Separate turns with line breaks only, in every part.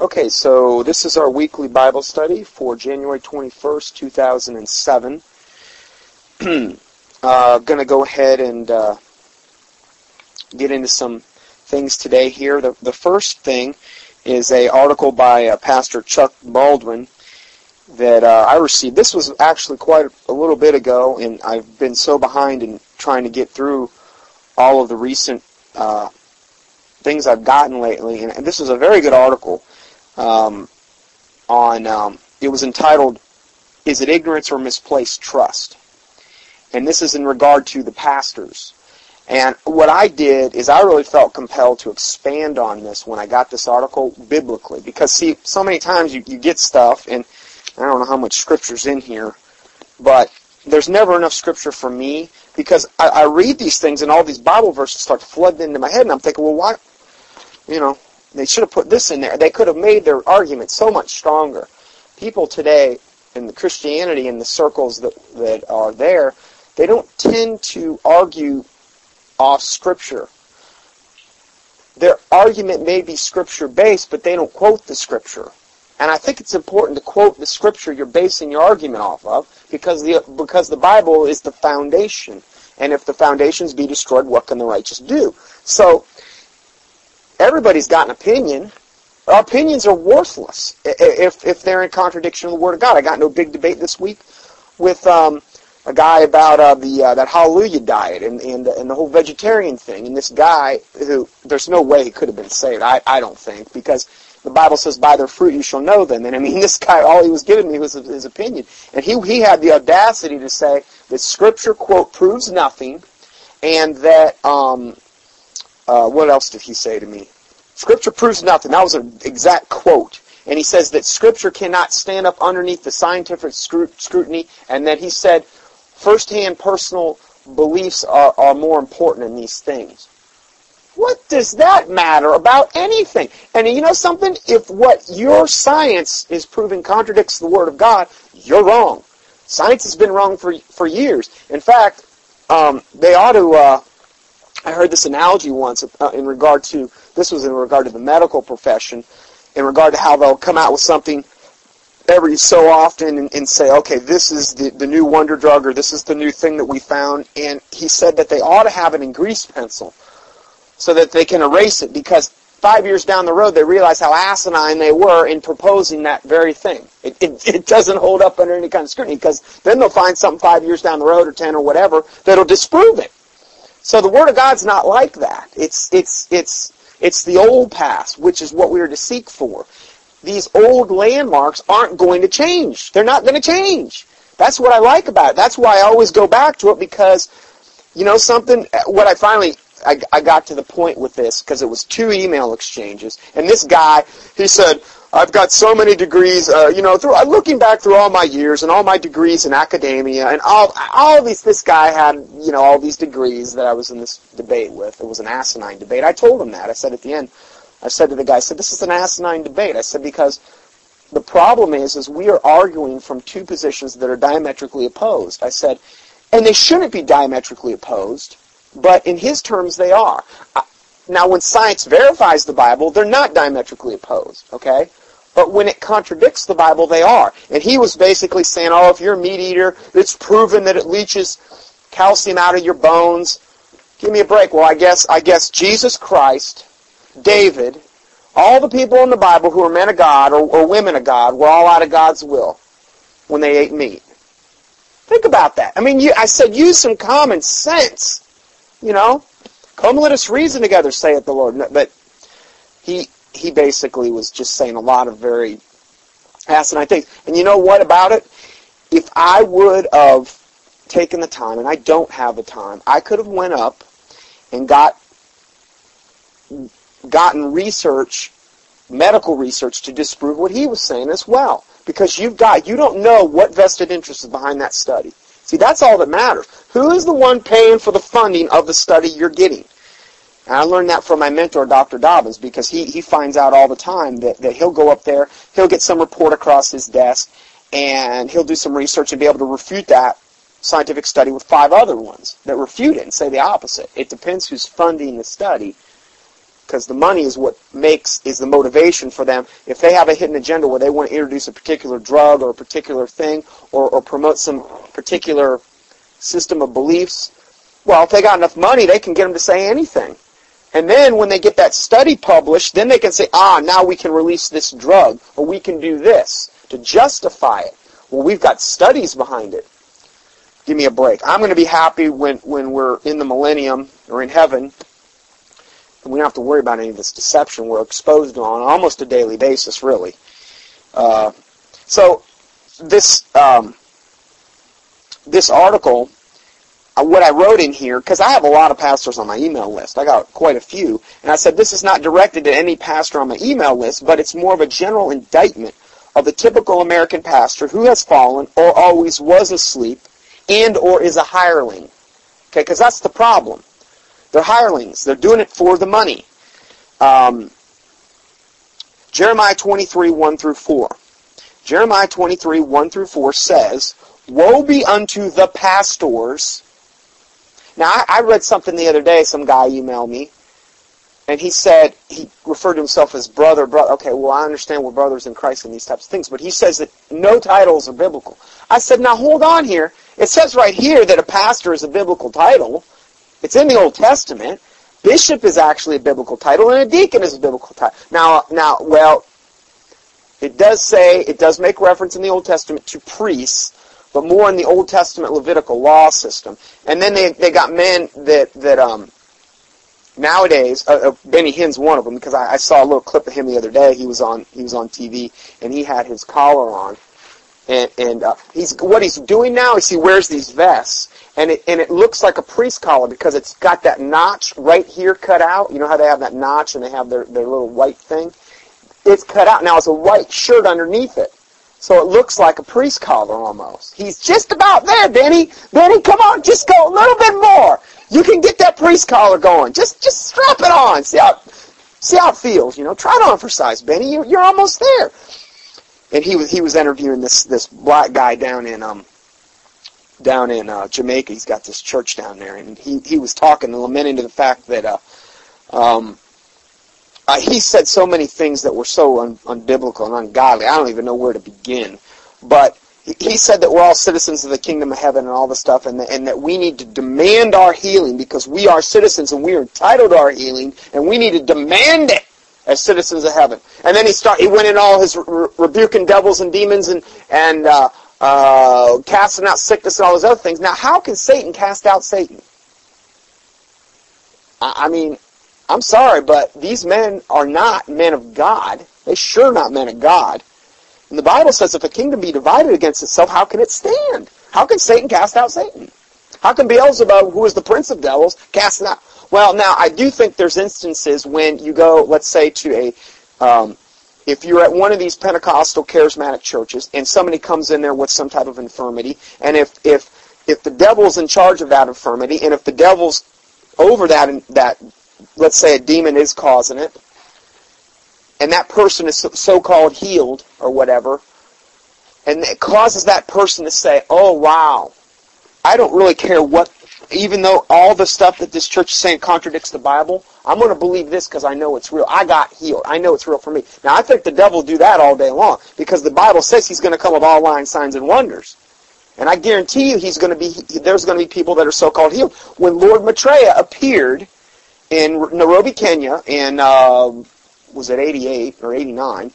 Okay, so this is our weekly Bible study for January 21st, 2007. uh, going to go ahead and uh, get into some things today here. The, the first thing is a article by uh, Pastor Chuck Baldwin that uh, I received. This was actually quite a little bit ago, and I've been so behind in trying to get through all of the recent uh, things I've gotten lately. And this was a very good article um, on. Um, it was entitled "Is it ignorance or misplaced trust?" And this is in regard to the pastors. And what I did is I really felt compelled to expand on this when I got this article biblically. Because see, so many times you, you get stuff, and I don't know how much scripture's in here, but there's never enough scripture for me because I, I read these things and all these Bible verses start flooding into my head, and I'm thinking, well, why, you know, they should have put this in there. They could have made their argument so much stronger. People today in the Christianity in the circles that, that are there, they don't tend to argue off Scripture. Their argument may be Scripture based, but they don't quote the Scripture. And I think it's important to quote the Scripture you're basing your argument off of, because the because the Bible is the foundation. And if the foundations be destroyed, what can the righteous do? So everybody's got an opinion. Our opinions are worthless if if they're in contradiction of the Word of God. I got no big debate this week with um, a guy about uh, the uh, that Hallelujah diet and and and the whole vegetarian thing. And this guy who there's no way he could have been saved. I I don't think because the Bible says, "By their fruit you shall know them." And I mean, this guy all he was giving me was his opinion, and he he had the audacity to say that Scripture quote proves nothing, and that um, uh, what else did he say to me? Scripture proves nothing. That was an exact quote. And he says that Scripture cannot stand up underneath the scientific scrutiny, and that he said first-hand personal beliefs are, are more important in these things. What does that matter about anything? And you know something? If what your science is proving contradicts the Word of God, you're wrong. Science has been wrong for, for years. In fact, um, they ought to, uh, I heard this analogy once uh, in regard to, this was in regard to the medical profession, in regard to how they'll come out with something every so often and, and say, okay, this is the, the new wonder drug or this is the new thing that we found. And he said that they ought to have it in grease pencil so that they can erase it because five years down the road they realize how asinine they were in proposing that very thing. It, it, it doesn't hold up under any kind of scrutiny because then they'll find something five years down the road or ten or whatever that'll disprove it. So the Word of God's not like that. It's, it's, it's, it's the old past, which is what we are to seek for. These old landmarks aren't going to change. They're not going to change. That's what I like about it. That's why I always go back to it because, you know, something, what I finally, I, I got to the point with this because it was two email exchanges. And this guy, he said, I've got so many degrees, uh, you know, through, looking back through all my years and all my degrees in academia and all, all these, this guy had, you know, all these degrees that I was in this debate with. It was an asinine debate. I told him that. I said at the end, I said to the guy, I said, this is an asinine debate. I said, because the problem is, is we are arguing from two positions that are diametrically opposed. I said, and they shouldn't be diametrically opposed, but in his terms they are. Now, when science verifies the Bible, they're not diametrically opposed, okay? But when it contradicts the Bible, they are. And he was basically saying, oh, if you're a meat eater, it's proven that it leaches calcium out of your bones. Give me a break. Well, I guess, I guess Jesus Christ, David, all the people in the Bible who are men of God or, or women of God were all out of God's will when they ate meat. Think about that. I mean, you, I said use some common sense. You know, come let us reason together, saith the Lord. But he he basically was just saying a lot of very asinine things. And you know what about it? If I would have taken the time, and I don't have the time, I could have went up and got gotten research, medical research to disprove what he was saying as well. Because you've got you don't know what vested interest is behind that study. See, that's all that matters. Who is the one paying for the funding of the study you're getting? And I learned that from my mentor, Dr. Dobbins, because he, he finds out all the time that, that he'll go up there, he'll get some report across his desk, and he'll do some research and be able to refute that scientific study with five other ones that refute it and say the opposite. It depends who's funding the study because the money is what makes is the motivation for them. If they have a hidden agenda where they want to introduce a particular drug or a particular thing or, or promote some particular system of beliefs, well, if they got enough money, they can get them to say anything. And then when they get that study published, then they can say, ah, now we can release this drug, or we can do this to justify it. Well, we've got studies behind it. Give me a break. I'm going to be happy when, when we're in the millennium or in heaven. And we don't have to worry about any of this deception we're exposed to on almost a daily basis, really. Uh, so this um, this article what I wrote in here, because I have a lot of pastors on my email list. I got quite a few. And I said, this is not directed to any pastor on my email list, but it's more of a general indictment of the typical American pastor who has fallen or always was asleep and or is a hireling. Okay, because that's the problem. They're hirelings. They're doing it for the money. Um, Jeremiah 23, 1 through 4. Jeremiah 23, 1 through 4 says, Woe be unto the pastors now, I, I read something the other day. Some guy emailed me, and he said he referred to himself as brother. Brother. Okay, well, I understand we're brothers in Christ and these types of things, but he says that no titles are biblical. I said, now hold on here. It says right here that a pastor is a biblical title. It's in the Old Testament. Bishop is actually a biblical title, and a deacon is a biblical title. Now, now, well, it does say, it does make reference in the Old Testament to priests, but more in the Old Testament Levitical law system. And then they, they got men that, that um, nowadays, uh, uh, Benny Hinn's one of them because I, I saw a little clip of him the other day. He was on he was on TV and he had his collar on, and and uh, he's what he's doing now is he wears these vests and it and it looks like a priest collar because it's got that notch right here cut out. You know how they have that notch and they have their their little white thing. It's cut out now. It's a white shirt underneath it. So it looks like a priest collar almost. He's just about there, Benny. Benny, come on, just go a little bit more. You can get that priest collar going. Just just strap it on. See how see how it feels. You know, try it on for size, Benny. You're, you're almost there. And he was he was interviewing this this black guy down in um down in uh, Jamaica. He's got this church down there, and he he was talking and lamenting to the fact that uh um uh, he said so many things that were so un- unbiblical and ungodly. I don't even know where to begin. But he said that we're all citizens of the kingdom of heaven and all the stuff, and, the, and that we need to demand our healing because we are citizens and we are entitled to our healing, and we need to demand it as citizens of heaven. And then he start, he went in all his re- rebuking devils and demons and and uh, uh, casting out sickness and all those other things. Now, how can Satan cast out Satan? I, I mean, I'm sorry, but these men are not men of God. They sure not men of God. And the Bible says if a kingdom be divided against itself, how can it stand? How can Satan cast out Satan? How can Beelzebub, who is the prince of devils, cast out? Well, now, I do think there's instances when you go, let's say, to a, um, if you're at one of these Pentecostal charismatic churches and somebody comes in there with some type of infirmity, and if, if, if the devil's in charge of that infirmity, and if the devil's over that, that let's say a demon is causing it, and that person is so-called healed or whatever, and it causes that person to say, oh wow, I don't really care what, even though all the stuff that this church is saying contradicts the Bible, I'm going to believe this because I know it's real. I got healed. I know it's real for me. Now I think the devil do that all day long because the Bible says he's going to come with all lying signs and wonders. And I guarantee you he's going to be, there's going to be people that are so-called healed. When Lord Maitreya appeared in Nairobi, Kenya, in uh, was it 88 or 89,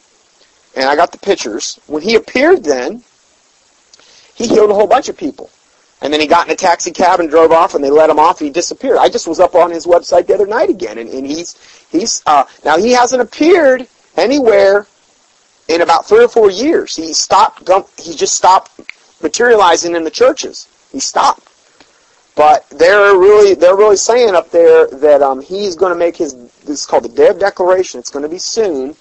and I got the pictures. When he appeared, then he healed a whole bunch of people, and then he got in a taxi cab and drove off, and they let him off. And he disappeared. I just was up on his website the other night again, and, and he's he's uh, now he hasn't appeared anywhere in about three or four years. He stopped. He just stopped materializing in the churches. He stopped. But they're really they're really saying up there that um, he's going to make his this is called the Day of Declaration. It's going to be soon,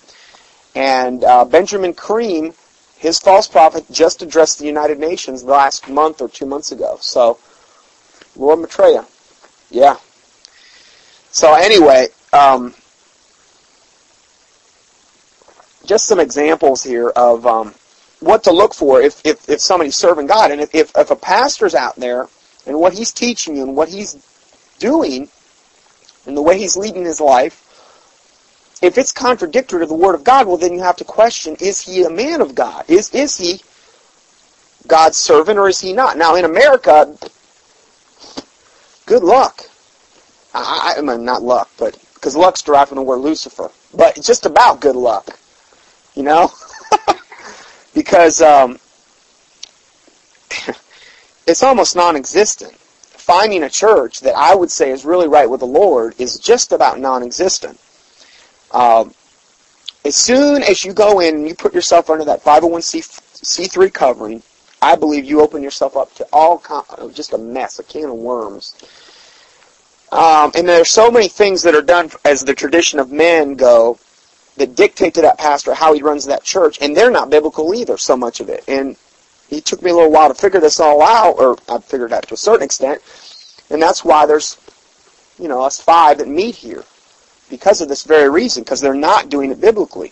and uh, Benjamin Creme, his false prophet, just addressed the United Nations last month or two months ago. So, Lord Maitreya, yeah. So anyway, um, just some examples here of um, what to look for if, if, if somebody's serving God. And if, if, if a pastor's out there and what he's teaching you and what he's doing and the way he's leading his life if it's contradictory to the Word of God, well, then you have to question, is he a man of God? Is, is he God's servant or is he not? Now, in America, good luck. I, I mean, not luck, but because luck's derived from the word Lucifer. But it's just about good luck, you know? because um, it's almost non-existent. Finding a church that I would say is really right with the Lord is just about non-existent. Um, as soon as you go in and you put yourself under that 501c3 covering, I believe you open yourself up to all just a mess, a can of worms. Um, and there's so many things that are done as the tradition of men go that dictate to that pastor how he runs that church, and they're not biblical either, so much of it. And it took me a little while to figure this all out, or I figured out to a certain extent, and that's why there's, you know, us five that meet here because of this very reason, because they're not doing it biblically.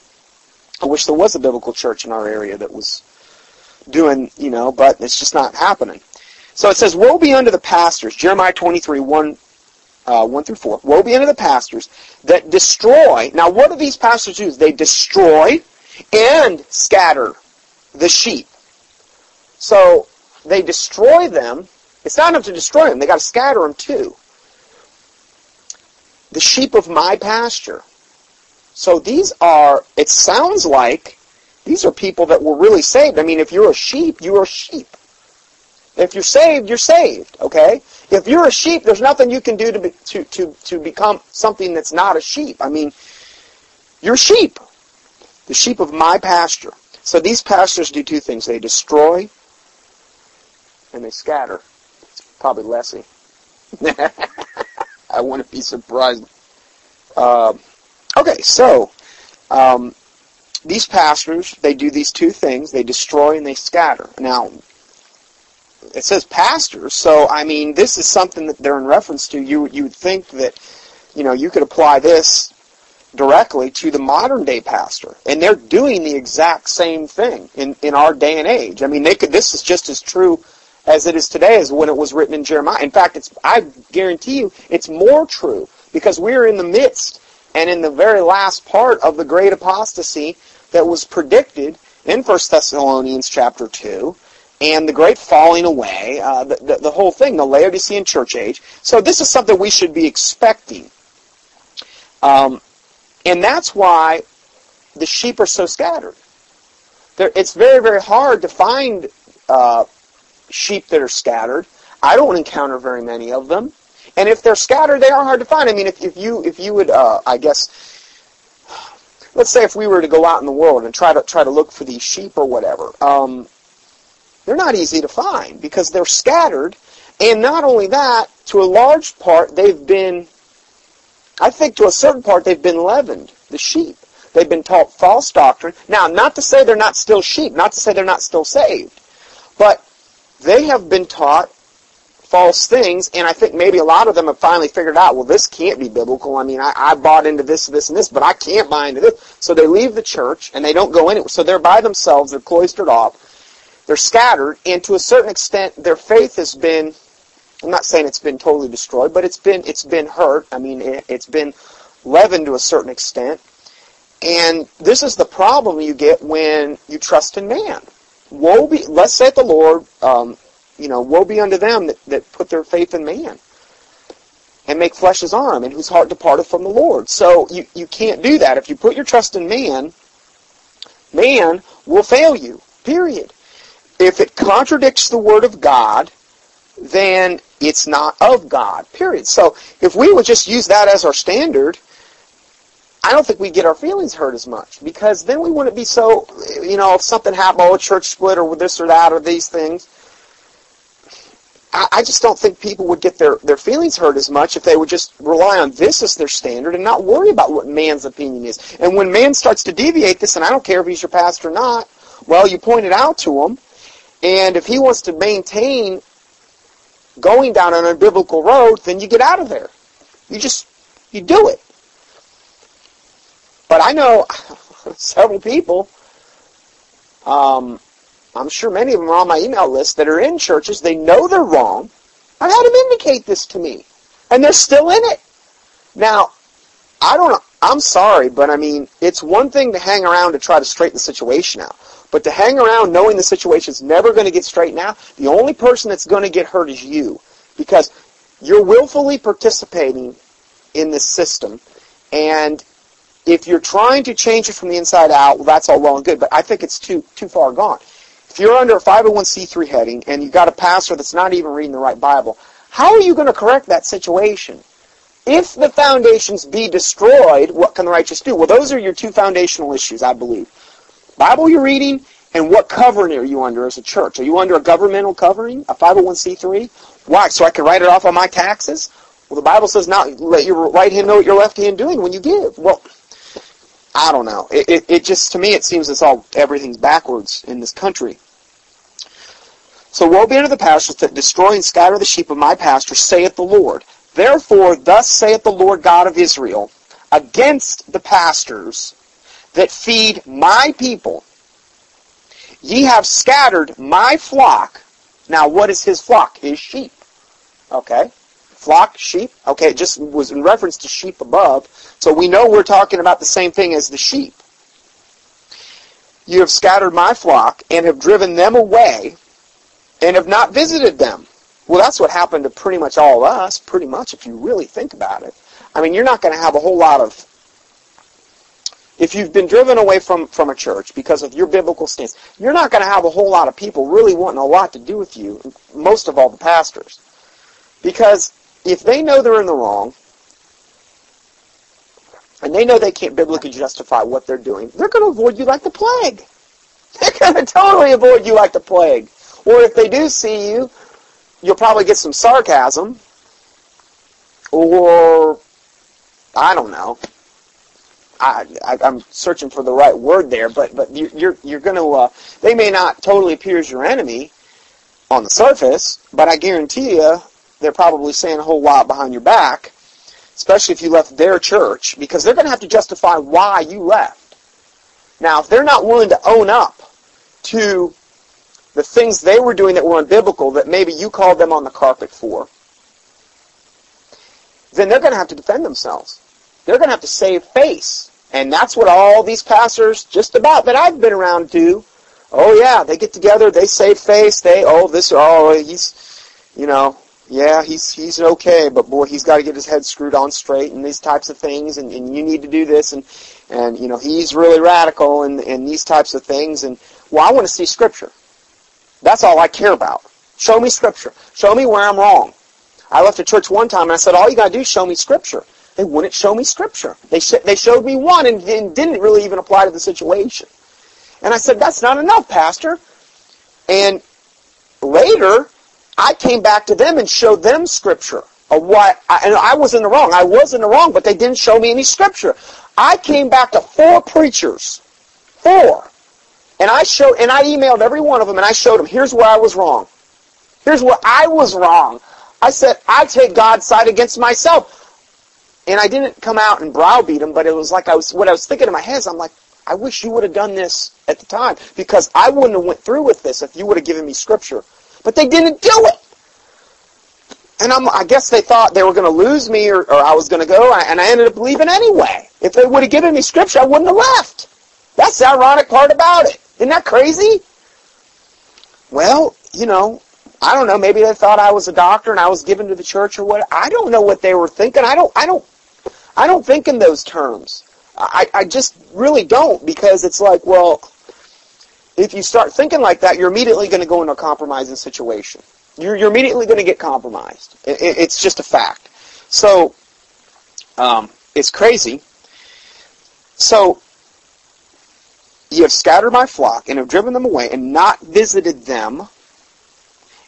I wish there was a biblical church in our area that was doing, you know, but it's just not happening. So it says, Woe be unto the pastors, Jeremiah 23, 1, uh, 1 through 4. Woe be unto the pastors that destroy. Now, what do these pastors do? They destroy and scatter the sheep. So they destroy them. It's not enough to destroy them. They got to scatter them too the sheep of my pasture. So these are, it sounds like, these are people that were really saved. I mean, if you're a sheep, you're a sheep. If you're saved, you're saved, okay? If you're a sheep, there's nothing you can do to, be, to, to, to become something that's not a sheep. I mean, you're sheep. The sheep of my pasture. So these pastors do two things. They destroy and they scatter. It's probably Leslie. I wouldn't be surprised. Uh, okay, so um, these pastors, they do these two things. They destroy and they scatter. Now, it says pastors, so I mean, this is something that they're in reference to. You you would think that, you know, you could apply this directly to the modern day pastor, and they're doing the exact same thing in in our day and age. I mean, they could. This is just as true as it is today as when it was written in Jeremiah. In fact, it's I guarantee you it's more true because we're in the midst and in the very last part of the great apostasy that was predicted in 1 Thessalonians chapter 2 and the great falling away, uh, the, the, the whole thing, the Laodicean church age. So this is something we should be expecting. Um, and that's why the sheep are so scattered. They're, it's very, very hard to find uh, sheep that are scattered. I don't encounter very many of them. And if they're scattered, they are hard to find. I mean, if, if you if you would, uh, I guess, let's say if we were to go out in the world and try to try to look for these sheep or whatever, um, they're not easy to find because they're scattered. And not only that, to a large part, they've been, I think to a certain part, they've been leavened. The sheep. They've been taught false doctrine. Now, not to say they're not still sheep, not to say they're not still saved, but they have been taught false things, and I think maybe a lot of them have finally figured out, well, this can't be biblical. I mean, I, I bought into this, this, and this, but I can't buy into this. So they leave the church, and they don't go anywhere. So they're by themselves, they're cloistered off, they're scattered, and to a certain extent, their faith has been, I'm not saying it's been totally destroyed, but it's been, it's been hurt. I mean, it, it's been leavened to a certain extent. And this is the problem you get when you trust in man woe be, let's say the Lord, um, you know, woe be unto them that, that put their faith in man and make flesh his arm and whose heart departed from the Lord. So you, you can't do that. If you put your trust in man, man will fail you, period. If it contradicts the word of God, then it's not of God, period. So if we would just use that as our standard, I don't think we get our feelings hurt as much because then we wouldn't be so, you know, if something happened, oh, a church split or this or that or these things. I, I just don't think people would get their, their feelings hurt as much if they would just rely on this as their standard and not worry about what man's opinion is. And when man starts to deviate this, and I don't care if he's your pastor or not, well, you point it out to him, and if he wants to maintain going down an unbiblical road, then you get out of there. You just, you do it. But I know several people, um, I'm sure many of them are on my email list that are in churches. They know they're wrong. I've had them indicate this to me. And they're still in it. Now, I don't I'm sorry, but I mean, it's one thing to hang around to try to straighten the situation out. But to hang around knowing the situation's never going to get straightened out, the only person that's going to get hurt is you. Because you're willfully participating in this system. And if you're trying to change it from the inside out, well, that's all well and good. But I think it's too, too far gone. If you're under a 501c3 heading and you've got a pastor that's not even reading the right Bible, how are you going to correct that situation? If the foundations be destroyed, what can the righteous do? Well, those are your two foundational issues, I believe. Bible you're reading, and what covering are you under as a church? Are you under a governmental covering, a 501c3? Why? So I can write it off on my taxes? Well, the Bible says not let your right hand know what your left hand doing when you give. Well, I don't know. It, it, it just, to me, it seems it's all, everything's backwards in this country. So woe be unto the pastors that destroy and scatter the sheep of my pasture, saith the Lord. Therefore, thus saith the Lord God of Israel, against the pastors that feed my people, ye have scattered my flock. Now, what is his flock? His sheep. Okay? Flock, sheep. Okay, it just was in reference to sheep above. So we know we're talking about the same thing as the sheep. You have scattered my flock and have driven them away and have not visited them. Well, that's what happened to pretty much all of us, pretty much, if you really think about it. I mean, you're not going to have a whole lot of. If you've been driven away from, from a church because of your biblical stance, you're not going to have a whole lot of people really wanting a lot to do with you, most of all the pastors. Because if they know they're in the wrong, and they know they can't biblically justify what they're doing, they're going to avoid you like the plague. They're going to totally avoid you like the plague. Or if they do see you, you'll probably get some sarcasm, or I don't know. I, I am searching for the right word there, but but you, you're you're going to. Uh, they may not totally appear as your enemy on the surface, but I guarantee you they're probably saying a whole lot behind your back, especially if you left their church, because they're going to have to justify why you left. Now, if they're not willing to own up to the things they were doing that were unbiblical that maybe you called them on the carpet for, then they're going to have to defend themselves. They're going to have to save face. And that's what all these pastors, just about that I've been around, do. Oh yeah, they get together, they save face, they, oh this, oh he's, you know, yeah, he's he's okay, but boy, he's got to get his head screwed on straight and these types of things, and, and you need to do this, and and you know he's really radical and and these types of things, and well, I want to see scripture. That's all I care about. Show me scripture. Show me where I'm wrong. I left a church one time and I said, all you got to do is show me scripture. They wouldn't show me scripture. They, sh- they showed me one and, and didn't really even apply to the situation. And I said, that's not enough, Pastor. And later, I came back to them and showed them scripture I, and I was in the wrong. I was in the wrong, but they didn't show me any scripture. I came back to four preachers. Four. And I showed, and I emailed every one of them and I showed them, here's where I was wrong. Here's where I was wrong. I said, I take God's side against myself. And I didn't come out and browbeat them, but it was like I was, what I was thinking in my head is I'm like, I wish you would have done this at the time because I wouldn't have went through with this if you would have given me scripture. But they didn't do it. And I'm, I guess they thought they were going to lose me or, or I was going to go, and I ended up leaving anyway. If they would have given me scripture, I wouldn't have left. That's the ironic part about it. Isn't that crazy? Well, you know, I don't know. Maybe they thought I was a doctor and I was given to the church or what. I don't know what they were thinking. I don't. I don't. I don't think in those terms. I, I just really don't because it's like, well, if you start thinking like that, you're immediately going to go into a compromising situation. You're, you're immediately going to get compromised. It, it, it's just a fact. So, um, it's crazy. So, Ye have scattered my flock and have driven them away and not visited them.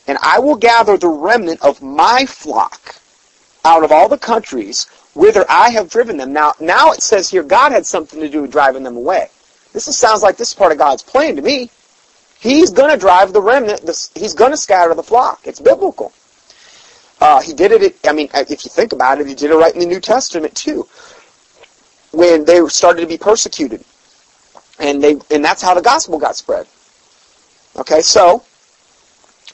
And I will gather the remnant of my flock out of all the countries whither I have driven them. Now, now it says here God had something to do with driving them away. This is, sounds like this is part of God's plan to me. He's going to drive the remnant. He's going to scatter the flock. It's biblical. Uh, he did it. I mean, if you think about it, he did it right in the New Testament too, when they started to be persecuted and they and that's how the gospel got spread. Okay, so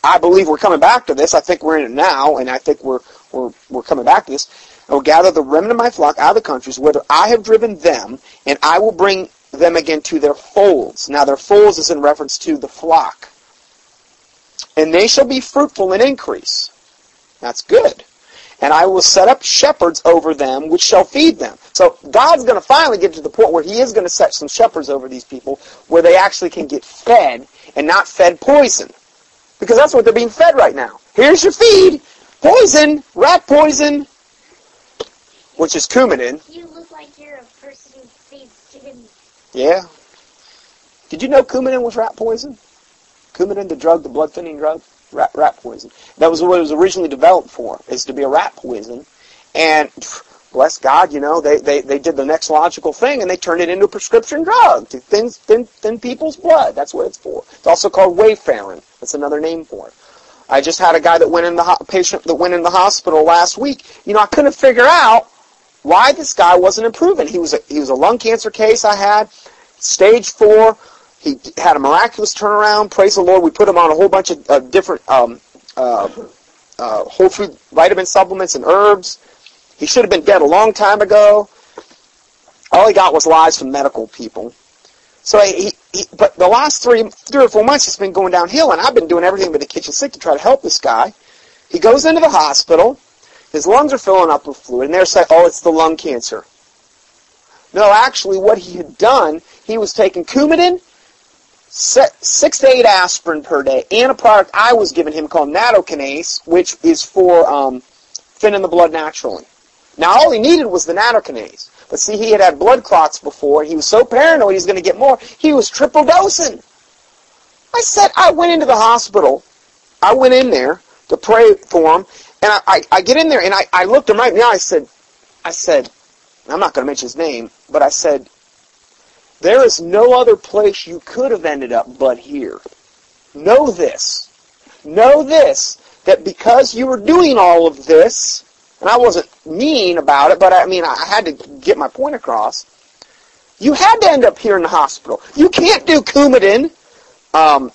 I believe we're coming back to this. I think we're in it now, and I think we're we're we're coming back to this. I will gather the remnant of my flock out of the countries whither I have driven them, and I will bring them again to their folds. Now their folds is in reference to the flock. And they shall be fruitful and increase. That's good. And I will set up shepherds over them which shall feed them. So God's going to finally get to the point where he is going to set some shepherds over these people where they actually can get fed and not fed poison. Because that's what they're being fed right now. Here's your feed. Poison. Rat poison. Which is coumadin.
You look like you're a person who feeds chickens.
Yeah. Did you know coumadin was rat poison? Coumadin, the drug, the blood thinning drug? Rat, rat poison. That was what it was originally developed for, is to be a rat poison. And bless God, you know, they, they, they did the next logical thing and they turned it into a prescription drug to thin, thin, thin people's blood. That's what it's for. It's also called warfarin. That's another name for it. I just had a guy that went in the ho- patient that went in the hospital last week. You know, I couldn't figure out why this guy wasn't improving. He was a, he was a lung cancer case I had, stage four. He had a miraculous turnaround. Praise the Lord. We put him on a whole bunch of uh, different um, uh, uh, whole food vitamin supplements and herbs. He should have been dead a long time ago. All he got was lies from medical people. So he, he, but the last three, three or four months, he's been going downhill, and I've been doing everything but the kitchen sink to try to help this guy. He goes into the hospital. His lungs are filling up with fluid, and they're saying, "Oh, it's the lung cancer." No, actually, what he had done, he was taking Coumadin, six to eight aspirin per day, and a product I was giving him called nattokinase, which is for um, thinning the blood naturally. Now, all he needed was the nattokinase. But see, he had had blood clots before. and He was so paranoid he was going to get more. He was triple dosing. I said, I went into the hospital. I went in there to pray for him. And I, I, I get in there and I, I looked him right in the eye. I said, I said, I'm not going to mention his name, but I said, there is no other place you could have ended up but here. Know this. Know this, that because you were doing all of this, and I wasn't mean about it, but I mean, I had to get my point across. You had to end up here in the hospital. You can't do Coumadin, um,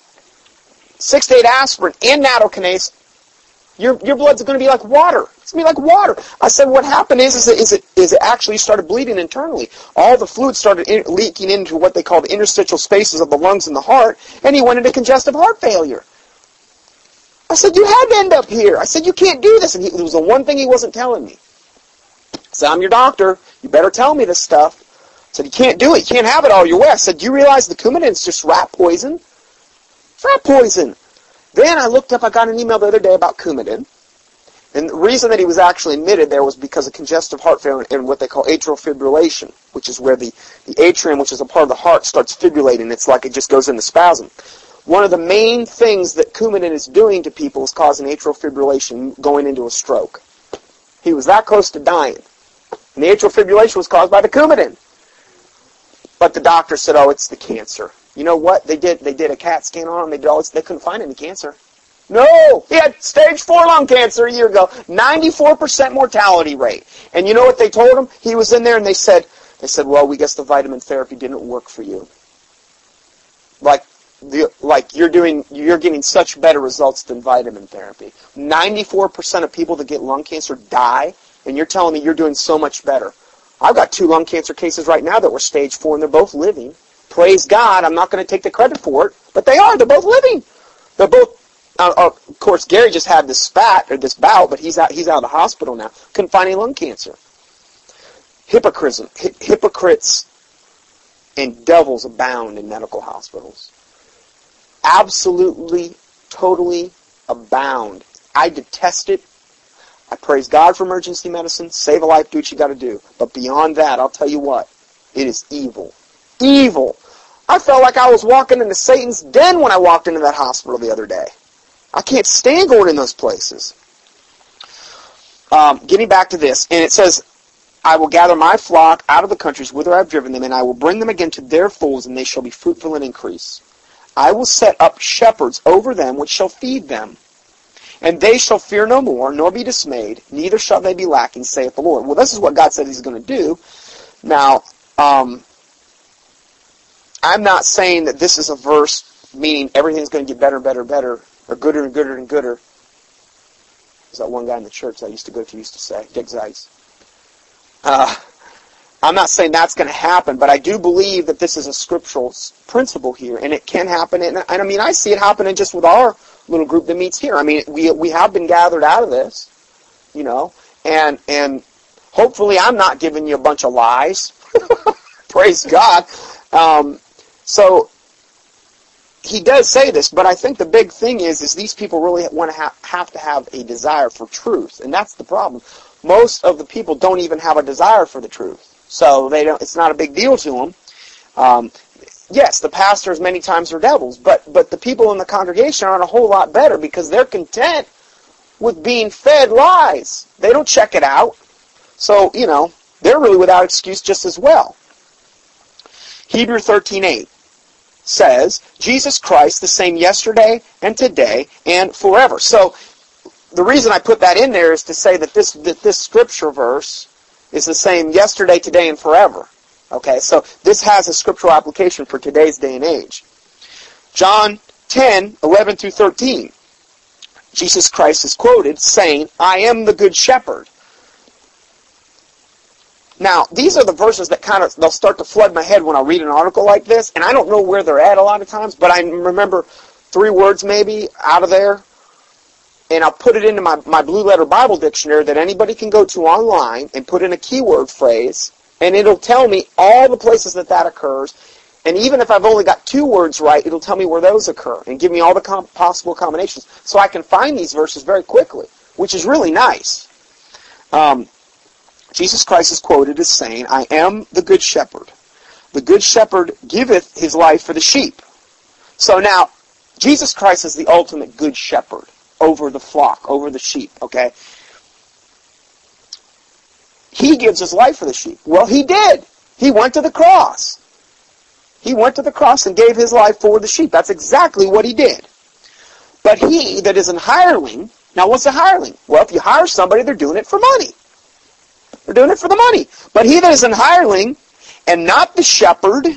6 to 8 aspirin, and nattokinase. Your, your blood's going to be like water. It's going to be like water. I said, what happened is, is, it, is, it, is it actually started bleeding internally. All the fluid started in, leaking into what they call the interstitial spaces of the lungs and the heart, and he went into congestive heart failure. I said, you had to end up here. I said, you can't do this. And he, it was the one thing he wasn't telling me. I said, I'm your doctor. You better tell me this stuff. I said, you can't do it. You can't have it all your way. I said, do you realize the Coumadin is just rat poison? It's rat poison. Then I looked up, I got an email the other day about Coumadin. And the reason that he was actually admitted there was because of congestive heart failure and what they call atrial fibrillation, which is where the, the atrium, which is a part of the heart, starts fibrillating. It's like it just goes into spasm. One of the main things that Coumadin is doing to people is causing atrial fibrillation, going into a stroke. He was that close to dying. And the atrial fibrillation was caused by the Coumadin. But the doctor said, oh, it's the cancer. You know what? They did they did a CAT scan on him. They did all this, they couldn't find any cancer. No! He had stage 4 lung cancer a year ago. 94% mortality rate. And you know what they told him? He was in there and they said, they said, well, we guess the vitamin therapy didn't work for you. Like, the, like you're doing, you're getting such better results than vitamin therapy. 94% of people that get lung cancer die, and you're telling me you're doing so much better. I've got two lung cancer cases right now that were stage 4 and they're both living. Praise God, I'm not going to take the credit for it, but they are. They're both living. They're both uh, uh, of course, Gary just had this spat or this bout, but he's out. He's out of the hospital now. Find lung cancer. Hypocrism, hi- hypocrites, and devils abound in medical hospitals. Absolutely, totally abound. I detest it. I praise God for emergency medicine. Save a life, do what you got to do. But beyond that, I'll tell you what, it is evil. Evil. I felt like I was walking into Satan's den when I walked into that hospital the other day. I can't stand going in those places. Um, getting back to this, and it says, I will gather my flock out of the countries whither I have driven them, and I will bring them again to their folds, and they shall be fruitful and increase. I will set up shepherds over them, which shall feed them. And they shall fear no more, nor be dismayed, neither shall they be lacking, saith the Lord. Well, this is what God said He's going to do. Now, um, I'm not saying that this is a verse meaning everything's going to get better and better and better, or gooder and gooder and gooder. There's that one guy in the church I used to go to used to say, Dick Zeiss. Uh, I'm not saying that's going to happen, but I do believe that this is a scriptural principle here, and it can happen. And, and I mean, I see it happening just with our little group that meets here. I mean, we we have been gathered out of this, you know, and and hopefully I'm not giving you a bunch of lies. Praise God. Um, so he does say this, but I think the big thing is is these people really want to ha- have to have a desire for truth, and that's the problem. Most of the people don't even have a desire for the truth. So they don't. It's not a big deal to them. Um, yes, the pastors many times are devils, but but the people in the congregation aren't a whole lot better because they're content with being fed lies. They don't check it out. So you know they're really without excuse just as well. Hebrew thirteen eight says Jesus Christ the same yesterday and today and forever. So the reason I put that in there is to say that this that this scripture verse is the same yesterday, today, and forever. Okay, so this has a scriptural application for today's day and age. John 10, 11 through 13. Jesus Christ is quoted saying, I am the good shepherd. Now, these are the verses that kind of, they'll start to flood my head when I read an article like this, and I don't know where they're at a lot of times, but I remember three words maybe out of there and I'll put it into my, my Blue Letter Bible Dictionary that anybody can go to online and put in a keyword phrase, and it'll tell me all the places that that occurs. And even if I've only got two words right, it'll tell me where those occur and give me all the com- possible combinations. So I can find these verses very quickly, which is really nice. Um, Jesus Christ is quoted as saying, I am the good shepherd. The good shepherd giveth his life for the sheep. So now, Jesus Christ is the ultimate good shepherd over the flock, over the sheep, okay? He gives his life for the sheep. Well, he did. He went to the cross. He went to the cross and gave his life for the sheep. That's exactly what he did. But he that is an hireling, now what's a hireling? Well, if you hire somebody, they're doing it for money. They're doing it for the money. But he that is an hireling and not the shepherd,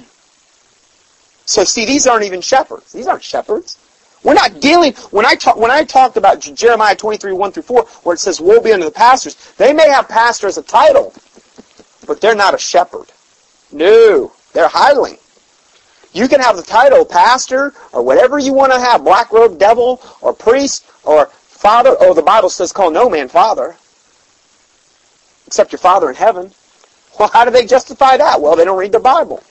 so see, these aren't even shepherds. These aren't shepherds. We're not dealing, when I, talk, when I talked about Jeremiah 23, 1 through 4, where it says, woe be unto the pastors, they may have pastor as a title, but they're not a shepherd. No, they're hireling. You can have the title pastor or whatever you want to have, black robe devil or priest or father. Oh, the Bible says call no man father except your father in heaven. Well, how do they justify that? Well, they don't read the Bible.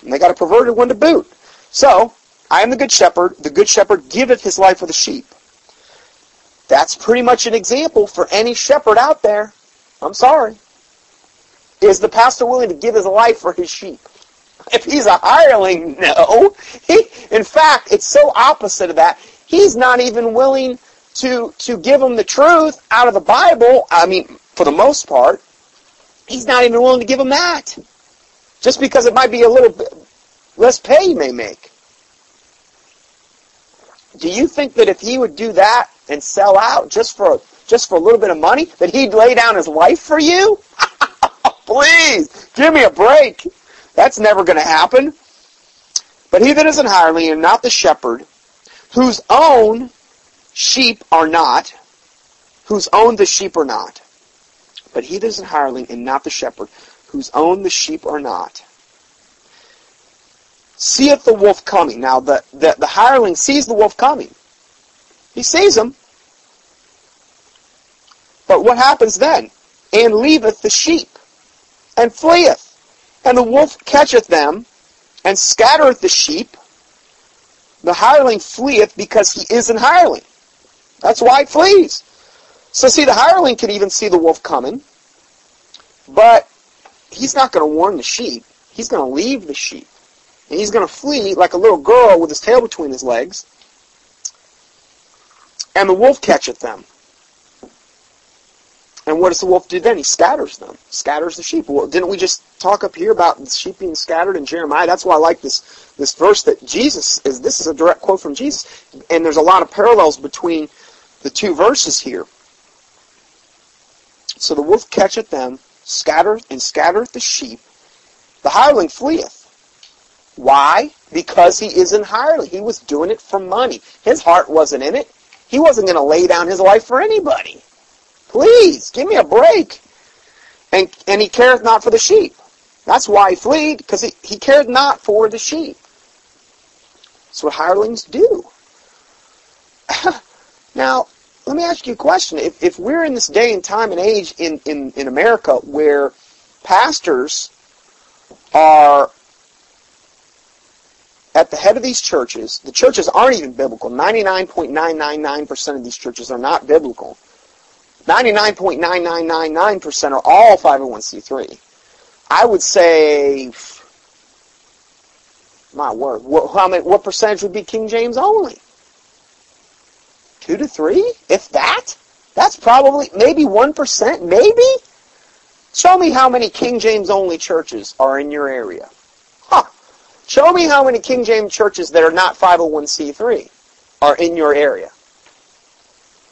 And they got a perverted one to boot. So, I am the good shepherd. The good shepherd giveth his life for the sheep. That's pretty much an example for any shepherd out there. I'm sorry. Is the pastor willing to give his life for his sheep? If he's a hireling, no. He, in fact, it's so opposite of that. He's not even willing to, to give them the truth out of the Bible. I mean, for the most part, he's not even willing to give them that. Just because it might be a little bit less pay he may make. Do you think that if he would do that and sell out just for just for a little bit of money, that he'd lay down his life for you? Please, give me a break. That's never going to happen. But he that is an hireling and not the shepherd, whose own sheep are not, whose own the sheep are not. But he that is an hireling and not the shepherd, whose own the sheep are not, seeth the wolf coming. Now, the, the, the hireling sees the wolf coming. He sees him. But what happens then? And leaveth the sheep, and fleeth. And the wolf catcheth them, and scattereth the sheep. The hireling fleeth because he is an hireling. That's why it flees. So see, the hireling can even see the wolf coming, but he's not going to warn the sheep. He's going to leave the sheep. And he's going to flee like a little girl with his tail between his legs. And the wolf catcheth them. And what does the wolf do then? He scatters them, scatters the sheep. Well, didn't we just talk up here about the sheep being scattered in Jeremiah? That's why I like this this verse that Jesus is. This is a direct quote from Jesus, and there's a lot of parallels between the two verses here. So the wolf catcheth them, scattereth and scattereth the sheep. The hireling fleeth. Why? Because he is an hireling. He was doing it for money. His heart wasn't in it. He wasn't going to lay down his life for anybody. Please, give me a break. And, and he careth not for the sheep. That's why he fled, because he, he cared not for the sheep. That's what hirelings do. now, let me ask you a question. If, if we're in this day and time and age in, in, in America where pastors are at the head of these churches, the churches aren't even biblical. 99.999% of these churches are not biblical. 99.9999% are all 501c3. I would say, my word, what, how many, what percentage would be King James only? Two to three, if that. That's probably maybe one percent, maybe. Show me how many King James only churches are in your area. Huh. Show me how many King James churches that are not 501c3 are in your area.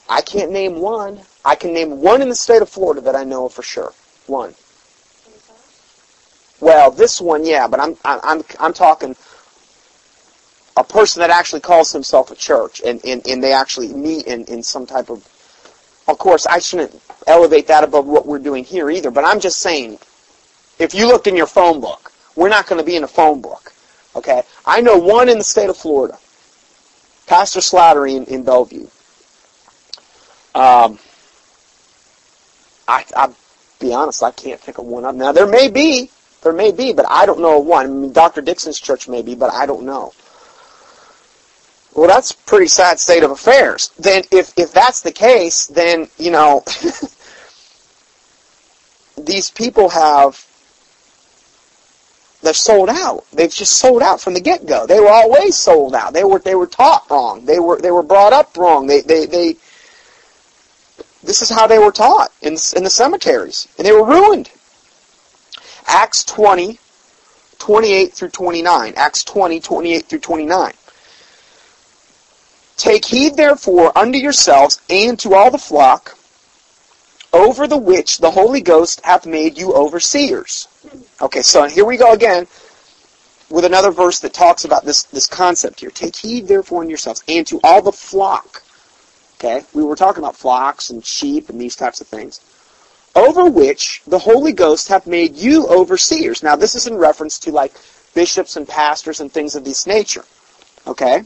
I can't name one. I can name one in the state of Florida that I know for sure. One. Well, this one, yeah, but I'm I'm I'm talking a person that actually calls himself a church and, and, and they actually meet in, in some type of of course I shouldn't elevate that above what we're doing here either, but I'm just saying if you looked in your phone book, we're not going to be in a phone book. Okay? I know one in the state of Florida. Pastor Slattery in, in Bellevue. Um, I, I'll be honest, I can't think of one up. Now, there may be, there may be, but I don't know of one. I mean, Dr. Dixon's church may be, but I don't know. Well, that's a pretty sad state of affairs. Then, if, if that's the case, then, you know, these people have, they're sold out. They've just sold out from the get-go. They were always sold out. They were, they were taught wrong. They were, they were brought up wrong. They, they, they, this is how they were taught in, in the cemeteries, and they were ruined. Acts 20, 28 through 29. Acts 20, 28 through 29. Take heed therefore unto yourselves and to all the flock, over the which the Holy Ghost hath made you overseers. Okay, so here we go again with another verse that talks about this, this concept here. Take heed therefore in yourselves and to all the flock Okay? We were talking about flocks and sheep and these types of things. Over which the Holy Ghost hath made you overseers. Now this is in reference to like bishops and pastors and things of this nature. Okay?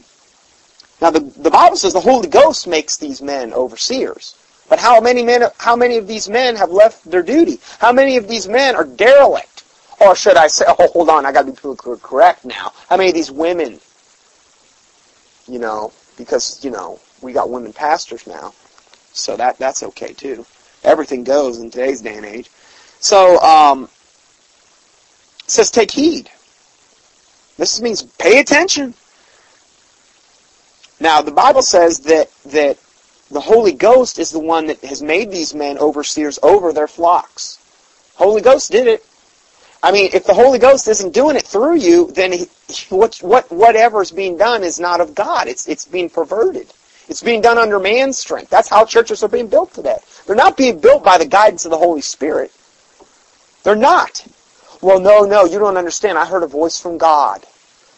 Now the, the Bible says the Holy Ghost makes these men overseers. But how many men how many of these men have left their duty? How many of these men are derelict? Or should I say, oh, hold on, I gotta be politically correct now. How many of these women, you know, because, you know, we got women pastors now, so that that's okay too. Everything goes in today's day and age. So um, it says take heed. This means pay attention. Now the Bible says that that the Holy Ghost is the one that has made these men overseers over their flocks. Holy Ghost did it. I mean, if the Holy Ghost isn't doing it through you, then he, what, what, whatever is being done is not of God. It's, it's being perverted. It's being done under man's strength. That's how churches are being built today. They're not being built by the guidance of the Holy Spirit. They're not. Well, no, no, you don't understand. I heard a voice from God.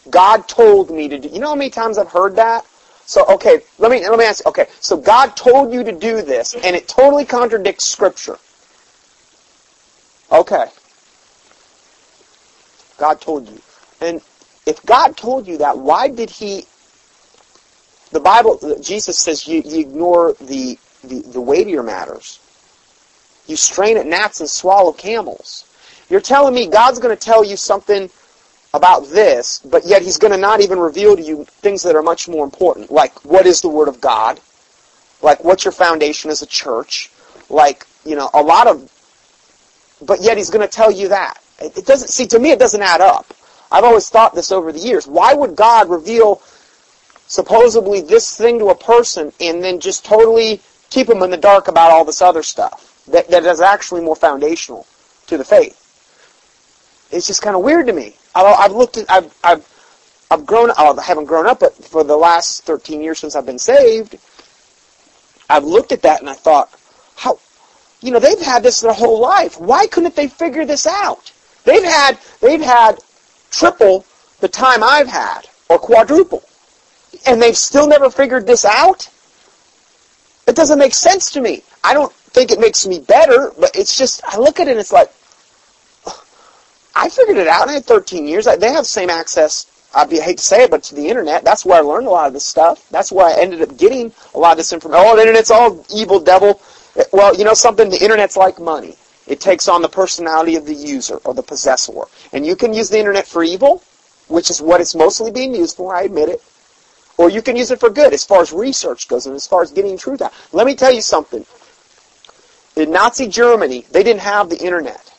God told me to do. You know how many times I've heard that? So, okay, let me let me ask. Okay, so God told you to do this, and it totally contradicts Scripture. Okay, God told you, and if God told you that, why did He the Bible, Jesus says you, you ignore the, the, the weightier matters. You strain at gnats and swallow camels. You're telling me God's going to tell you something about this, but yet He's going to not even reveal to you things that are much more important, like what is the Word of God, like what's your foundation as a church, like, you know, a lot of, but yet He's going to tell you that. It doesn't, see, to me it doesn't add up. I've always thought this over the years. Why would God reveal supposedly this thing to a person and then just totally keep them in the dark about all this other stuff that, that is actually more foundational to the faith. It's just kind of weird to me. I've, looked at, I've, I've, I've grown, oh, I haven't grown up, but for the last 13 years since I've been saved, I've looked at that and I thought, how, you know, they've had this their whole life. Why couldn't they figure this out? They've had, they've had triple the time I've had, or quadruple and they've still never figured this out? It doesn't make sense to me. I don't, think it makes me better, but it's just, I look at it and it's like, I figured it out. I had 13 years. They have the same access, I hate to say it, but to the internet. That's where I learned a lot of this stuff. That's where I ended up getting a lot of this information. Oh, the internet's all evil, devil. Well, you know something? The internet's like money. It takes on the personality of the user or the possessor. And you can use the internet for evil, which is what it's mostly being used for, I admit it. Or you can use it for good as far as research goes and as far as getting truth out. Let me tell you something. In Nazi Germany, they didn't have the internet.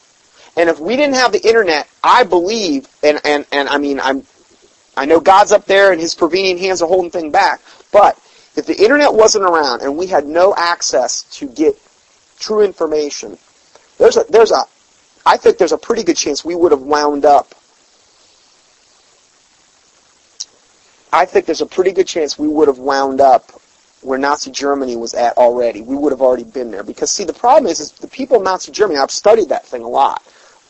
And if we didn't have the internet, I believe, and, and, and I mean, I'm, I know God's up there and his prevenient hands are holding things back, but if the internet wasn't around and we had no access to get true information, there's a, there's a, I think there's a pretty good chance we would have wound up. I think there's a pretty good chance we would have wound up where Nazi Germany was at already. We would have already been there. Because see, the problem is, is the people of Nazi Germany, I've studied that thing a lot.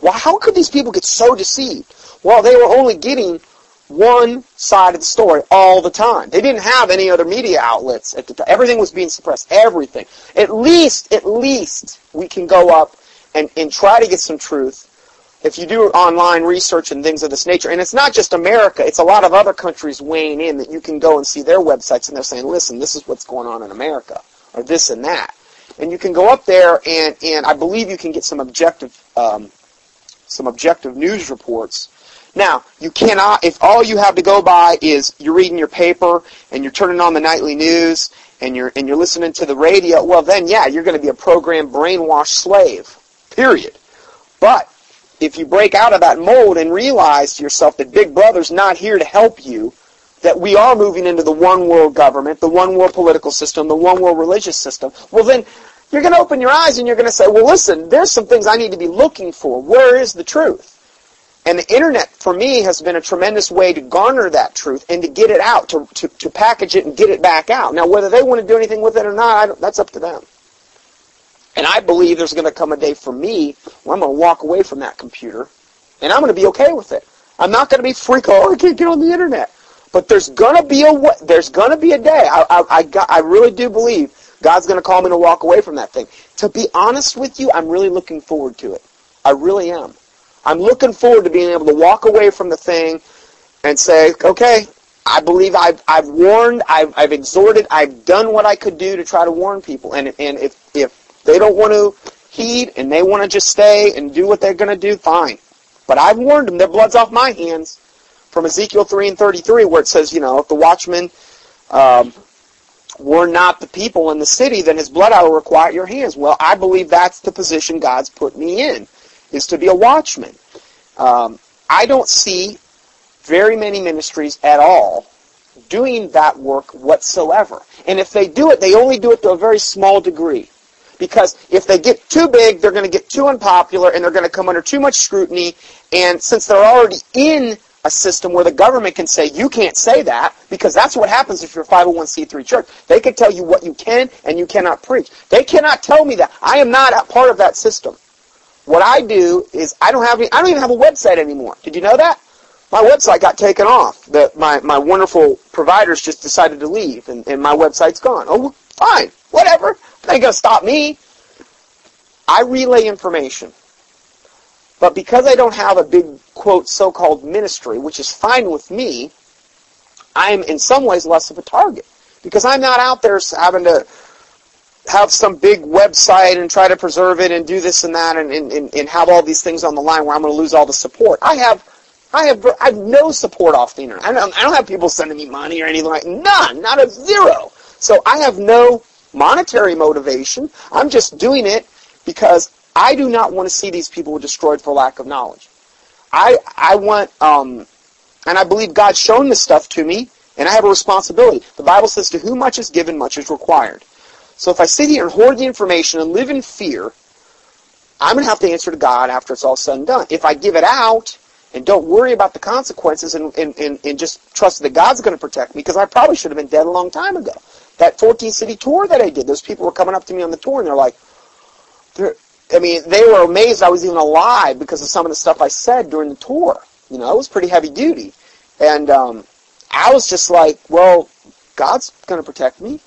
Well, how could these people get so deceived? Well, they were only getting one side of the story all the time. They didn't have any other media outlets at the time. Everything was being suppressed. Everything. At least, at least, we can go up and, and try to get some truth if you do online research and things of this nature, and it's not just America, it's a lot of other countries weighing in that you can go and see their websites and they're saying, listen, this is what's going on in America, or this and that. And you can go up there and, and I believe you can get some objective, um, some objective news reports. Now, you cannot, if all you have to go by is you're reading your paper and you're turning on the nightly news and you're, and you're listening to the radio, well then yeah, you're going to be a programmed brainwashed slave. Period. But if you break out of that mold and realize to yourself that Big Brother's not here to help you, that we are moving into the one world government, the one world political system, the one world religious system, well then you're going to open your eyes and you're going to say, well listen, there's some things I need to be looking for. Where is the truth? And the internet, for me, has been a tremendous way to garner that truth and to get it out, to, to, to package it and get it back out. Now, whether they want to do anything with it or not, that's up to them. And I believe there's going to come a day for me where I'm going to walk away from that computer and I'm going to be okay with it. I'm not going to be freak, out. oh, I can't get on the internet. But there's going to be a there's going to be a day. I, I, I, got, I really do believe God's going to call me to walk away from that thing. To be honest with you, I'm really looking forward to it. I really am. I'm looking forward to being able to walk away from the thing and say, okay, I believe I've, I've warned, I've, I've exhorted, I've done what I could do to try to warn people. And, and if, if they don't want to heed and they want to just stay and do what they're going to do, fine. But I've warned them, their blood's off my hands. From Ezekiel 3 and 33 where it says, you know, if the watchman um, warn not the people in the city, then his blood I will require at your hands. Well, I believe that's the position God's put me in, is to be a watchman. Um, I don't see very many ministries at all doing that work whatsoever. And if they do it, they only do it to a very small degree. Because if they get too big, they're going to get too unpopular and they're going to come under too much scrutiny. And since they're already in a system where the government can say, you can't say that, because that's what happens if you're a 501c3 church. They can tell you what you can and you cannot preach. They cannot tell me that. I am not a part of that system. What I do is I don't have any, I don't even have a website anymore. Did you know that? My website got taken off. The, my, my wonderful providers just decided to leave and, and my website's gone. Oh, fine. Whatever. They ain't gonna stop me. I relay information. But because I don't have a big, quote, so-called ministry, which is fine with me, I'm in some ways less of a target. Because I'm not out there having to have some big website and try to preserve it and do this and that and, and, and have all these things on the line where I'm going to lose all the support. I have, I have, I have no support off the internet. I don't, I don't have people sending me money or anything like none, not a zero. So I have no monetary motivation. I'm just doing it because I do not want to see these people destroyed for lack of knowledge. I I want um, and I believe God's shown this stuff to me, and I have a responsibility. The Bible says, "To whom much is given, much is required." So if I sit here and hoard the information and live in fear, I'm going to have to answer to God after it's all said and done. If I give it out and don't worry about the consequences and, and, and, and just trust that God's going to protect me, because I probably should have been dead a long time ago that 14 city tour that I did, those people were coming up to me on the tour and they're like, they're, I mean, they were amazed I was even alive because of some of the stuff I said during the tour. You know, it was pretty heavy duty. And um, I was just like, well, God's going to protect me.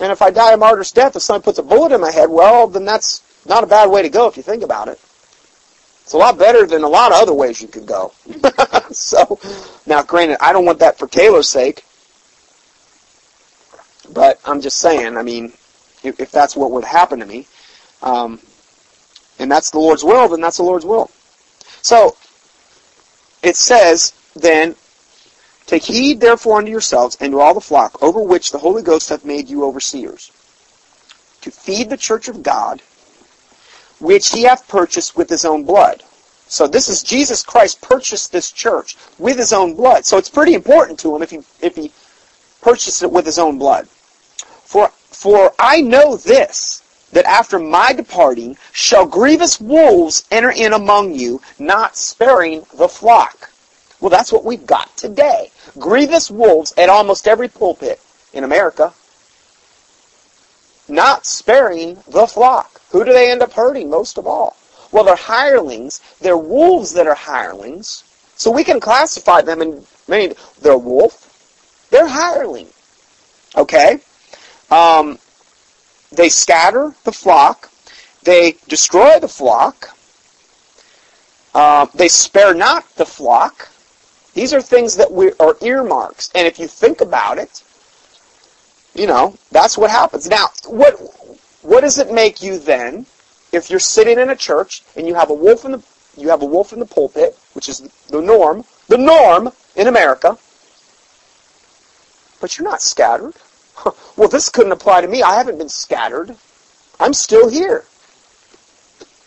And if I die a martyr's death, if someone puts a bullet in my head, well, then that's not a bad way to go if you think about it. It's a lot better than a lot of other ways you could go. so, now granted, I don't want that for Taylor's sake. But I'm just saying, I mean, if, if that's what would happen to me, um, and that's the Lord's will, then that's the Lord's will. So, it says, then, Take heed therefore unto yourselves and to all the flock over which the Holy Ghost hath made you overseers, to feed the church of God, which he hath purchased with his own blood. So this is Jesus Christ purchased this church with his own blood. So it's pretty important to him if he if he purchased it with his own blood. For for I know this that after my departing shall grievous wolves enter in among you, not sparing the flock. Well, that's what we've got today. Grievous wolves at almost every pulpit in America. Not sparing the flock. Who do they end up hurting most of all? Well, they're hirelings. They're wolves that are hirelings. So we can classify them in many. They're wolf. They're hireling. Okay? Um, they scatter the flock. They destroy the flock. Uh, they spare not the flock. These are things that we are earmarks. And if you think about it, you know, that's what happens. Now, what what does it make you then if you're sitting in a church and you have a wolf in the you have a wolf in the pulpit, which is the norm, the norm in America, but you're not scattered. Well, this couldn't apply to me. I haven't been scattered. I'm still here.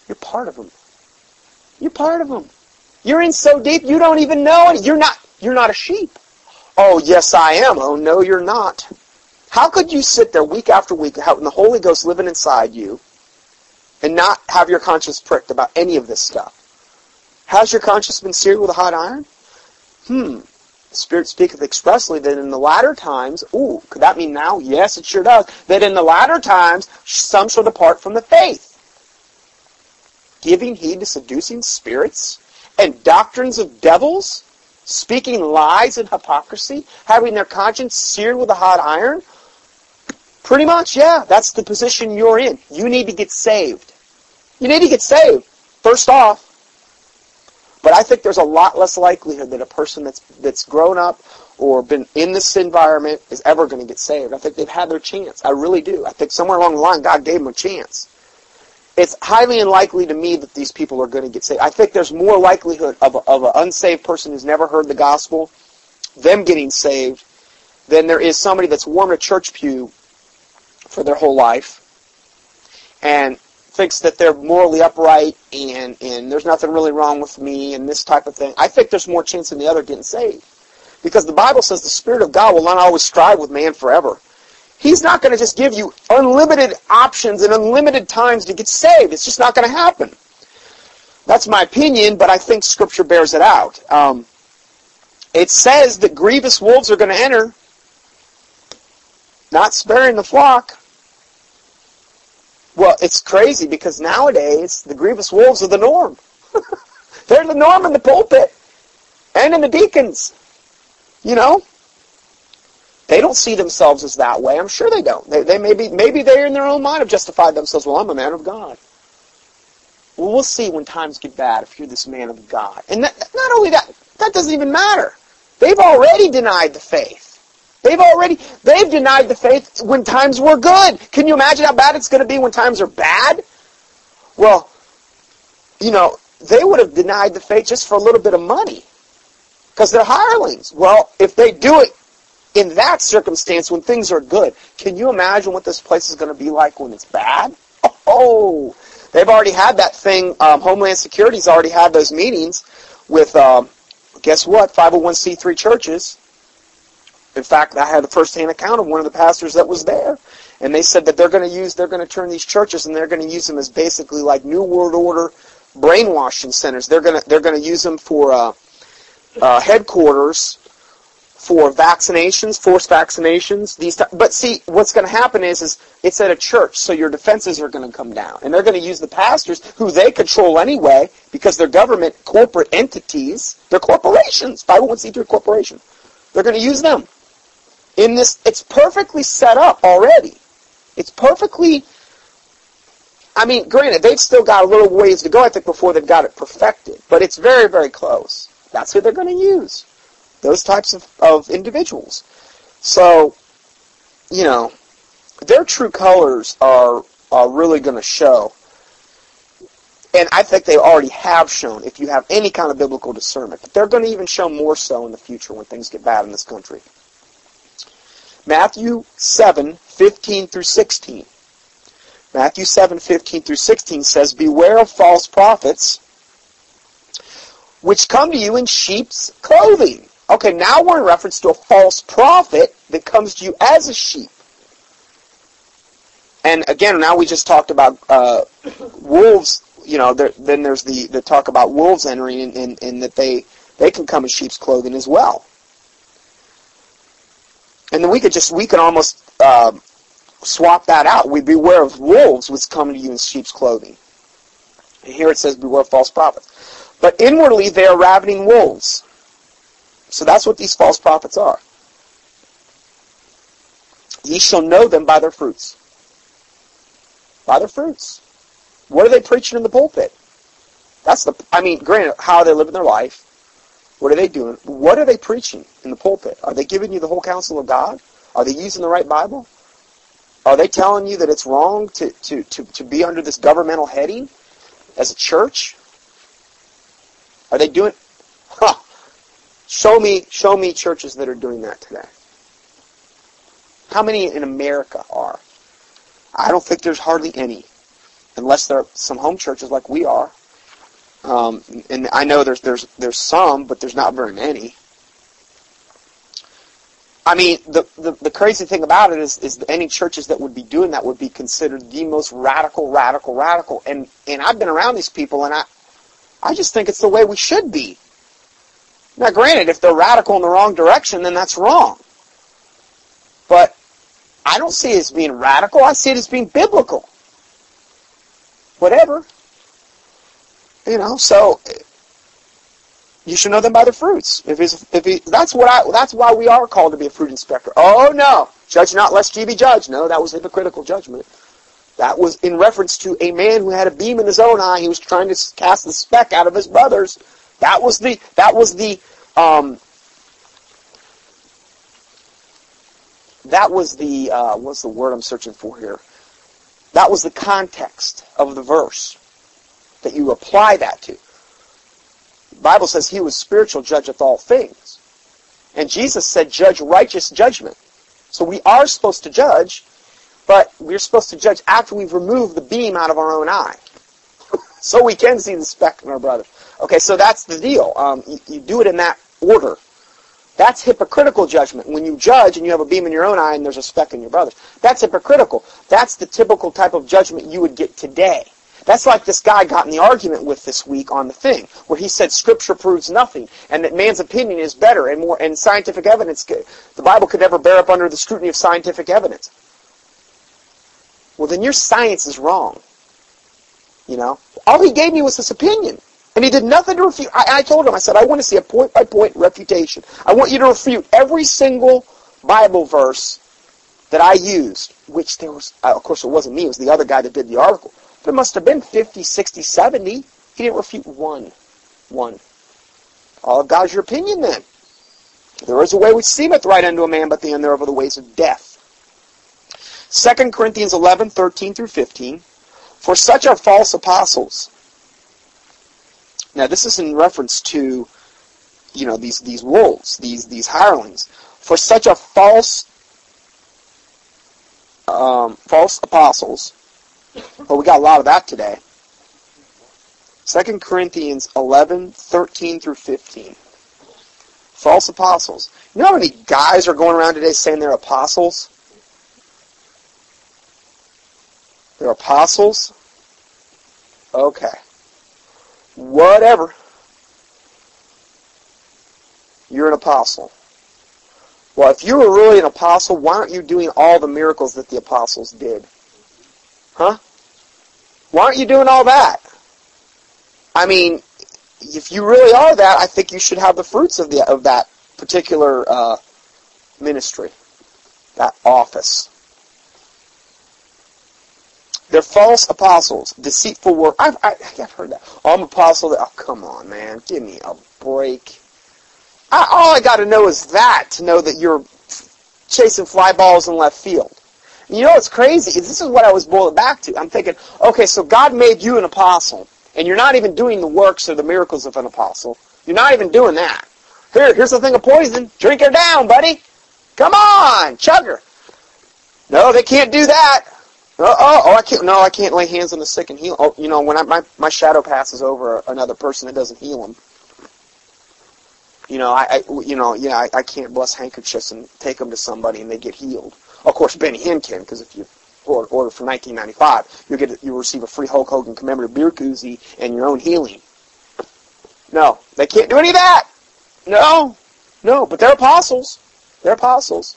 You're part of them. You're part of them. You're in so deep you don't even know it. You're not you're not a sheep. Oh, yes I am. Oh no, you're not. How could you sit there week after week having the Holy Ghost living inside you and not have your conscience pricked about any of this stuff? Has your conscience been seared with a hot iron? Hmm. Spirit speaketh expressly that in the latter times, ooh, could that mean now? Yes, it sure does. That in the latter times, some shall depart from the faith, giving heed to seducing spirits and doctrines of devils, speaking lies and hypocrisy, having their conscience seared with a hot iron? Pretty much, yeah, that's the position you're in. You need to get saved. You need to get saved, first off. But I think there's a lot less likelihood that a person that's that's grown up or been in this environment is ever going to get saved. I think they've had their chance. I really do. I think somewhere along the line God gave them a chance it's highly unlikely to me that these people are going to get saved. I think there's more likelihood of, a, of an unsaved person who's never heard the gospel, them getting saved, than there is somebody that's warmed a church pew for their whole life and thinks that they're morally upright and, and there's nothing really wrong with me and this type of thing. I think there's more chance than the other getting saved. Because the Bible says the Spirit of God will not always strive with man forever. He's not going to just give you unlimited options and unlimited times to get saved. It's just not going to happen. That's my opinion, but I think Scripture bears it out. Um, it says that grievous wolves are going to enter, not sparing the flock. Well, it's crazy because nowadays the grievous wolves are the norm. They're the norm in the pulpit and in the deacons. You know, they don't see themselves as that way. I'm sure they don't. They, they maybe maybe they in their own mind have justified themselves. Well, I'm a man of God. Well, we'll see when times get bad if you're this man of God. And that, not only that, that doesn't even matter. They've already denied the faith. They've already they've denied the faith when times were good. Can you imagine how bad it's going to be when times are bad? Well, you know, they would have denied the faith just for a little bit of money because they're hirelings. Well, if they do it in that circumstance, when things are good, can you imagine what this place is going to be like when it's bad? Oh, they've already had that thing. Um, Homeland Security's already had those meetings with, um, guess what, 501c3 churches. In fact, I had a first-hand account of one of the pastors that was there. And they said that they're going to use, they're going to turn these churches and they're going to use them as basically like New World Order brainwashing centers. They're going to, they're going to use them for, uh, uh, headquarters for vaccinations, forced vaccinations. These, t- but see, what's going to happen is, is it's at a church, so your defenses are going to come down, and they're going to use the pastors, who they control anyway, because they're government corporate entities. They're corporations, 501c3 corporation. They're going to use them in this. It's perfectly set up already. It's perfectly. I mean, granted, they've still got a little ways to go, I think, before they've got it perfected. But it's very, very close. That's who they're going to use. Those types of, of individuals. So, you know, their true colors are are really going to show. And I think they already have shown if you have any kind of biblical discernment. But they're going to even show more so in the future when things get bad in this country. Matthew 7, 15 through 16. Matthew 7, 15 through 16 says, Beware of false prophets, which come to you in sheep's clothing. Okay, now we're in reference to a false prophet that comes to you as a sheep. And again, now we just talked about uh, wolves. You know, there, then there's the, the talk about wolves entering, and, and, and that they they can come in sheep's clothing as well. And then we could just we could almost uh, swap that out. We beware of wolves, which come to you in sheep's clothing. And here it says, beware false prophets. But inwardly they are ravening wolves. So that's what these false prophets are. Ye shall know them by their fruits by their fruits. What are they preaching in the pulpit? That's the, I mean, granted, how they living their life? What are they doing? What are they preaching in the pulpit? Are they giving you the whole counsel of God? Are they using the right Bible? Are they telling you that it's wrong to, to, to, to be under this governmental heading as a church? Are they doing, huh, show me, show me churches that are doing that today. How many in America are? I don't think there's hardly any, unless there are some home churches like we are. Um, and I know there's there's there's some, but there's not very many. I mean, the, the, the crazy thing about it is, is any churches that would be doing that would be considered the most radical, radical, radical. And, and I've been around these people and I, I just think it's the way we should be. Now granted, if they're radical in the wrong direction, then that's wrong. But I don't see it as being radical. I see it as being biblical. Whatever. You know, so you should know them by their fruits. If he's, if he, that's what I, that's why we are called to be a fruit inspector. Oh no, judge not lest ye be judged. No, that was hypocritical judgment. That was in reference to a man who had a beam in his own eye. He was trying to cast the speck out of his brother's. That was the, that was the, um, that was the uh, what's the word I'm searching for here? That was the context of the verse that you apply that to. The Bible says he was spiritual judgeth all things. And Jesus said judge righteous judgment. So we are supposed to judge, but we're supposed to judge after we've removed the beam out of our own eye. so we can see the speck in our brother. Okay, so that's the deal. Um, you, you do it in that order. That's hypocritical judgment. When you judge and you have a beam in your own eye and there's a speck in your brother's. That's hypocritical. That's the typical type of judgment you would get today. That's like this guy got in the argument with this week on the thing, where he said scripture proves nothing, and that man's opinion is better and more, and scientific evidence, the Bible could never bear up under the scrutiny of scientific evidence. Well, then your science is wrong. You know? All he gave me was his opinion. And he did nothing to refute. I, I told him, I said, I want to see a point by point refutation. I want you to refute every single Bible verse that I used, which there was, uh, of course it wasn't me, it was the other guy that did the article. There must have been 50, 60, 70. He didn't refute one. One. All of God's your opinion then. There is a way which seemeth right unto a man, but the end thereof are the ways of death. 2 Corinthians 11, 13 through 15. For such are false apostles now this is in reference to, you know, these, these wolves, these, these hirelings. For such are false, um, false apostles, well, we got a lot of that today. 2 Corinthians 11, 13 through 15. False apostles. You know how many guys are going around today saying they're apostles? They're apostles? Okay. Whatever. You're an apostle. Well, if you were really an apostle, why aren't you doing all the miracles that the apostles did? Huh? Why aren't you doing all that? I mean, if you really are that, I think you should have the fruits of the of that particular uh, ministry, that office. They're false apostles, deceitful work. I've, I, have heard that. Oh, I'm apostle. That, oh, come on, man. Give me a break. I, all I got to know is that to know that you're chasing fly balls in left field. You know what's crazy is this is what I was boiled back to. I'm thinking, okay, so God made you an apostle, and you're not even doing the works or the miracles of an apostle. You're not even doing that. Here, here's a thing of poison. Drink her down, buddy. Come on, chug her. No, they can't do that. Oh, oh, oh, I can't. No, I can't lay hands on the sick and heal. Oh, you know, when I, my my shadow passes over another person, it doesn't heal them. You know, I, I you know, yeah, I, I can't bless handkerchiefs and take them to somebody and they get healed. Of course, Benny Hinn can because if you order, order for 1995, you get you receive a free Hulk Hogan commemorative beer koozie and your own healing. No, they can't do any of that. No, no, but they're apostles. They're apostles.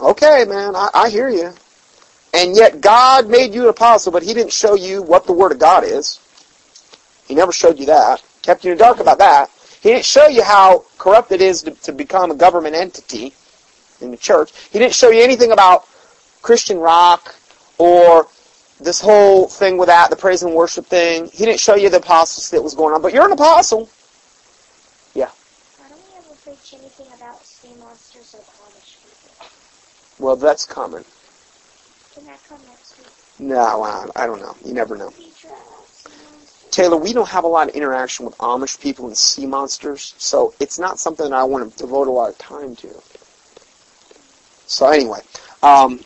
Okay, man, I, I hear you. And yet God made you an apostle, but he didn't show you what the Word of God is. He never showed you that. Kept you in the dark about that. He didn't show you how corrupt it is to, to become a government entity in the church. He didn't show you anything about Christian rock or this whole thing with that, the praise and worship thing. He didn't show you the apostles that was going on, but you're an apostle.
Yeah. Why don't we ever preach anything about sea monsters or Amish people?
Well, that's coming.
Can that come next week?
No, I don't know. You never know. Taylor, we don't have a lot of interaction with Amish people and sea monsters, so it's not something that I want to devote a lot of time to. So anyway, um,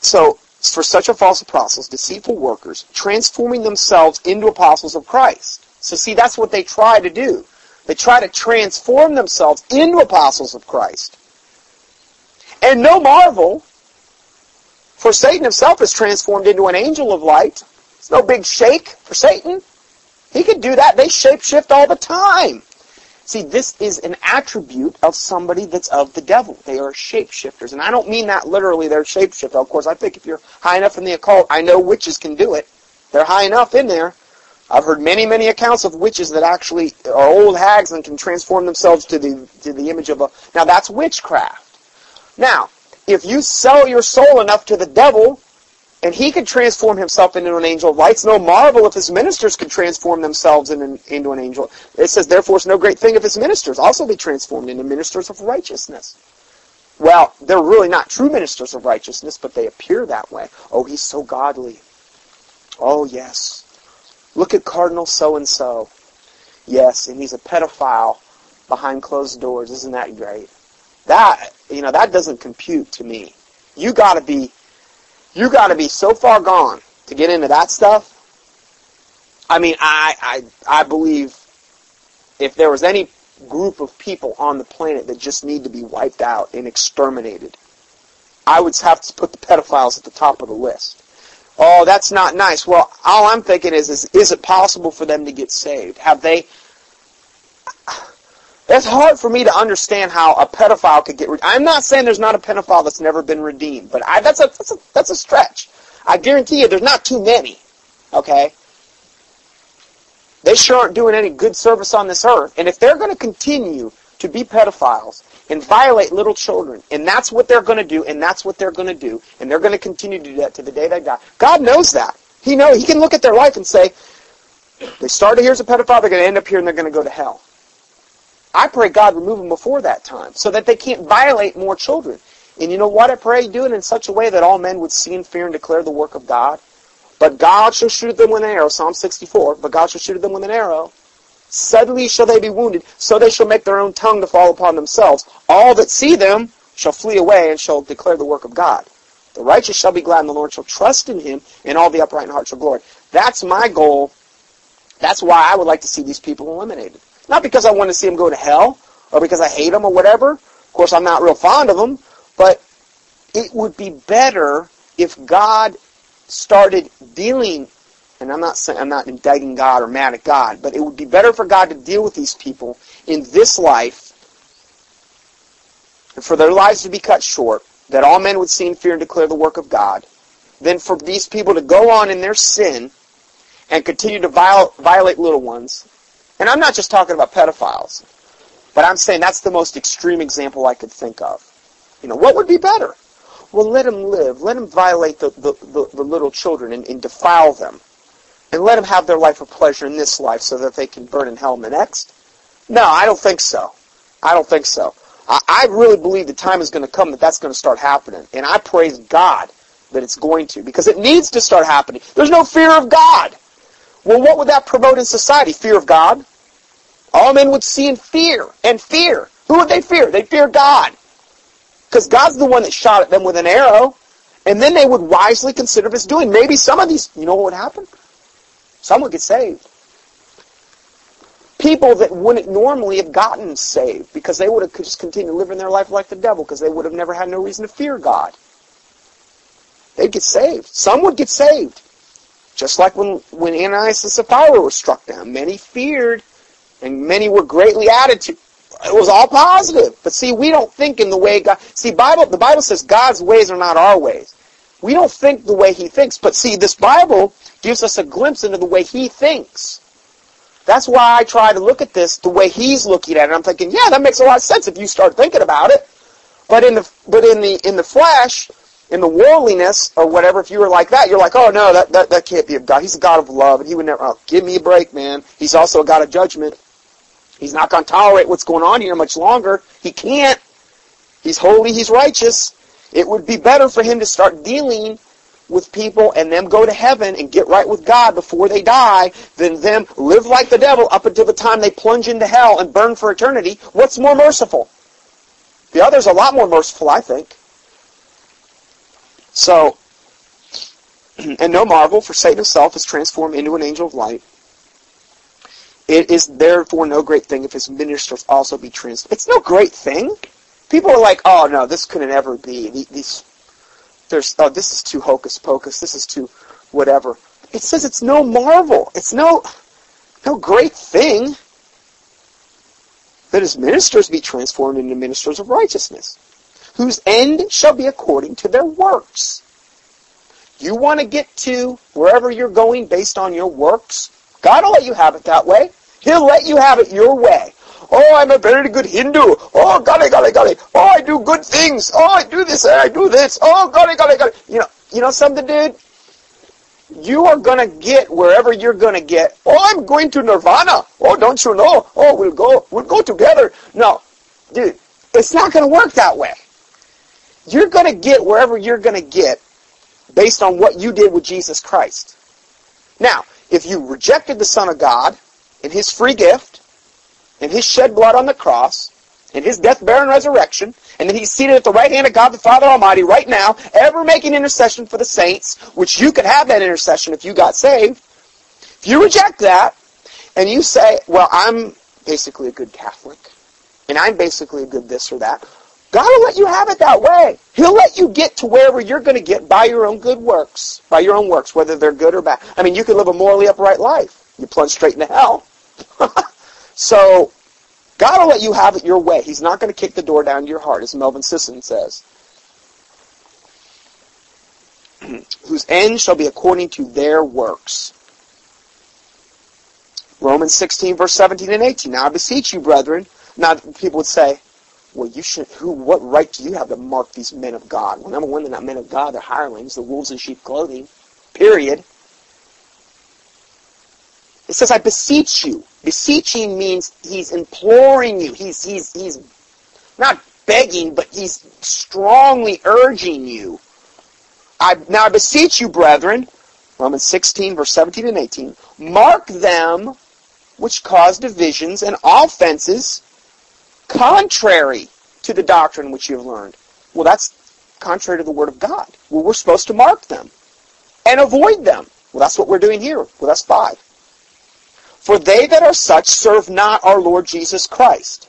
so for such a false apostles, deceitful workers, transforming themselves into apostles of Christ. So see, that's what they try to do. They try to transform themselves into apostles of Christ. And no marvel, for Satan himself is transformed into an angel of light. It's no big shake for Satan. He could do that. They shapeshift all the time. See, this is an attribute of somebody that's of the devil. They are shapeshifters. And I don't mean that literally they're shapeshifters. Of course, I think if you're high enough in the occult, I know witches can do it. They're high enough in there. I've heard many, many accounts of witches that actually are old hags and can transform themselves to the, to the image of a... Now, that's witchcraft. Now, if you sell your soul enough to the devil, and he could transform himself into an angel of light. It's no marvel if his ministers could transform themselves in an, into an angel. It says, therefore, it's no great thing if his ministers also be transformed into ministers of righteousness. Well, they're really not true ministers of righteousness, but they appear that way. Oh, he's so godly. Oh, yes. Look at Cardinal so-and-so. Yes, and he's a pedophile behind closed doors. Isn't that great? That, you know, that doesn't compute to me. You gotta be you got to be so far gone to get into that stuff. I mean, I, I, I believe if there was any group of people on the planet that just need to be wiped out and exterminated, I would have to put the pedophiles at the top of the list. Oh, that's not nice. Well, all I'm thinking is, is, is it possible for them to get saved? Have they, it's hard for me to understand how a pedophile could get. Re- I'm not saying there's not a pedophile that's never been redeemed, but I, that's a that's a that's a stretch. I guarantee you, there's not too many. Okay. They sure aren't doing any good service on this earth, and if they're going to continue to be pedophiles and violate little children, and that's what they're going to do, and that's what they're going to do, and they're going to continue to do that to the day they die. God knows that. He know He can look at their life and say, they started here as a pedophile, they're going to end up here, and they're going to go to hell. I pray God remove them before that time so that they can't violate more children. And you know what? I pray do it in such a way that all men would see and fear and declare the work of God. But God shall shoot them with an arrow, Psalm 64, but God shall shoot them with an arrow. Suddenly shall they be wounded, so they shall make their own tongue to fall upon themselves. All that see them shall flee away and shall declare the work of God. The righteous shall be glad, and the Lord shall trust in him, and all the upright in heart shall glory. That's my goal. That's why I would like to see these people eliminated. Not because I want to see them go to hell or because I hate them or whatever. Of course, I'm not real fond of them, but it would be better if God started dealing and I'm not saying I'm not indicting God or mad at God, but it would be better for God to deal with these people in this life and for their lives to be cut short, that all men would see and fear and declare the work of God, than for these people to go on in their sin and continue to viol- violate little ones and I'm not just talking about pedophiles, but I'm saying that's the most extreme example I could think of. You know, what would be better? Well, let them live. Let them violate the, the, the, the little children and, and defile them. And let them have their life of pleasure in this life so that they can burn in hell in the next. No, I don't think so. I don't think so. I, I really believe the time is going to come that that's going to start happening. And I praise God that it's going to because it needs to start happening. There's no fear of God. Well, what would that promote in society? Fear of God? All men would see in fear and fear. Who would they fear? They fear God. Because God's the one that shot at them with an arrow. And then they would wisely consider his doing. Maybe some of these, you know what would happen? Some would get saved. People that wouldn't normally have gotten saved because they would have just continued living their life like the devil because they would have never had no reason to fear God. They'd get saved. Some would get saved. Just like when, when Ananias and Sapphira were struck down. Many feared and many were greatly added to. It was all positive. But see, we don't think in the way God, see, Bible, the Bible says God's ways are not our ways. We don't think the way He thinks. But see, this Bible gives us a glimpse into the way He thinks. That's why I try to look at this the way He's looking at it. I'm thinking, yeah, that makes a lot of sense if you start thinking about it. But in the, but in the, in the flesh, in the worldliness or whatever, if you were like that, you're like, oh no, that, that, that can't be of God. He's a God of love, and he would never, oh, give me a break, man. He's also a God of judgment. He's not going to tolerate what's going on here much longer. He can't. He's holy, he's righteous. It would be better for him to start dealing with people and them go to heaven and get right with God before they die than them live like the devil up until the time they plunge into hell and burn for eternity. What's more merciful? The other's a lot more merciful, I think. So, and no marvel, for Satan himself is transformed into an angel of light. It is therefore no great thing if his ministers also be transformed. It's no great thing. People are like, oh no, this couldn't ever be. These, there's, oh, this is too hocus pocus. This is too whatever. It says it's no marvel. It's no, no great thing that his ministers be transformed into ministers of righteousness whose end shall be according to their works. You want to get to wherever you're going based on your works? God will let you have it that way. He'll let you have it your way. Oh, I'm a very good Hindu. Oh, golly, golly, golly. Oh, I do good things. Oh, I do this and I do this. Oh, golly, golly, golly. You know, you know something, dude? You are going to get wherever you're going to get. Oh, I'm going to Nirvana. Oh, don't you know? Oh, we'll go. We'll go together. No, dude, it's not going to work that way. You're going to get wherever you're going to get based on what you did with Jesus Christ. Now, if you rejected the Son of God and His free gift and His shed blood on the cross and His death, burial, and resurrection, and then He's seated at the right hand of God the Father Almighty right now, ever making intercession for the saints, which you could have that intercession if you got saved. If you reject that and you say, well, I'm basically a good Catholic and I'm basically a good this or that, God will let you have it that way. He'll let you get to wherever you're going to get by your own good works, by your own works, whether they're good or bad. I mean, you can live a morally upright life. You plunge straight into hell. so, God will let you have it your way. He's not going to kick the door down to your heart, as Melvin Sisson says. Whose end shall be according to their works. Romans 16, verse 17 and 18. Now I beseech you, brethren. Now, people would say, well, you should, who, what right do you have to mark these men of God? Well, number one, they're not men of God, they're hirelings, the wolves in sheep clothing. Period. It says, I beseech you. Beseeching means he's imploring you. He's, he's, he's not begging, but he's strongly urging you. I, now I beseech you, brethren, Romans 16, verse 17 and 18, mark them which cause divisions and offenses contrary to the doctrine which you have learned. Well, that's contrary to the Word of God. Well, we're supposed to mark them and avoid them. Well, that's what we're doing here. Well, that's five. For they that are such serve not our Lord Jesus Christ,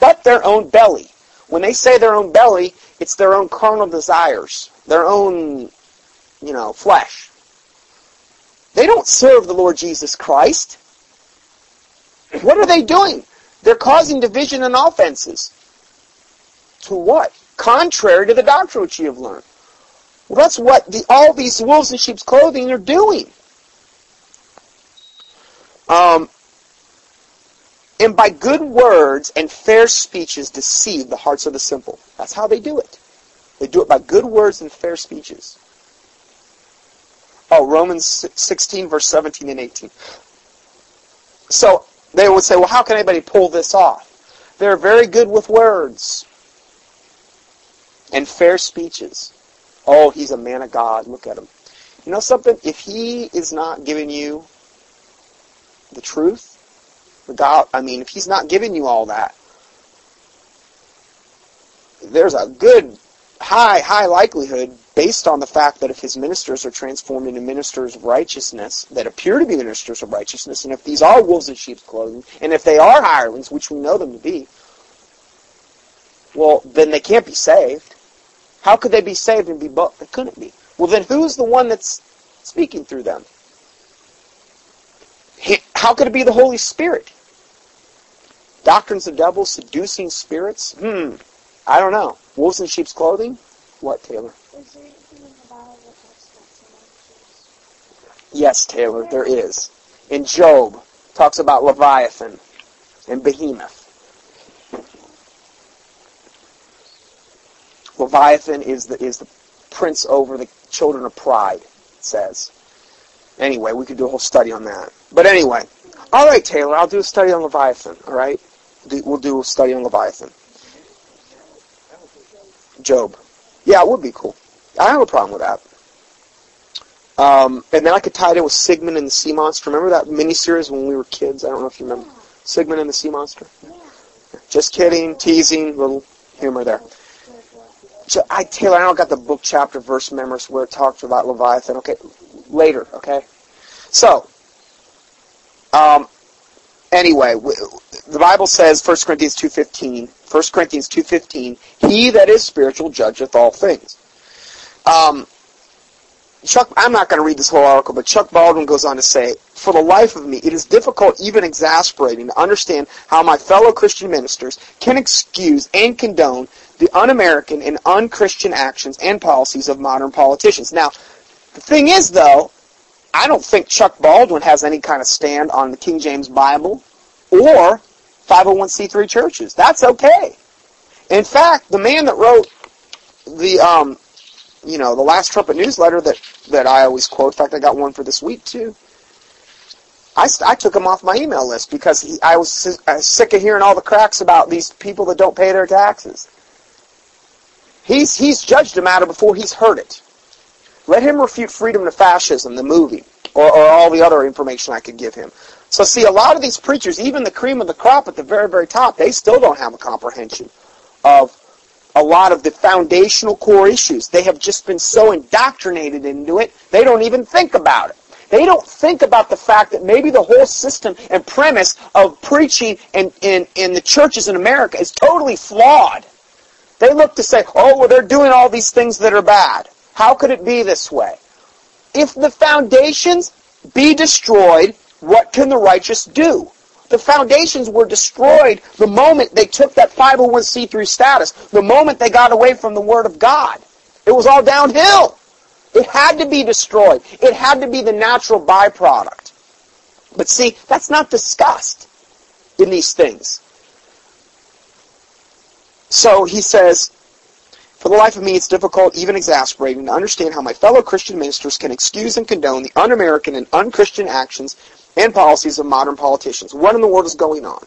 but their own belly. When they say their own belly, it's their own carnal desires, their own, you know, flesh. They don't serve the Lord Jesus Christ. What are they doing? They're causing division and offenses. To what? Contrary to the doctrine which you have learned. Well, that's what the, all these wolves in sheep's clothing are doing. Um, and by good words and fair speeches deceive the hearts of the simple. That's how they do it. They do it by good words and fair speeches. Oh, Romans 16, verse 17 and 18. So they would say, well, how can anybody pull this off? They're very good with words and fair speeches. Oh, he's a man of God. Look at him. You know something? If he is not giving you the truth, the God, I mean, if he's not giving you all that, there's a good high, high likelihood based on the fact that if his ministers are transformed into ministers of righteousness that appear to be ministers of righteousness, and if these are wolves in sheep's clothing, and if they are hirelings, which we know them to be, well, then they can't be saved. How could they be saved and be both? They couldn't be. Well, then who's the one that's speaking through them? How could it be the Holy Spirit? Doctrines of devils, seducing spirits? Hmm. I don't know. Wolves in sheep's clothing? What, Taylor? Yes, Taylor, there is. In Job, talks about Leviathan and Behemoth. Leviathan is the is the prince over the children of pride, it says. Anyway, we could do a whole study on that. But anyway, all right, Taylor, I'll do a study on Leviathan. All right, we'll do a study on Leviathan. Job. Yeah, it would be cool. I have a problem with that. Um, and then I could tie it in with Sigmund and the Sea Monster. Remember that miniseries when we were kids? I don't know if you remember. Sigmund and the Sea Monster? Just kidding, teasing, little humor there. So I, Taylor, I don't got the book chapter verse memories where it talks about Leviathan. Okay, later. Okay, so um, anyway, the Bible says 1 Corinthians 2.15, 1 Corinthians 2.15, he that is spiritual judgeth all things. Um, Chuck, I'm not going to read this whole article, but Chuck Baldwin goes on to say, For the life of me, it is difficult, even exasperating, to understand how my fellow Christian ministers can excuse and condone the un-American and un-Christian actions and policies of modern politicians. Now, the thing is, though, I don't think Chuck Baldwin has any kind of stand on the King James Bible or 501c3 churches. That's okay. In fact, the man that wrote the um, you know, the last trumpet newsletter that, that I always quote. In fact, I got one for this week too. I, I took him off my email list because he, I was sick of hearing all the cracks about these people that don't pay their taxes. He's, he's judged a matter before he's heard it. Let him refute Freedom to Fascism, the movie, or, or all the other information I could give him. So see, a lot of these preachers, even the cream of the crop at the very, very top, they still don't have a comprehension of a lot of the foundational core issues. They have just been so indoctrinated into it, they don't even think about it. They don't think about the fact that maybe the whole system and premise of preaching in, in, in the churches in America is totally flawed. They look to say, oh, well, they're doing all these things that are bad. How could it be this way? If the foundations be destroyed, what can the righteous do? The foundations were destroyed the moment they took that 501c3 status, the moment they got away from the Word of God. It was all downhill. It had to be destroyed. It had to be the natural byproduct. But see, that's not discussed in these things. So he says, for the life of me, it's difficult, even exasperating, to understand how my fellow Christian ministers can excuse and condone the un-American and un-Christian actions and policies of modern politicians. What in the world is going on?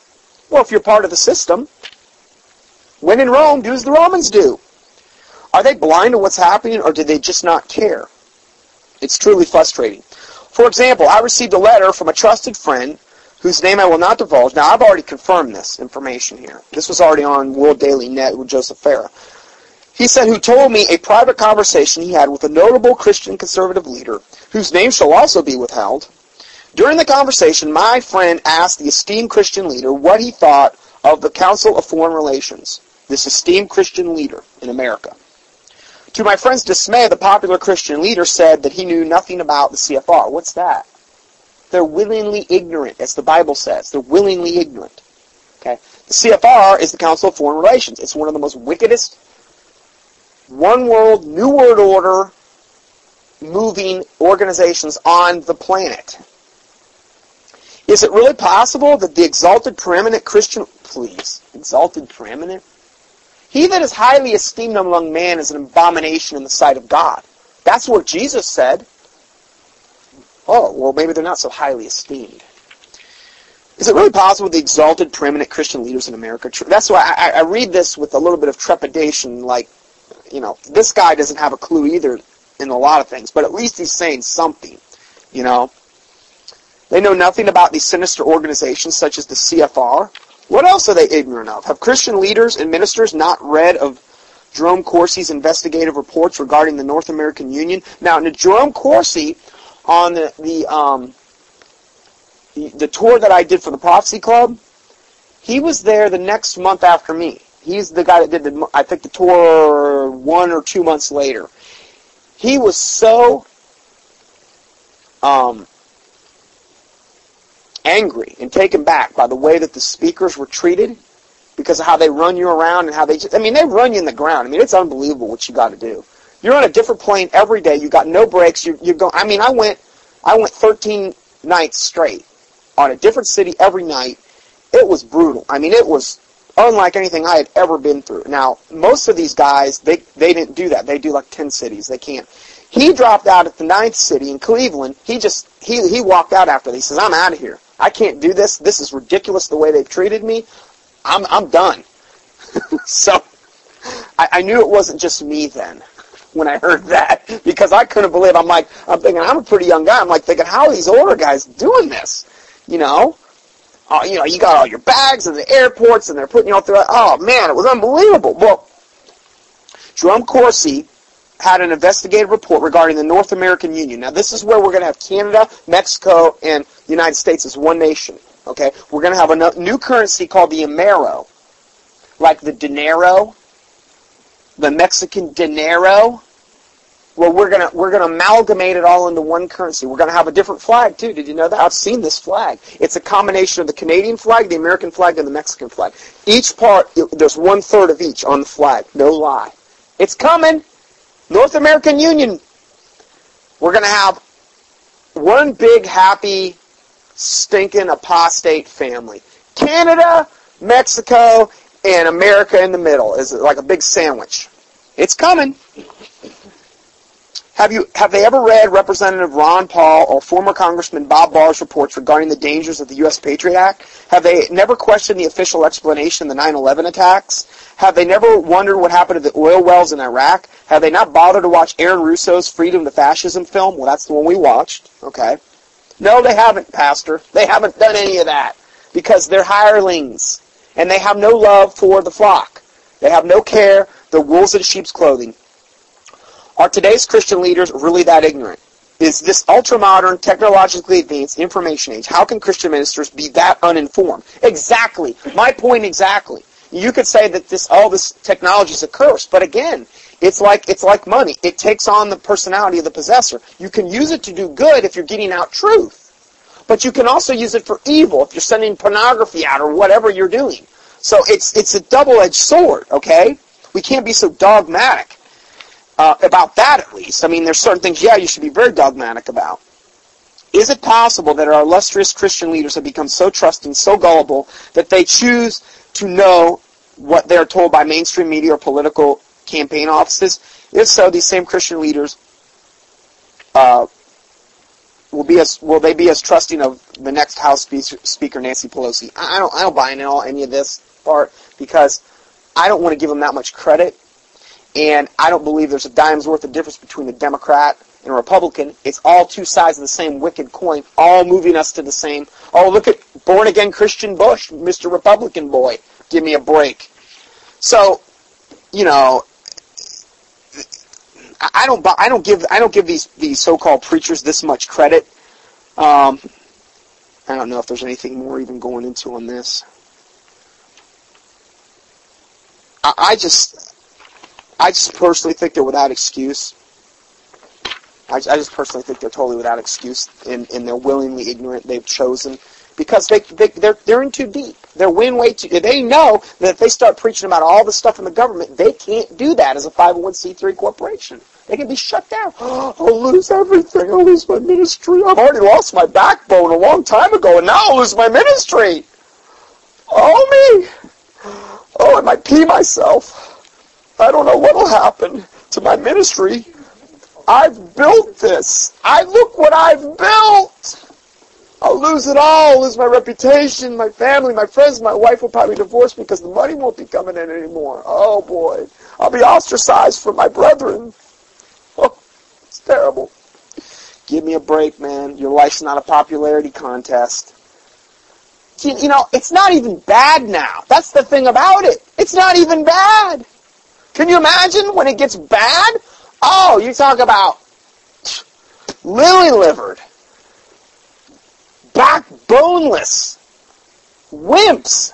Well, if you're part of the system, when in Rome, do as the Romans do. Are they blind to what's happening or do they just not care? It's truly frustrating. For example, I received a letter from a trusted friend whose name I will not divulge. Now, I've already confirmed this information here. This was already on World Daily Net with Joseph Farah. He said, who told me a private conversation he had with a notable Christian conservative leader, whose name shall also be withheld, during the conversation, my friend asked the esteemed Christian leader what he thought of the Council of Foreign Relations, this esteemed Christian leader in America. To my friend's dismay, the popular Christian leader said that he knew nothing about the CFR. What's that? They're willingly ignorant, as the Bible says. They're willingly ignorant. Okay? The CFR is the Council of Foreign Relations. It's one of the most wickedest, one world, new world order moving organizations on the planet. Is it really possible that the exalted preeminent Christian, please, exalted preeminent? He that is highly esteemed among men is an abomination in the sight of God. That's what Jesus said. Oh, well, maybe they're not so highly esteemed. Is it really possible the exalted, preeminent Christian leaders in America? That's why I, I read this with a little bit of trepidation, like, you know, this guy doesn't have a clue either in a lot of things, but at least he's saying something, you know. They know nothing about these sinister organizations such as the CFR. What else are they ignorant of? Have Christian leaders and ministers not read of Jerome Corsi's investigative reports regarding the North American Union? Now, Jerome Corsi, on the, the, um, the, the tour that I did for the Prophecy Club, he was there the next month after me. He's the guy that did the, I think the tour one or two months later. He was so um, angry and taken back by the way that the speakers were treated because of how they run you around and how they just, I mean, they run you in the ground. I mean, it's unbelievable what you got to do. You're on a different plane every day. You got no breaks. You, you're going, I mean, I went, I went 13 nights straight on a different city every night. It was brutal. I mean, it was unlike anything I had ever been through. Now, most of these guys, they, they didn't do that. They do like 10 cities. They can't. He dropped out at the ninth city in Cleveland. He just, he, he walked out after. that. He says, I'm out of here. I can't do this. This is ridiculous the way they've treated me. I'm, I'm done. so, I, I knew it wasn't just me then when I heard that because I couldn't believe. I'm like, I'm thinking I'm a pretty young guy. I'm like thinking, how are these older guys doing this? You know, uh, you know, you got all your bags in the airports and they're putting you all through. Oh man, it was unbelievable. Well, Jerome Corsi had an investigative report regarding the North American Union. Now, this is where we're going to have Canada, Mexico, and the United States as one nation. Okay, we're going to have a new currency called the Amero, like the dinero, the Mexican dinero. Well, we're gonna we're gonna amalgamate it all into one currency. We're gonna have a different flag too. Did you know that? I've seen this flag. It's a combination of the Canadian flag, the American flag, and the Mexican flag. Each part, there's one third of each on the flag. No lie. It's coming. North American Union. We're gonna have one big happy stinking apostate family. Canada, Mexico, and America in the middle is like a big sandwich. It's coming. Have you have they ever read Representative Ron Paul or former Congressman Bob Barr's reports regarding the dangers of the U.S. Patriot Act? Have they never questioned the official explanation of the 9/11 attacks? Have they never wondered what happened to the oil wells in Iraq? Have they not bothered to watch Aaron Russo's Freedom to Fascism film? Well, that's the one we watched. Okay. No, they haven't, Pastor. They haven't done any of that because they're hirelings and they have no love for the flock. They have no care. They're wolves in sheep's clothing. Are today's Christian leaders really that ignorant? Is this ultra-modern, technologically advanced information age, how can Christian ministers be that uninformed? Exactly. My point exactly. You could say that this all this technology is a curse, but again, it's like it's like money. It takes on the personality of the possessor. You can use it to do good if you're getting out truth. But you can also use it for evil if you're sending pornography out or whatever you're doing. So it's it's a double-edged sword, okay? We can't be so dogmatic uh, about that at least. I mean, there's certain things, yeah, you should be very dogmatic about. Is it possible that our illustrious Christian leaders have become so trusting, so gullible, that they choose to know what they're told by mainstream media or political campaign offices? If so, these same Christian leaders uh, will be as will they be as trusting of the next House Speaker Nancy Pelosi? I don't I don't buy into all any of this part because I don't want to give them that much credit and I don't believe there's a dime's worth of difference between a Democrat and a Republican. It's all two sides of the same wicked coin, all moving us to the same. Oh, look at born again Christian Bush, Mr. Republican boy. Give me a break. So, you know, I don't. I don't give. I don't give these these so-called preachers this much credit. Um, I don't know if there's anything more even going into on this. I, I just I just personally think they're without excuse. I, I just personally think they're totally without excuse, and, and they're willingly ignorant. They've chosen because they, they they're they're in too deep. They're way way too. They know that if they start preaching about all the stuff in the government, they can't do that as a 501c3 corporation. They can be shut down. I'll lose everything. I'll lose my ministry. I've already lost my backbone a long time ago, and now I'll lose my ministry. Oh me. Oh, I might pee myself. I don't know what will happen to my ministry. I've built this. I look what I've built. I'll lose it all. Lose my reputation, my family, my friends. My wife will probably divorce me because the money won't be coming in anymore. Oh boy. I'll be ostracized from my brethren. Oh, it's terrible. Give me a break, man. Your life's not a popularity contest. You know, it's not even bad now. That's the thing about it. It's not even bad. Can you imagine when it gets bad? Oh, you talk about lily livered, backboneless, wimps.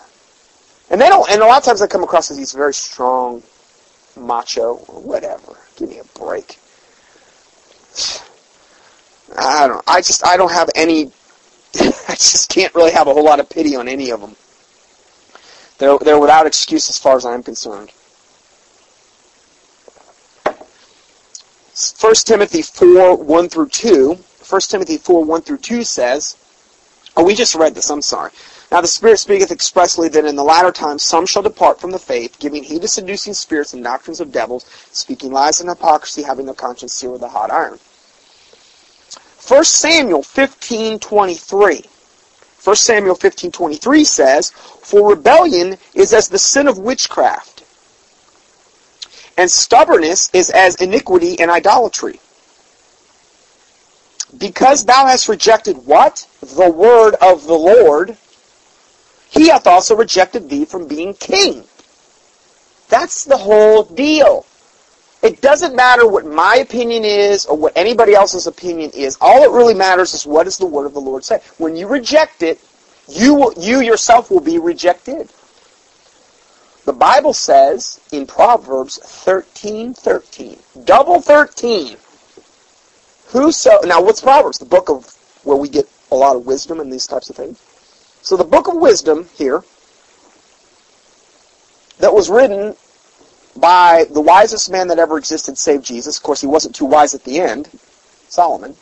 And they don't, and a lot of times they come across as these very strong, macho, or whatever. Give me a break. I don't, I just, I don't have any, I just can't really have a whole lot of pity on any of them. They're, they're without excuse as far as I'm concerned. 1 Timothy 4, 1 through 2. 1 Timothy 4, 1 through 2 says, oh, we just read this, I'm sorry. Now the Spirit speaketh expressly that in the latter times some shall depart from the faith, giving heed to seducing spirits and doctrines of devils, speaking lies and hypocrisy, having their conscience seared with a hot iron. 1 Samuel 15:23. 1 Samuel 15:23 says, "For rebellion is as the sin of witchcraft, and stubbornness is as iniquity and idolatry. Because thou hast rejected what? The word of the Lord, he hath also rejected thee from being king." That's the whole deal. It doesn't matter what my opinion is or what anybody else's opinion is. All it really matters is what does the word of the Lord say. When you reject it, you will, you yourself will be rejected. The Bible says in Proverbs 13, 13, double 13, whoso, now what's Proverbs? The book of, where we get a lot of wisdom and these types of things. So the book of wisdom here, that was written by the wisest man that ever existed save Jesus. Of course, he wasn't too wise at the end, Solomon.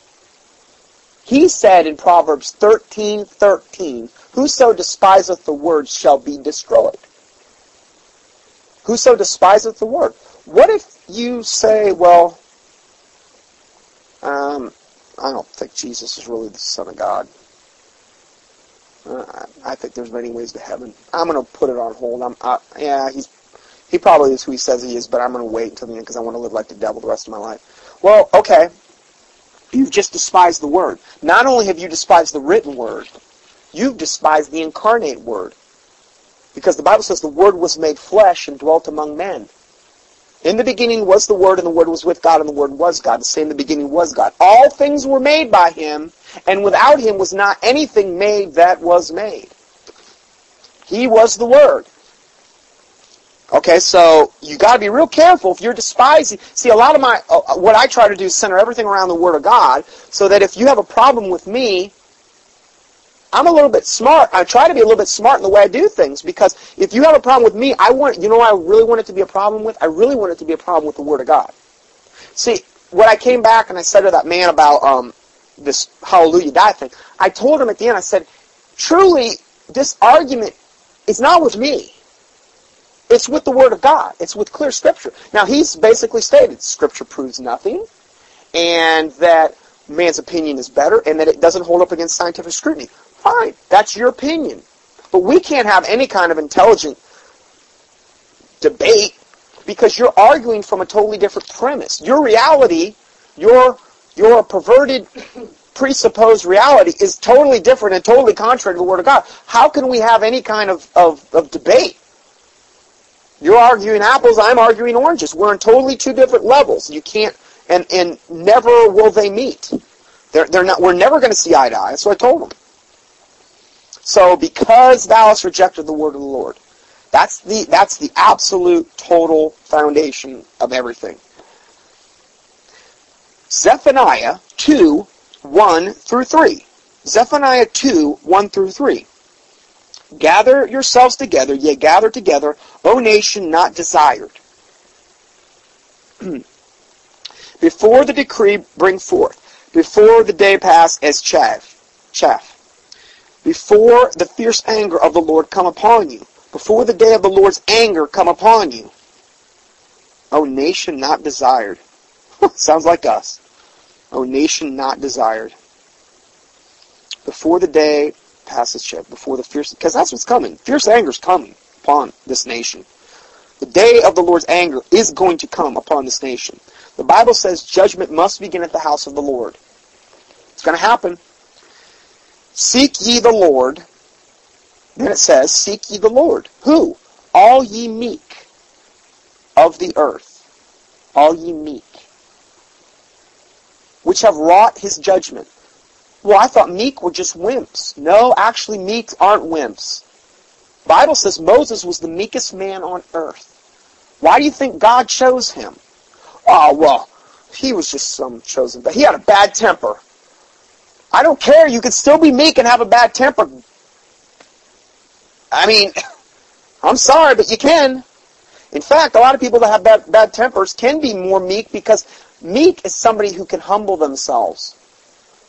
He said in Proverbs 13, 13, Whoso despiseth the word shall be destroyed. Whoso despiseth the word. What if you say, well, um, I don't think Jesus is really the Son of God. Uh, I think there's many ways to heaven. I'm going to put it on hold. I'm, uh, yeah, he's he probably is who he says he is, but I'm going to wait until the end because I want to live like the devil the rest of my life. Well, okay. You've just despised the word. Not only have you despised the written word, you've despised the incarnate word. Because the Bible says the word was made flesh and dwelt among men. In the beginning was the Word, and the Word was with God, and the Word was God. The same in the beginning was God. All things were made by Him, and without Him was not anything made that was made. He was the Word. Okay, so you got to be real careful if you're despising. See, a lot of my uh, uh, what I try to do is center everything around the Word of God, so that if you have a problem with me, I'm a little bit smart. I try to be a little bit smart in the way I do things because if you have a problem with me, I want you know I really want it to be a problem with. I really want it to be a problem with the Word of God. See, when I came back and I said to that man about um, this Hallelujah Diet thing, I told him at the end. I said, truly, this argument is not with me. It's with the Word of God. It's with clear Scripture. Now, he's basically stated Scripture proves nothing, and that man's opinion is better, and that it doesn't hold up against scientific scrutiny. That's your opinion. But we can't have any kind of intelligent debate because you're arguing from a totally different premise. Your reality, your your perverted presupposed reality is totally different and totally contrary to the Word of God. How can we have any kind of, of, of debate? You're arguing apples, I'm arguing oranges. We're on totally two different levels. You can't, and, and never will they meet. They're, they're not, we're never going to see eye to eye. That's what I told them. So because thou hast rejected the word of the Lord, that's the, that's the absolute total foundation of everything. Zephaniah 2, 1 through 3. Zephaniah 2, 1 through 3. Gather yourselves together, yea, gather together, O nation not desired. before the decree bring forth, before the day pass as chaff, chaff. Before the fierce anger of the Lord come upon you, before the day of the Lord's anger come upon you. O nation not desired. Sounds like us. O nation not desired. Before the day passes chip, before the fierce, because that's what's coming. Fierce anger is coming upon this nation. The day of the Lord's anger is going to come upon this nation. The Bible says judgment must begin at the house of the Lord. It's going to happen. Seek ye the Lord. Then it says, Seek ye the Lord. Who? All ye meek of the earth. All ye meek. Which have wrought his judgment. Well, I thought meek were just wimps. No, actually meeks aren't wimps. Bible says Moses was the meekest man on earth. Why do you think God chose him? Oh, well, he was just some chosen, but he had a bad temper. I don't care. You can still be meek and have a bad temper. I mean, I'm sorry, but you can. In fact, a lot of people that have bad, bad tempers can be more meek because meek is somebody who can humble themselves.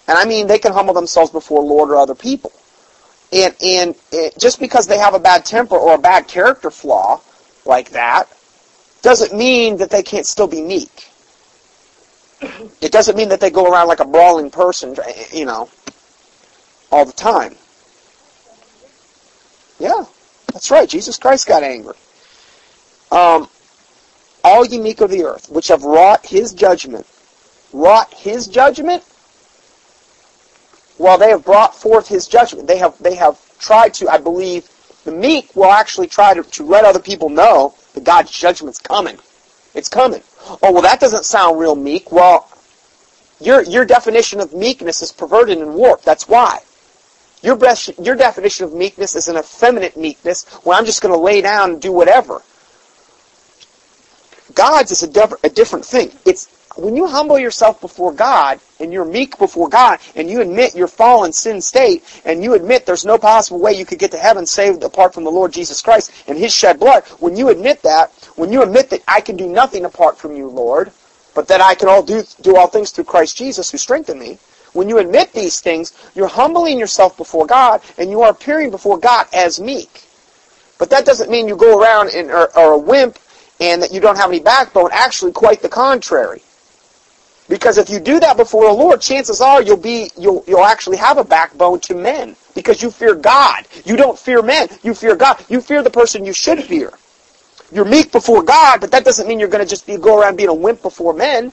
And I mean, they can humble themselves before Lord or other people. And, and it, just because they have a bad temper or a bad character flaw like that doesn't mean that they can't still be meek. It doesn't mean that they go around like a brawling person, you know, all the time. Yeah, that's right. Jesus Christ got angry. Um, all meek of the earth, which have wrought his judgment. Wrought his judgment? Well, they have brought forth his judgment. They have they have tried to, I believe, the meek will actually try to, to let other people know that God's judgment's coming. It's coming. Oh, well, that doesn't sound real meek. Well, your, your definition of meekness is perverted and warped. That's why. Your, best, your definition of meekness is an effeminate meekness where I'm just going to lay down and do whatever. God's is a, a different thing. It's when you humble yourself before God and you're meek before God and you admit your fallen sin state and you admit there's no possible way you could get to heaven saved apart from the Lord Jesus Christ and His shed blood, when you admit that, when you admit that I can do nothing apart from you, Lord, but that I can all do, do all things through Christ Jesus who strengthened me, when you admit these things, you're humbling yourself before God and you are appearing before God as meek. But that doesn't mean you go around and are, are a wimp and that you don't have any backbone. Actually, quite the contrary. Because if you do that before the Lord, chances are you'll be you'll you'll actually have a backbone to men because you fear God. You don't fear men. You fear God. You fear the person you should fear. You're meek before God, but that doesn't mean you're going to just be go around being a wimp before men.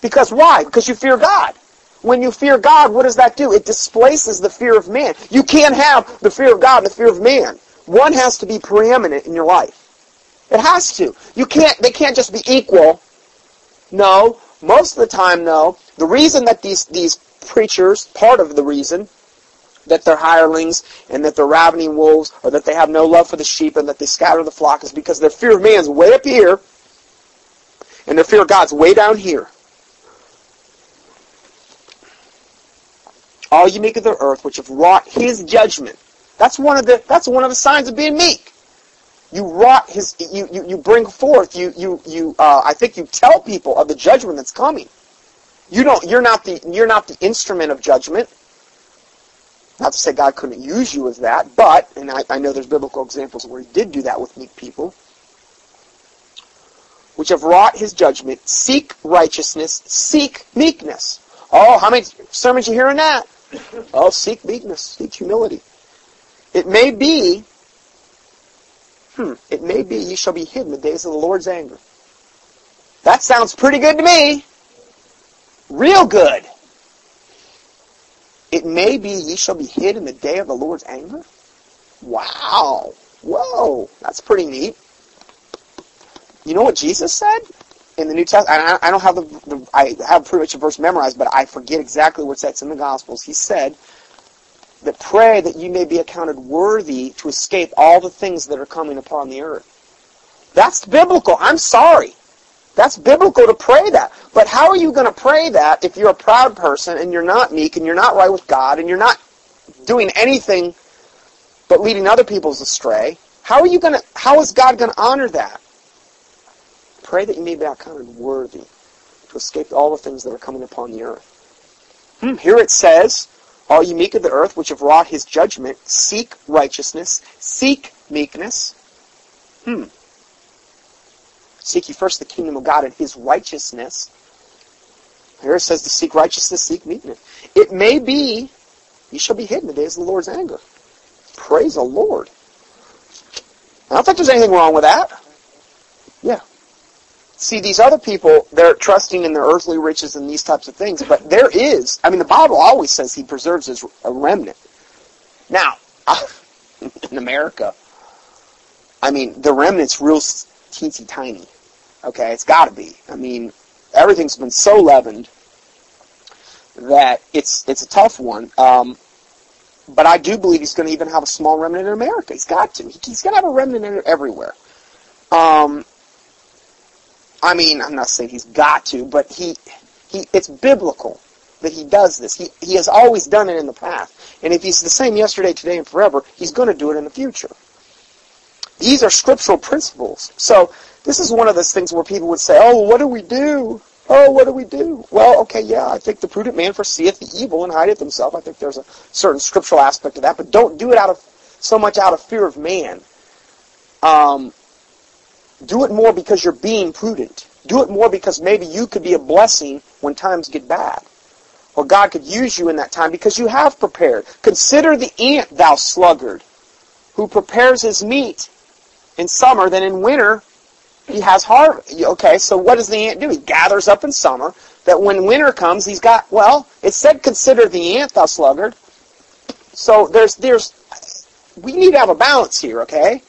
Because why? Because you fear God. When you fear God, what does that do? It displaces the fear of man. You can't have the fear of God and the fear of man. One has to be preeminent in your life. It has to. You can't. They can't just be equal. No, most of the time, though, the reason that these, these preachers, part of the reason that they're hirelings and that they're ravening wolves or that they have no love for the sheep and that they scatter the flock is because their fear of man is way up here and their fear of God's way down here. All you meek of the earth which have wrought his judgment. That's one of the that's one of the signs of being meek you wrought his you, you, you bring forth you you you uh, I think you tell people of the judgment that's coming. You don't you're not the you're not the instrument of judgment. Not to say God couldn't use you as that, but and I, I know there's biblical examples where he did do that with meek people. Which have wrought his judgment, seek righteousness, seek meekness. Oh, how many sermons you hearing that? Oh, seek meekness, seek humility. It may be Hmm, it may be ye shall be hid in the days of the Lord's anger. That sounds pretty good to me. Real good. It may be ye shall be hid in the day of the Lord's anger? Wow. Whoa. That's pretty neat. You know what Jesus said in the New Testament? I don't have the, the I have pretty much a verse memorized, but I forget exactly where it's in the Gospels. He said, that pray that you may be accounted worthy to escape all the things that are coming upon the earth. That's biblical. I'm sorry. That's biblical to pray that. But how are you going to pray that if you're a proud person and you're not meek and you're not right with God and you're not doing anything but leading other people astray? How are you going to, how is God going to honor that? Pray that you may be accounted worthy to escape all the things that are coming upon the earth. Hmm, here it says, all ye meek of the earth, which have wrought his judgment, seek righteousness, seek meekness. Hmm. Seek ye first the kingdom of God and his righteousness. Here it says to seek righteousness, seek meekness. It may be, you shall be hidden the days of the Lord's anger. Praise the Lord. I don't think there's anything wrong with that. Yeah. See, these other people, they're trusting in their earthly riches and these types of things, but there is, I mean, the Bible always says he preserves his a remnant. Now, in America, I mean, the remnant's real teensy tiny. Okay, it's got to be. I mean, everything's been so leavened that it's it's a tough one. Um, but I do believe he's going to even have a small remnant in America. He's got to. He's going to have a remnant everywhere. Um, I mean, I'm not saying he's got to, but he, he, it's biblical that he does this. He, he has always done it in the past. And if he's the same yesterday, today, and forever, he's going to do it in the future. These are scriptural principles. So this is one of those things where people would say, oh, what do we do? Oh, what do we do? Well, okay, yeah, I think the prudent man foreseeth the evil and hideth himself. I think there's a certain scriptural aspect of that, but don't do it out of so much out of fear of man. Um, do it more because you're being prudent. Do it more because maybe you could be a blessing when times get bad. Or God could use you in that time because you have prepared. Consider the ant, thou sluggard, who prepares his meat in summer, then in winter he has harvest. Okay, so what does the ant do? He gathers up in summer, that when winter comes, he's got, well, it said consider the ant, thou sluggard. So there's, there's, we need to have a balance here, okay?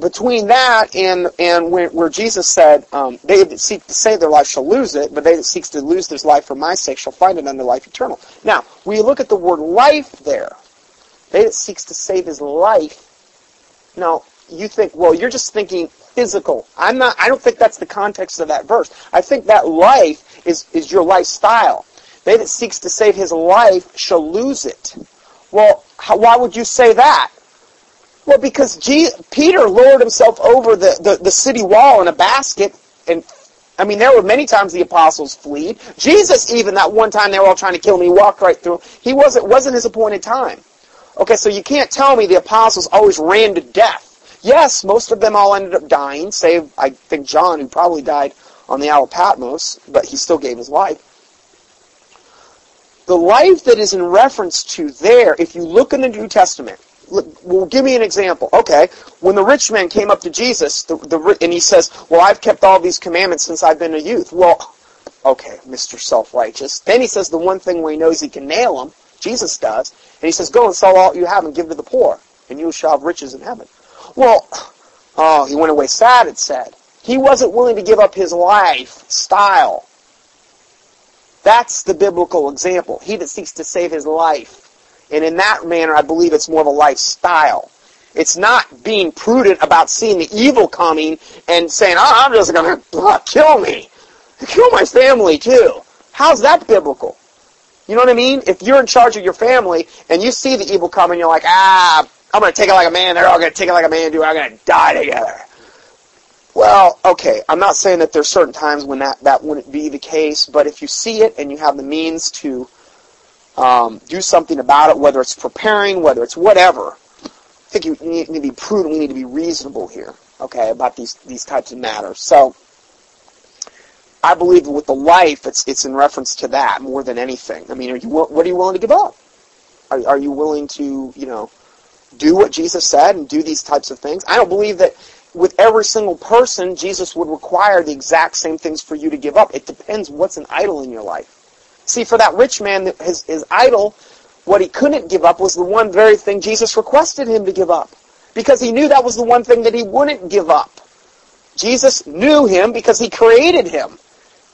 Between that and, and where, where Jesus said, um, they that seek to save their life shall lose it, but they that seeks to lose their life for my sake shall find it unto life eternal. Now, we look at the word life there. They that seeks to save his life. Now, you think, well, you're just thinking physical. I'm not, I don't think that's the context of that verse. I think that life is, is your lifestyle. They that seeks to save his life shall lose it. Well, how, why would you say that? Well, because Peter lowered himself over the, the, the city wall in a basket and I mean, there were many times the apostles fled. Jesus, even that one time they were all trying to kill him, he walked right through. He wasn't wasn't his appointed time. Okay, so you can't tell me the apostles always ran to death. Yes, most of them all ended up dying, save, I think, John, who probably died on the Isle of Patmos, but he still gave his life. The life that is in reference to there, if you look in the New Testament, well, give me an example. Okay, when the rich man came up to Jesus, the, the, and he says, well, I've kept all these commandments since I've been a youth. Well, okay, Mr. Self-Righteous. Then he says the one thing where he knows he can nail him, Jesus does, and he says, go and sell all you have and give to the poor, and you shall have riches in heaven. Well, oh, he went away sad, it said. He wasn't willing to give up his lifestyle. That's the biblical example. He that seeks to save his life. And in that manner, I believe it's more of a lifestyle. It's not being prudent about seeing the evil coming and saying, oh, I'm just going to kill me. Kill my family too. How's that biblical? You know what I mean? If you're in charge of your family and you see the evil coming, you're like, ah, I'm going to take it like a man. They're all going to take it like a man. Do I'm going to die together. Well, okay. I'm not saying that there's certain times when that that wouldn't be the case, but if you see it and you have the means to um, do something about it, whether it's preparing, whether it's whatever, I think you need to be prudent. We need to be reasonable here, okay, about these these types of matters. So. I believe with the life, it's it's in reference to that more than anything. I mean, are you what are you willing to give up? Are, are you willing to you know do what Jesus said and do these types of things. I don't believe that with every single person, Jesus would require the exact same things for you to give up. It depends what's an idol in your life. See, for that rich man, his, his idol, what he couldn't give up was the one very thing Jesus requested him to give up. Because he knew that was the one thing that he wouldn't give up. Jesus knew him because he created him,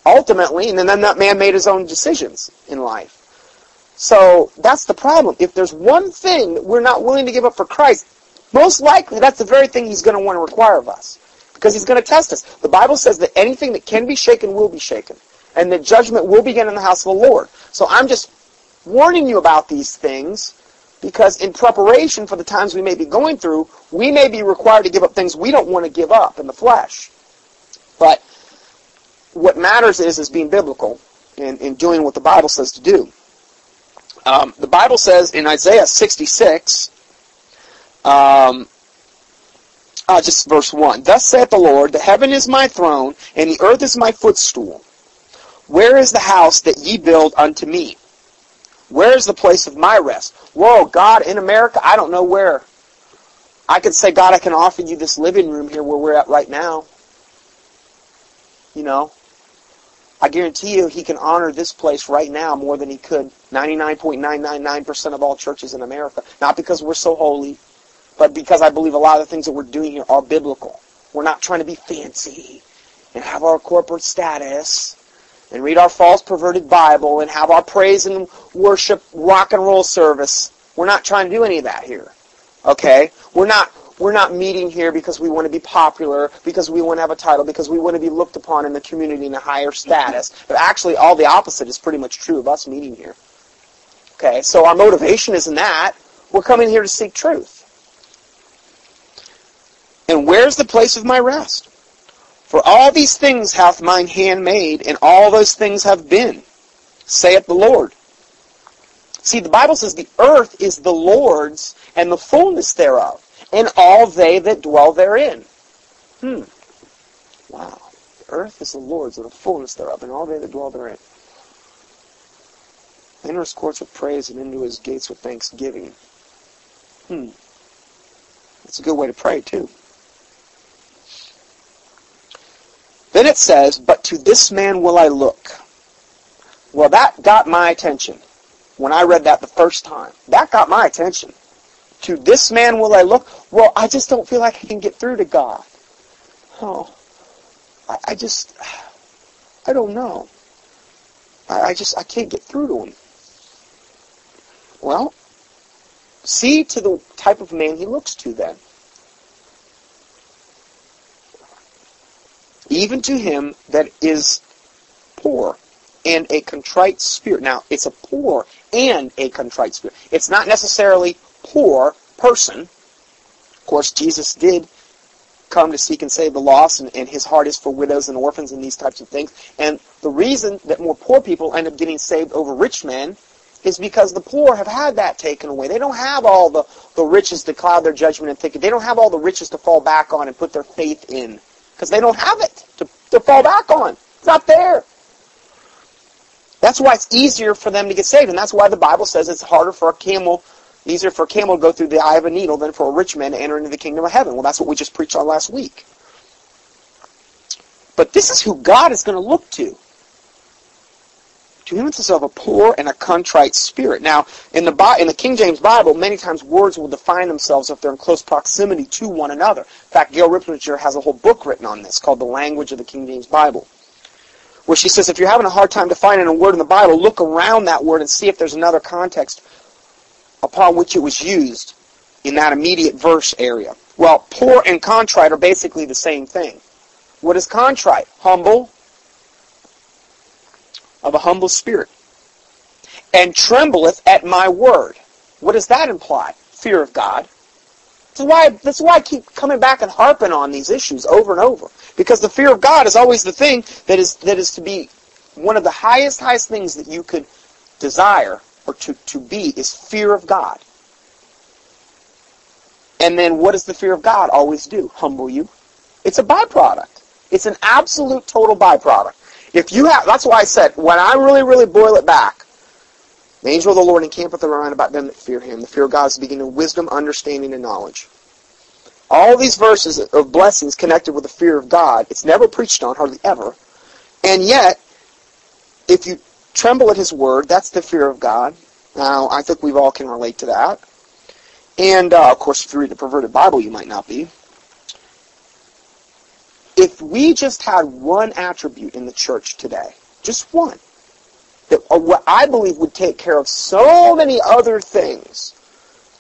ultimately, and then that man made his own decisions in life. So that's the problem. If there's one thing we're not willing to give up for Christ, most likely that's the very thing he's going to want to require of us. Because he's going to test us. The Bible says that anything that can be shaken will be shaken. And that judgment will begin in the house of the Lord. So I'm just warning you about these things because in preparation for the times we may be going through, we may be required to give up things we don't want to give up in the flesh. But what matters is is being biblical and, and doing what the Bible says to do. Um, the Bible says in Isaiah 66, um, uh, just verse 1. Thus saith the Lord, The heaven is my throne, and the earth is my footstool. Where is the house that ye build unto me? Where is the place of my rest? Whoa, God, in America, I don't know where. I could say, God, I can offer you this living room here where we're at right now. You know, I guarantee you he can honor this place right now more than he could 99.999% of all churches in America. Not because we're so holy, but because I believe a lot of the things that we're doing here are biblical. We're not trying to be fancy and have our corporate status and read our false perverted Bible and have our praise and worship rock and roll service. We're not trying to do any of that here. Okay? We're not we're not meeting here because we want to be popular, because we want to have a title, because we want to be looked upon in the community in a higher status. But actually all the opposite is pretty much true of us meeting here. Okay? So our motivation isn't that. We're coming here to seek truth. And where's the place of my rest? For all these things hath mine hand made, and all those things have been, saith the Lord. See, the Bible says the earth is the Lord's, and the fullness thereof, and all they that dwell therein. Hmm. Wow. The earth is the Lord's, and the fullness thereof, and all they that dwell therein. Enter his courts with praise, and into his gates with thanksgiving. Hmm. That's a good way to pray, too. Then it says, But to this man will I look. Well, that got my attention when I read that the first time. That got my attention. To this man will I look. Well, I just don't feel like I can get through to God. Oh, I, I just, I don't know. I, I just, I can't get through to him. Well, see to the type of man he looks to then. Even to him that is poor and a contrite spirit. Now, it's a poor and a contrite spirit. It's not necessarily poor person. Of course, Jesus did come to seek and save the lost, and, and his heart is for widows and orphans and these types of things. And the reason that more poor people end up getting saved over rich men is because the poor have had that taken away. They don't have all the, the riches to cloud their judgment and think. They don't have all the riches to fall back on and put their faith in because they don't have it to, to fall back on. It's not there. That's why it's easier for them to get saved, and that's why the Bible says it's harder for a camel, easier for a camel to go through the eye of a needle than for a rich man to enter into the kingdom of heaven. Well, that's what we just preached on last week. But this is who God is going to look to. To him it's of a poor and a contrite spirit. Now, in the in the King James Bible, many times words will define themselves if they're in close proximity to one another. In fact, Gail Riplinger has a whole book written on this called The Language of the King James Bible, where she says if you're having a hard time defining a word in the Bible, look around that word and see if there's another context upon which it was used in that immediate verse area. Well, poor and contrite are basically the same thing. What is contrite? Humble, of a humble spirit, and trembleth at my word. What does that imply? Fear of God. That's why, that's why I keep coming back and harping on these issues over and over. Because the fear of God is always the thing that is, that is to be one of the highest, highest things that you could desire or to, to be is fear of God. And then what does the fear of God always do? Humble you. It's a byproduct. It's an absolute total byproduct. If you have, that's why I said, when I really, really boil it back, the angel of the Lord encampeth around about them that fear him. The fear of God is the beginning of wisdom, understanding, and knowledge. All these verses of blessings connected with the fear of God, it's never preached on, hardly ever. And yet, if you tremble at his word, that's the fear of God. Now, I think we all can relate to that. And, uh, of course, if you read the perverted Bible, you might not be if we just had one attribute in the church today, just one, that uh, what I believe would take care of so many other things,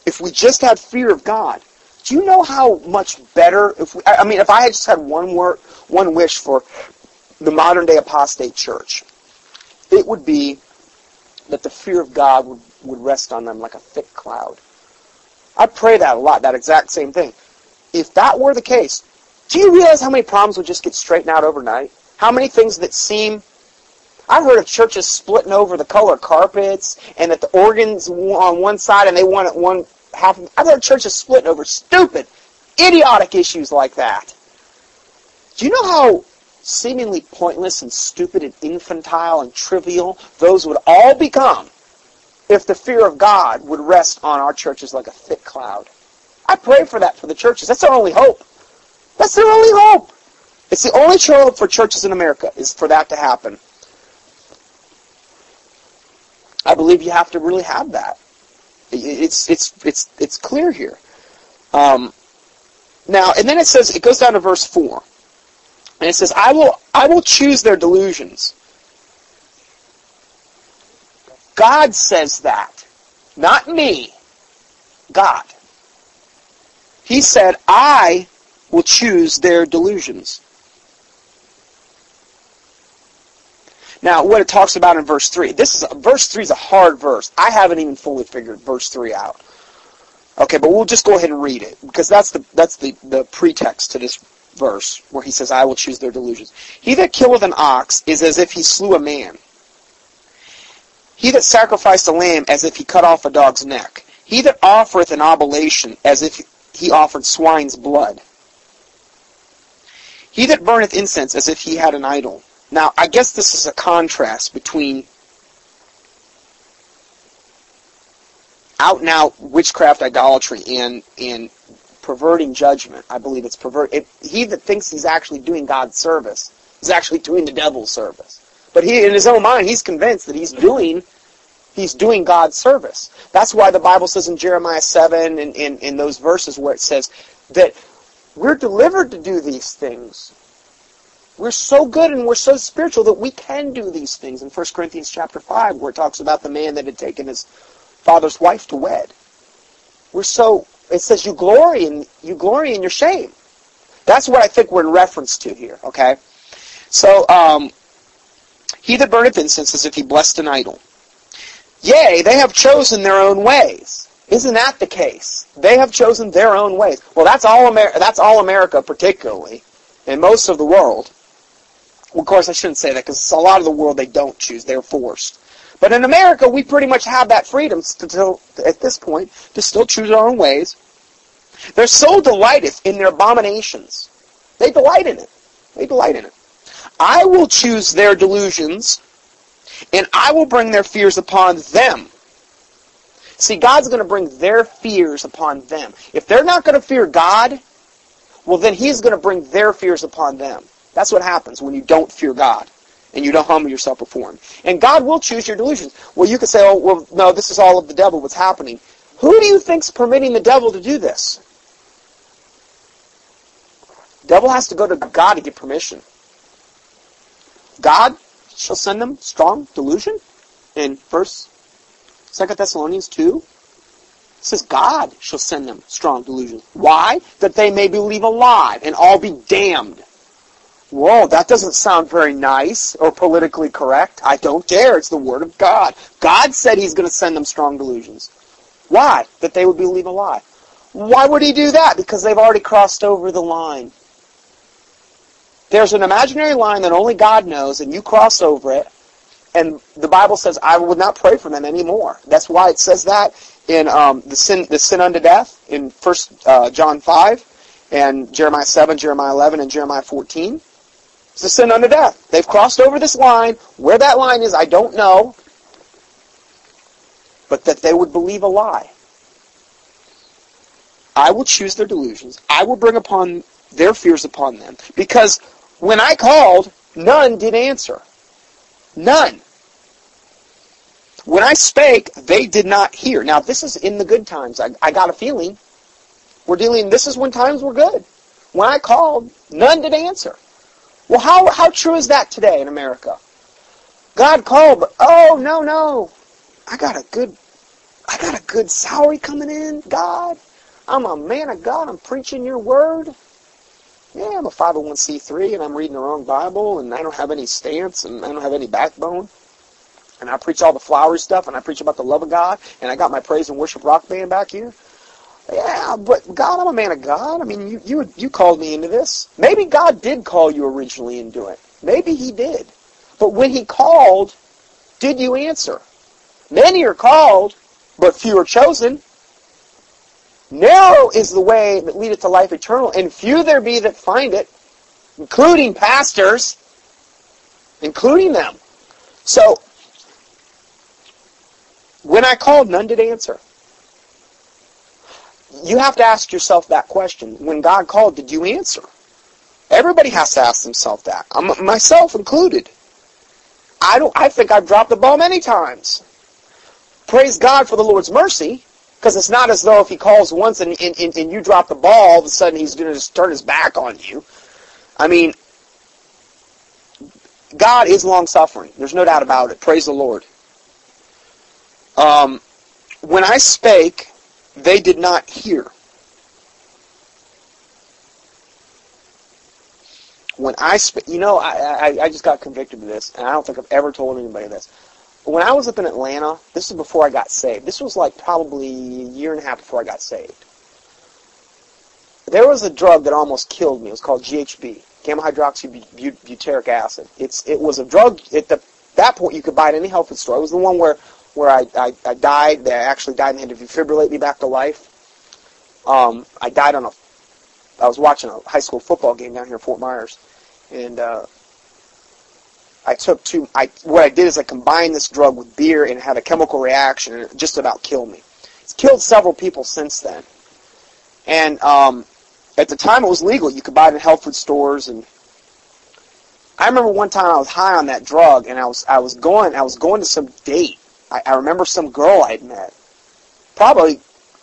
if we just had fear of God, do you know how much better if we, I mean if I had just had one word, one wish for the modern day apostate church, it would be that the fear of God would, would rest on them like a thick cloud. I pray that a lot, that exact same thing. If that were the case, do you realize how many problems would just get straightened out overnight? How many things that seem I've heard of churches splitting over the color carpets and that the organs on one side and they want it one half. I've heard churches splitting over stupid, idiotic issues like that. Do you know how seemingly pointless and stupid and infantile and trivial those would all become if the fear of God would rest on our churches like a thick cloud? I pray for that for the churches. That's our only hope. That's their only hope. It's the only hope for churches in America is for that to happen. I believe you have to really have that. It's it's it's it's clear here. Um, now, and then it says it goes down to verse four, and it says, "I will I will choose their delusions." God says that, not me. God. He said, "I will choose their delusions." Now, what it talks about in verse 3. This is verse 3 is a hard verse. I haven't even fully figured verse 3 out. Okay, but we'll just go ahead and read it because that's the that's the, the pretext to this verse where he says, I will choose their delusions. He that killeth an ox is as if he slew a man. He that sacrificed a lamb as if he cut off a dog's neck. He that offereth an oblation as if he offered swine's blood. He that burneth incense as if he had an idol. Now, I guess this is a contrast between out and out witchcraft idolatry and and perverting judgment. I believe it's pervert. It, he that thinks he's actually doing God's service is actually doing the devil's service. But he, in his own mind, he's convinced that he's doing he's doing God's service. That's why the Bible says in Jeremiah seven and in, in those verses where it says that we're delivered to do these things we're so good and we're so spiritual that we can do these things in 1 Corinthians chapter 5 where it talks about the man that had taken his father's wife to wed. We're so it says you glory in you glory in your shame. That's what I think we're in reference to here, okay? So um, he that burneth incense as if he blessed an idol. Yea, they have chosen their own ways. Isn't that the case? They have chosen their own ways. Well, that's all Amer- that's all America particularly, and most of the world. Well, of course, I shouldn't say that because a lot of the world they don't choose; they're forced. But in America, we pretty much have that freedom to, at this point to still choose our own ways. Their soul delighteth in their abominations. They delight in it. They delight in it. I will choose their delusions, and I will bring their fears upon them. See, God's going to bring their fears upon them. If they're not going to fear God, well, then He's going to bring their fears upon them. That's what happens when you don't fear God and you don't humble yourself before Him. And God will choose your delusions. Well, you could say, oh, well, no, this is all of the devil, what's happening. Who do you think's permitting the devil to do this? Devil has to go to God to get permission. God shall send them strong delusion in First, Second Thessalonians two. It says God shall send them strong delusions. Why? That they may believe a lie and all be damned. Whoa, that doesn't sound very nice or politically correct. I don't dare. It's the Word of God. God said He's going to send them strong delusions. Why? That they would believe a lie. Why would He do that? Because they've already crossed over the line. There's an imaginary line that only God knows, and you cross over it, and the Bible says, I would not pray for them anymore. That's why it says that in um, the sin the sin unto death in First uh, John 5 and Jeremiah 7, Jeremiah 11, and Jeremiah 14. It's a sin unto death. They've crossed over this line. Where that line is, I don't know. But that they would believe a lie. I will choose their delusions. I will bring upon their fears upon them. Because when I called, none did answer. None. When I spake, they did not hear. Now, this is in the good times. I, I got a feeling. We're dealing, this is when times were good. When I called, none did answer. Well, how, how true is that today in America? God called, but oh no no, I got a good, I got a good salary coming in. God, I'm a man of God. I'm preaching your word. Yeah, I'm a 501c3 and I'm reading the wrong Bible and I don't have any stance and I don't have any backbone. And I preach all the flowery stuff and I preach about the love of God and I got my praise and worship rock band back here. Yeah, but God, I'm a man of God. I mean, you you you called me into this. Maybe God did call you originally into it. Maybe He did. But when He called, did you answer? Many are called, but few are chosen. Narrow is the way that leadeth to life eternal, and few there be that find it, including pastors, including them. So, when I called, none did answer. You have to ask yourself that question. When God called, did you answer? Everybody has to ask themselves that, I'm, myself included. I don't. I think I've dropped the ball many times. Praise God for the Lord's mercy, because it's not as though if He calls once and, and, and you drop the ball, all of a sudden He's going to just turn His back on you. I mean, God is long suffering. There's no doubt about it. Praise the Lord. Um, when I spake, they did not hear. When I spake, you know, I, I, I just got convicted of this, and I don't think I've ever told anybody this. When I was up in Atlanta, this was before I got saved. This was like probably a year and a half before I got saved. There was a drug that almost killed me. It was called GHB, gamma hydroxybutyric acid. It's it was a drug. At the, that point, you could buy at any health food store. It was the one where where I, I, I died. They actually died and had to defibrillate me back to life. Um, I died on a. I was watching a high school football game down here in Fort Myers, and uh, I took two. I what I did is I combined this drug with beer and had a chemical reaction, and it just about killed me. It's killed several people since then, and um, at the time it was legal. You could buy it in health food stores, and I remember one time I was high on that drug, and I was I was going I was going to some date, I, I remember some girl I'd met. Probably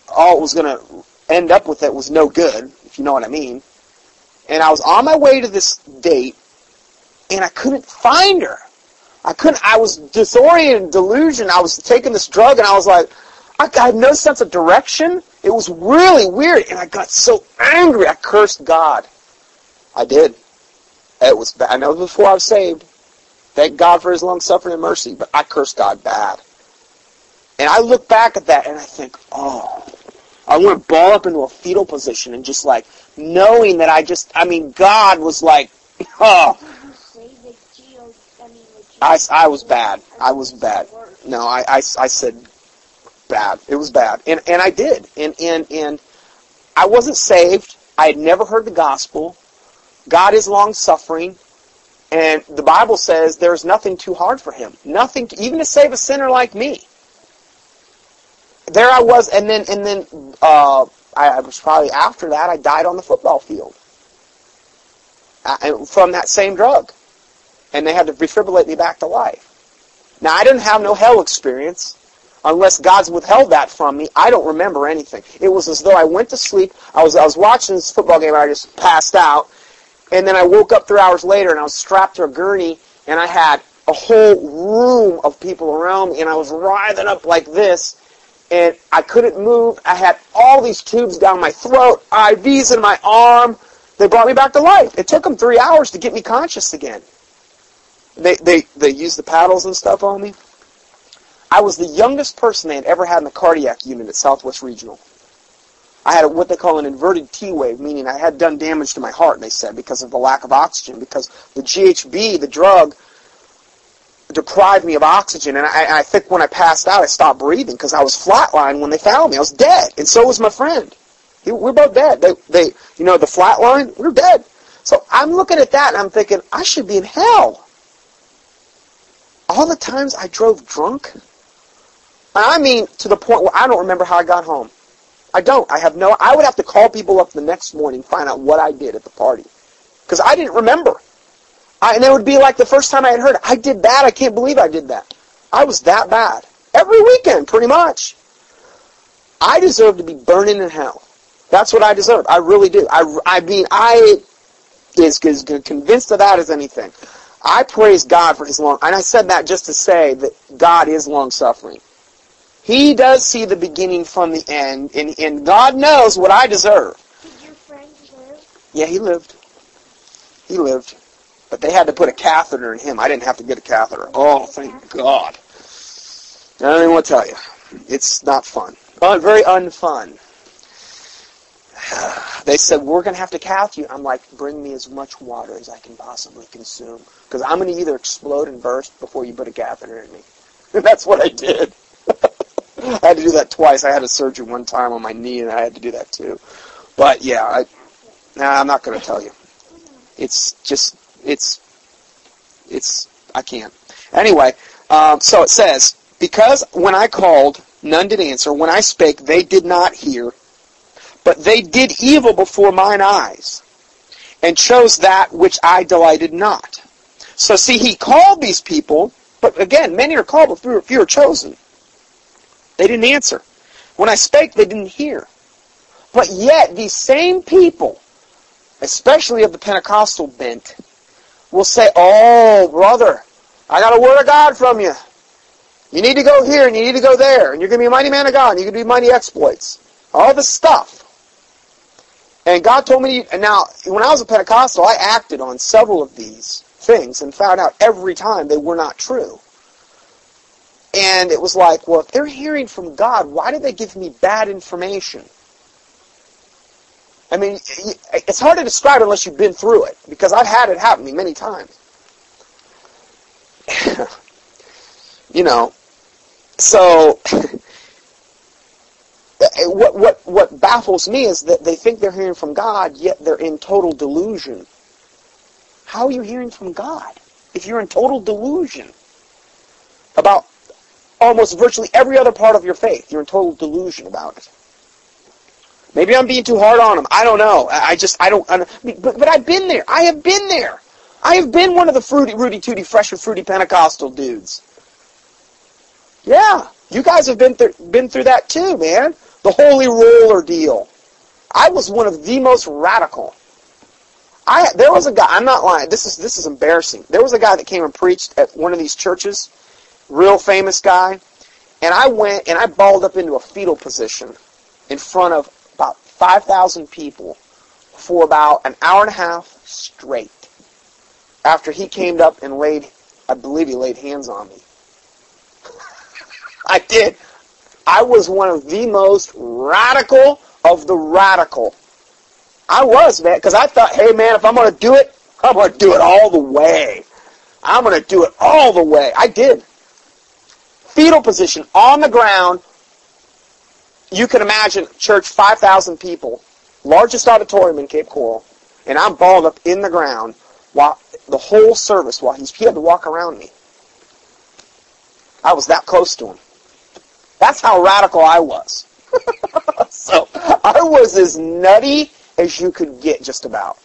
all it was going to end up with it was no good, if you know what I mean. And I was on my way to this date, and I couldn't find her. I couldn't. I was disoriented, delusion. I was taking this drug, and I was like, I, I had no sense of direction. It was really weird, and I got so angry. I cursed God. I did. It was. Bad. I know before I was saved. Thank God for His long suffering and mercy, but I cursed God bad. And I look back at that and I think, oh, I want to ball up into a fetal position and just like knowing that I just, I mean, God was like, oh. I, I was bad. I was bad. No, I, I, I said bad. It was bad. And, and I did. And, and, and I wasn't saved. I had never heard the gospel. God is long suffering. And the Bible says there's nothing too hard for him. Nothing, even to save a sinner like me there I was, and then and then uh, I, I, was probably after that I died on the football field uh, from that same drug, and they had to defibrillate me back to life. Now I didn't have no hell experience. Unless God's withheld that from me, I don't remember anything. It was as though I went to sleep. I was I was watching this football game. I just passed out, and then I woke up three hours later, and I was strapped to a gurney, and I had a whole room of people around me, and I was writhing up like this, and I couldn't move. I had all these tubes down my throat, IVs in my arm. They brought me back to life. It took them three hours to get me conscious again. They, they, they used the paddles and stuff on me. I was the youngest person they had ever had in the cardiac unit at Southwest Regional. I had what they call an inverted T wave, meaning I had done damage to my heart, they said, because of the lack of oxygen, because the GHB, the drug, deprived me of oxygen. And I, I think when I passed out, I stopped breathing because I was flatlined when they found me. I was dead, and so was my friend. He, we're both dead. They, they, you know, the flatline, we're dead. So I'm looking at that and I'm thinking, I should be in hell. All the times I drove drunk, I mean, to the point where I don't remember how I got home. I don't. I have no. I would have to call people up the next morning, find out what I did at the party, because I didn't remember. I, and it would be like the first time I had heard, I did that. I can't believe I did that. I was that bad. Every weekend, pretty much. I deserve to be burning in hell. That's what I deserve. I really do. I, I mean, I is as convinced of that as anything. I praise God for His long, and I said that just to say that God is long suffering. He does see the beginning from the end, and, and God knows what I deserve.
Did your friend live?
Yeah, he lived. He lived. But they had to put a catheter in him. I didn't have to get a catheter. Oh, thank God. I don't even want to tell you. It's not fun. Uh, very unfun. They said, we're going to have to cath you. I'm like, bring me as much water as I can possibly consume. Because I'm going to either explode and burst before you put a catheter in me. And that's what I did. I had to do that twice. I had a surgery one time on my knee, and I had to do that too. But yeah, I, nah, I'm not going to tell you. It's just, it's, it's, I can't. Anyway, um, so it says, because when I called, none did answer. When I spake, they did not hear. But they did evil before mine eyes, and chose that which I delighted not. So see, he called these people, but again, many are called, but few are chosen. They didn't answer. When I spake, they didn't hear. But yet, these same people, especially of the Pentecostal bent, will say, Oh, brother, I got a word of God from you. You need to go here and you need to go there, and you're going to be a mighty man of God, and going to do mighty exploits. All this stuff. And God told me, and now, when I was a Pentecostal, I acted on several of these things and found out every time they were not true. And it was like, well, if they're hearing from God, why did they give me bad information? I mean, it's hard to describe unless you've been through it, because I've had it happen to me many times. you know, so what what what baffles me is that they think they're hearing from God, yet they're in total delusion. How are you hearing from God if you're in total delusion about almost virtually every other part of your faith? You're in total delusion about it. Maybe I'm being too hard on them. I don't know. I just I don't. I but but I've been there. I have been there. I have been one of the fruity, Rudy Tooty, fresh and fruity Pentecostal dudes. Yeah, you guys have been through been through that too, man. The holy roller deal. I was one of the most radical. I there was a guy. I'm not lying. This is this is embarrassing. There was a guy that came and preached at one of these churches, real famous guy, and I went and I balled up into a fetal position in front of about five thousand people for about an hour and a half straight. After he came up and laid, I believe he laid hands on me. I did. I was one of the most radical of the radical. I was, man, because I thought, hey, man, if I'm going to do it, I'm going to do it all the way. I'm going to do it all the way. I did. Fetal position on the ground. You can imagine church, 5,000 people, largest auditorium in Cape Coral, and I'm balled up in the ground while the whole service while he's, he had to walk around me. I was that close to him. That's how radical I was. so I was as nutty as you could get, just about.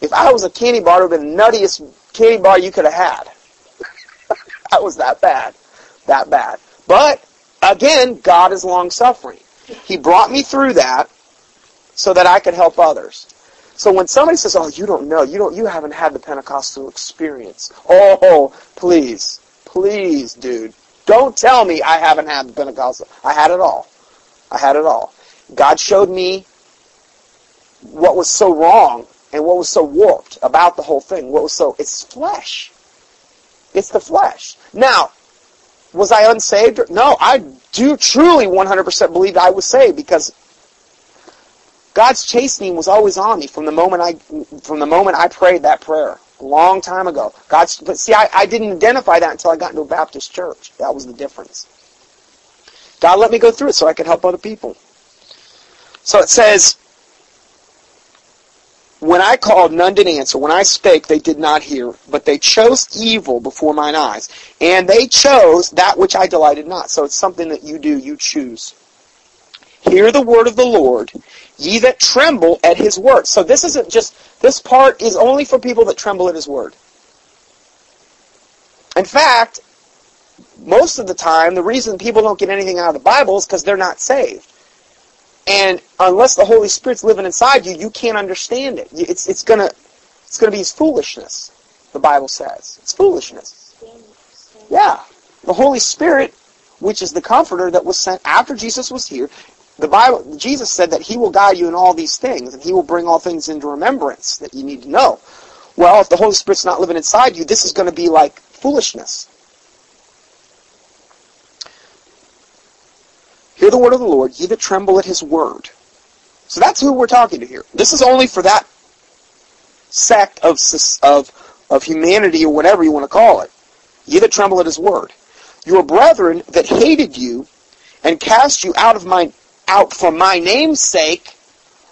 If I was a candy bar, it would have been the nuttiest candy bar you could have had. I was that bad. That bad. But, again, God is long suffering. He brought me through that so that I could help others. So when somebody says, "Oh, you don't know, you don't, you haven't had the Pentecostal experience," oh, please, please, dude, don't tell me I haven't had the Pentecostal. I had it all. I had it all. God showed me what was so wrong and what was so warped about the whole thing. What was so it's flesh. It's the flesh. Now, was I unsaved? No, I do truly 100% believe I was saved because God's chastening was always on me from the moment I from the moment I prayed that prayer a long time ago. God's, but see, I, I didn't identify that until I got into a Baptist church. That was the difference. God let me go through it so I could help other people. So it says, when I called, none did answer. When I spake, they did not hear. But they chose evil before mine eyes. And they chose that which I delighted not. So it's something that you do, you choose. Hear the word of the Lord, ye that tremble at his word. So this isn't just, this part is only for people that tremble at his word. In fact, most of the time, the reason people don't get anything out of the Bible is because they're not saved. And unless the Holy Spirit's living inside you, you can't understand it. It's, it's gonna, it's gonna be foolishness, the Bible says. It's foolishness. Yeah. The Holy Spirit, which is the comforter that was sent after Jesus was here, the Bible, Jesus said that He will guide you in all these things, and He will bring all things into remembrance that you need to know. Well, if the Holy Spirit's not living inside you, this is going to be like foolishness. Hear the word of the Lord, ye that tremble at His word. So that's who we're talking to here. This is only for that sect of of of humanity or whatever you want to call it. Ye that tremble at His word. your brethren that hated you and cast you out of my out for my name's sake.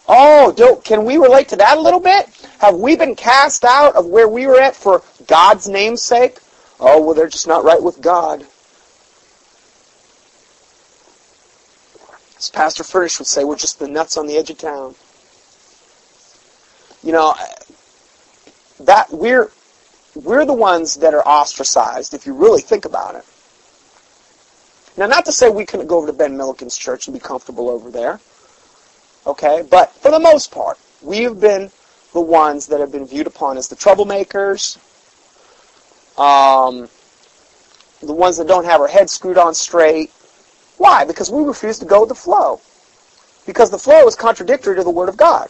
Oh, do, can we relate to that a little bit? Have we been cast out of where we were at for God's name's sake? Oh, well, they're just not right with God. As Pastor Furnish would say, we're just the nuts on the edge of town. You know, that we're we're the ones that are ostracized if you really think about it. Now, not to say we couldn't go over to Ben Milliken's church and be comfortable over there, okay? But for the most part, we have been the ones that have been viewed upon as the troublemakers, um, the ones that don't have our heads screwed on straight. Why? Because we refuse to go with the flow. Because the flow is contradictory to the Word of God.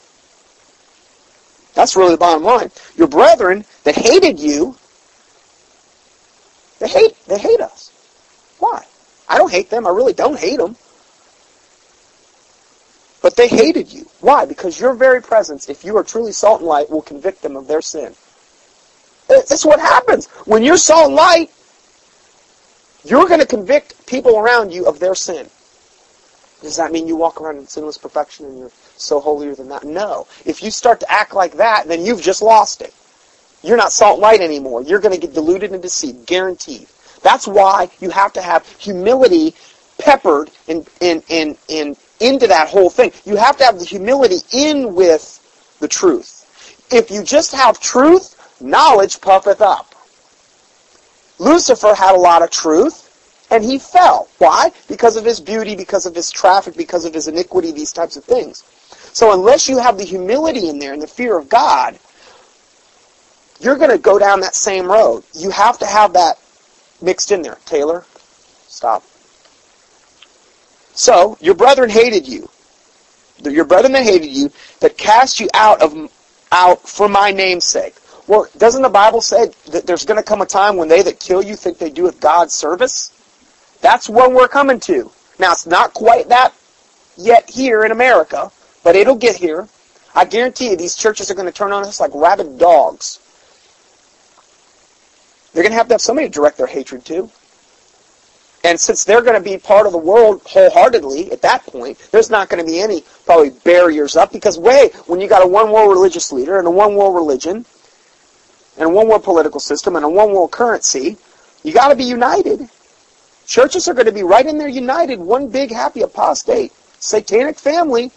That's really the bottom line. Your brethren that hated you, they hate, they hate us. Why? I don't hate them. I really don't hate them. But they hated you. Why? Because your very presence, if you are truly salt and light, will convict them of their sin. That's what happens. When you're salt and light, you're going to convict people around you of their sin. Does that mean you walk around in sinless perfection and you're so holier than that? No. If you start to act like that, then you've just lost it. You're not salt light anymore. You're going to get deluded and deceived, guaranteed. That's why you have to have humility peppered in, in, in, in, into that whole thing. You have to have the humility in with the truth. If you just have truth, knowledge puffeth up. Lucifer had a lot of truth. And he fell. Why? Because of his beauty, because of his traffic, because of his iniquity, these types of things. So unless you have the humility in there and the fear of God, you're going to go down that same road. You have to have that mixed in there. Taylor, stop. So, your brethren hated you. Your brethren that hated you, that cast you out of out for my name's sake. Well, doesn't the Bible say that there's going to come a time when they that kill you think they do it God's service? That's when we're coming to. Now, it's not quite that yet here in America, but it'll get here. I guarantee you these churches are going to turn on us like rabid dogs. They're going to have to have somebody to direct their hatred to. And since they're going to be part of the world wholeheartedly at that point, there's not going to be any probably barriers up because wait, when you got a one world religious leader and a one world religion and one world political system and a one world currency, you got to be united. Churches are going to be right in there united, one big happy apostate, satanic family.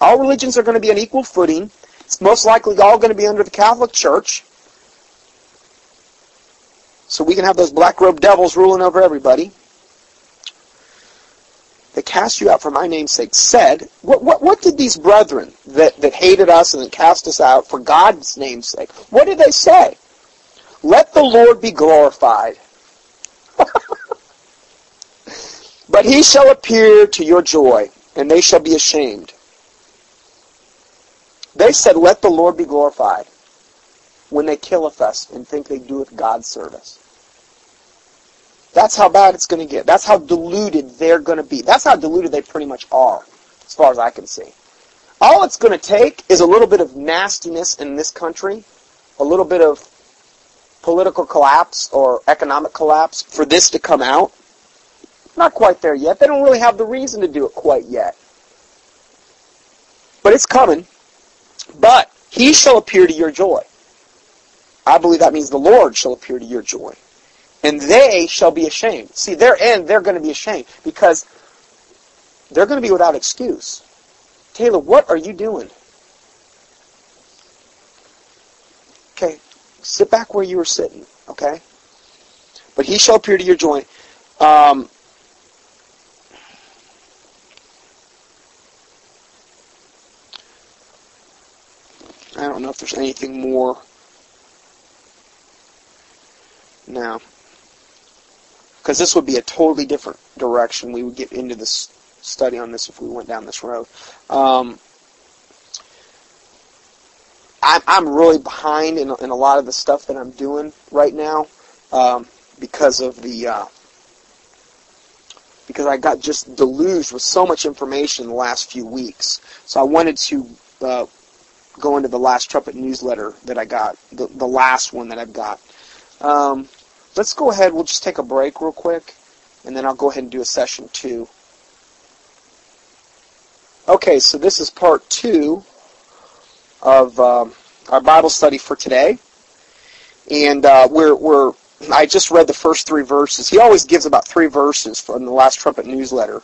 All religions are going to be on equal footing. It's most likely all going to be under the Catholic Church. So we can have those black robed devils ruling over everybody. They cast you out for my name's sake. Said, what, what, what did these brethren that, that hated us and that cast us out for God's name's sake, what did they say? Let the Lord be glorified. but he shall appear to your joy, and they shall be ashamed. They said, Let the Lord be glorified when they killeth us and think they doeth God's service. That's how bad it's going to get. That's how deluded they're going to be. That's how deluded they pretty much are, as far as I can see. All it's going to take is a little bit of nastiness in this country, a little bit of political collapse or economic collapse for this to come out? Not quite there yet. They don't really have the reason to do it quite yet. But it's coming. But he shall appear to your joy. I believe that means the Lord shall appear to your joy. And they shall be ashamed. See, their end, they're going to be ashamed because they're going to be without excuse. Taylor, what are you doing? Okay, Sit back where you were sitting, okay? But he shall appear to your joint. Um, I don't know if there's anything more now. Because this would be a totally different direction. We would get into this study on this if we went down this road. Um, I'm, I'm really behind in, in a lot of the stuff that I'm doing right now um, because of the uh, because I got just deluged with so much information in the last few weeks. So I wanted to uh, go into the last trumpet newsletter that I got, the, the last one that I've got. Um, let's go ahead. We'll just take a break real quick, and then I'll go ahead and do a session two. Okay, so this is part two of um, our Bible study for today, and uh, we're we're. I just read the first three verses. He always gives about three verses from the Last Trumpet newsletter.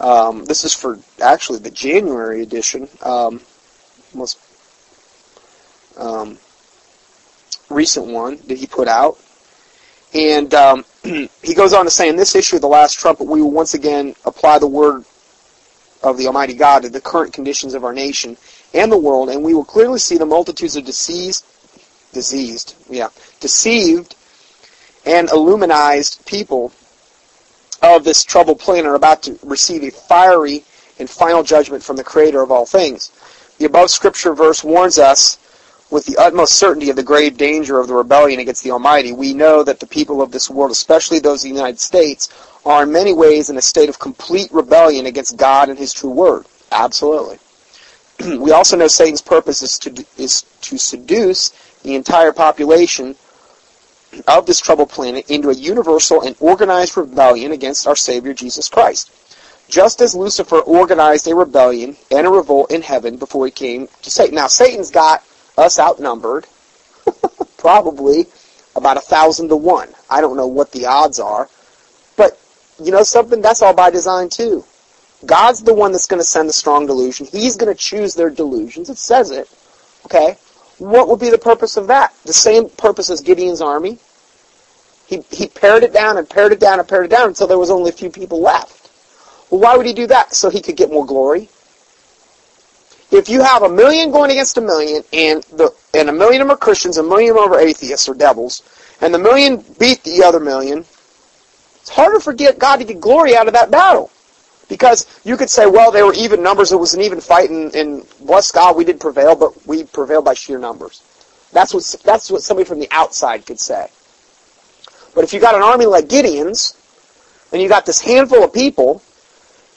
Um, this is for actually the January edition, um, most um, recent one that he put out. And um, he goes on to say, in this issue of the last trumpet, we will once again apply the word of the Almighty God to the current conditions of our nation and the world, and we will clearly see the multitudes of deceased, diseased, yeah, deceived and illuminized people of this troubled planet are about to receive a fiery and final judgment from the Creator of all things. The above scripture verse warns us with the utmost certainty of the grave danger of the rebellion against the Almighty. We know that the people of this world, especially those of the United States, are in many ways in a state of complete rebellion against God and His true Word. Absolutely. we also know Satan's purpose is to, is to seduce the entire population of this troubled planet into a universal and organized rebellion against our Savior Jesus Christ. Just as Lucifer organized a rebellion and a revolt in heaven before he came to Satan. Now, Satan's got us outnumbered, probably about a thousand to one. I don't know what the odds are, but you know something? That's all by design too. God's the one that's going to send the strong delusion. He's going to choose their delusions. It says it. Okay? What would be the purpose of that? The same purpose as Gideon's army. He, he pared it down and pared it down and pared it down until there was only a few people left. Well, why would he do that? So he could get more glory. If you have a million going against a million, and the and a million of them are Christians, a million of them are atheists or devils, and the million beat the other million, it's harder for God to get glory out of that battle. Because you could say, well, they were even numbers, it was an even fight, and, and bless God, we did prevail, but we prevailed by sheer numbers. That's what, that's what somebody from the outside could say. But if you got an army like Gideon's, and you got this handful of people,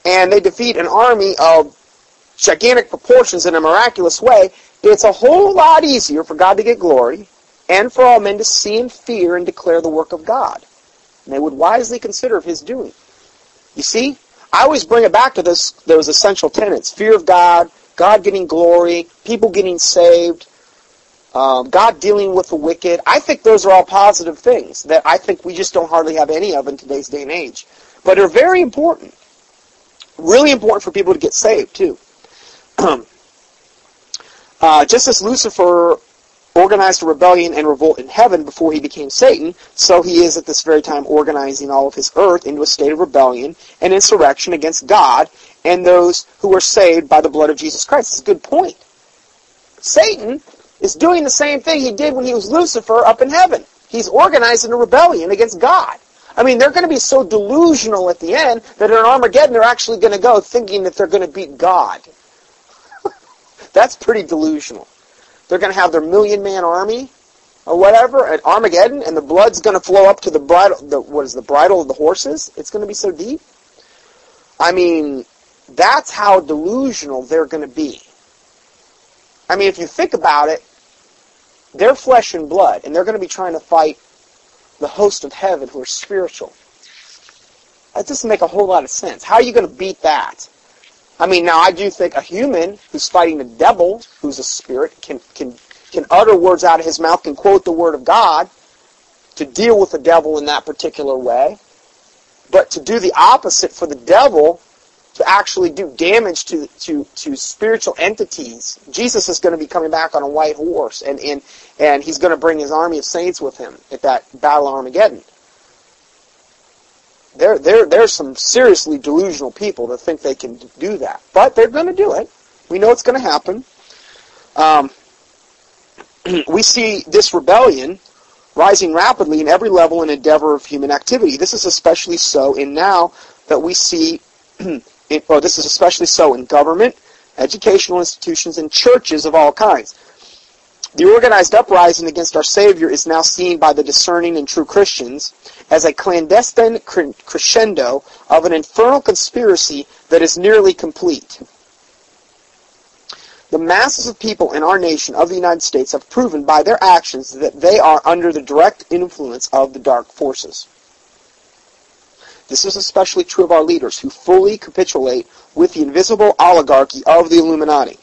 and they defeat an army of gigantic proportions in a miraculous way, it's a whole lot easier for God to get glory, and for all men to see and fear and declare the work of God. And they would wisely consider of his doing. You see, I always bring it back to this, those essential tenets. Fear of God, God getting glory, people getting saved, um, God dealing with the wicked. I think those are all positive things that I think we just don't hardly have any of in today's day and age. But are very important. Really important for people to get saved, too. uh, just as Lucifer organized a rebellion and revolt in heaven before he became Satan, so he is at this very time organizing all of his earth into a state of rebellion and insurrection against God and those who are saved by the blood of Jesus Christ. It's a good point. Satan is doing the same thing he did when he was Lucifer up in heaven. He's organizing a rebellion against God. I mean, they're going to be so delusional at the end that in Armageddon they're actually going to go thinking that they're going to beat God. That's pretty delusional. They're going to have their million man army or whatever at Armageddon, and the blood's going to flow up to the bridle. The, what is the bridle of the horses? It's going to be so deep. I mean, that's how delusional they're going to be. I mean, if you think about it, they're flesh and blood, and they're going to be trying to fight the host of heaven who are spiritual. That doesn't make a whole lot of sense. How are you going to beat that? I mean, now I do think a human who's fighting the devil, who's a spirit, can can can utter words out of his mouth, can quote the word of God to deal with the devil in that particular way. But to do the opposite for the devil, to actually do damage to, to, to spiritual entities, Jesus is going to be coming back on a white horse, and, and, and he's going to bring his army of saints with him at that battle of Armageddon there, there, there's some seriously delusional people that think they can do that. But they're going to do it. We know it's going to happen. Um, we see this rebellion rising rapidly in every level and endeavor of human activity. This is especially so in now that we see, it, or this is especially so in government, educational institutions, and churches of all kinds. The organized uprising against our Savior is now seen by the discerning and true Christians as a clandestine crescendo of an infernal conspiracy that is nearly complete. The masses of people in our nation of the United States have proven by their actions that they are under the direct influence of the dark forces. This is especially true of our leaders, who fully capitulate with the invisible oligarchy of the Illuminati,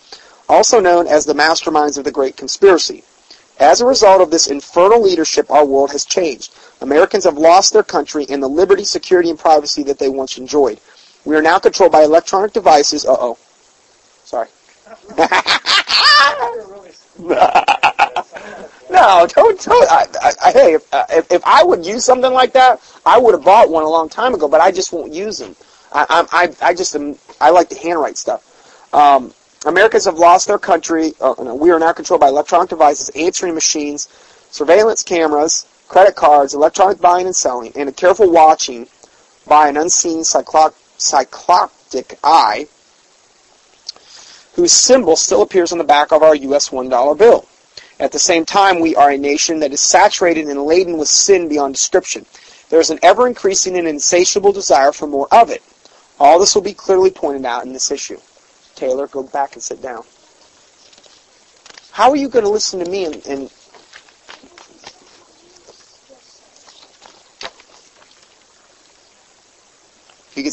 also known as the masterminds of the Great Conspiracy. As a result of this infernal leadership, our world has changed. Americans have lost their country and the liberty, security, and privacy that they once enjoyed. We are now controlled by electronic devices. Uh-oh. Sorry. no, don't, don't. I, I, hey, if, uh, if, if I would use something like that, I would have bought one a long time ago, but I just won't use them. I, I, I just am, I like to handwrite stuff. Um, Americans have lost their country. Uh, no, we are now controlled by electronic devices, answering machines, surveillance cameras, credit cards, electronic buying and selling, and a careful watching by an unseen cyclop- cycloptic eye whose symbol still appears on the back of our U.S. $1 bill. At the same time, we are a nation that is saturated and laden with sin beyond description. There is an ever-increasing and insatiable desire for more of it. All this will be clearly pointed out in this issue. Taylor, go back and sit down. How are you going to listen to me and, and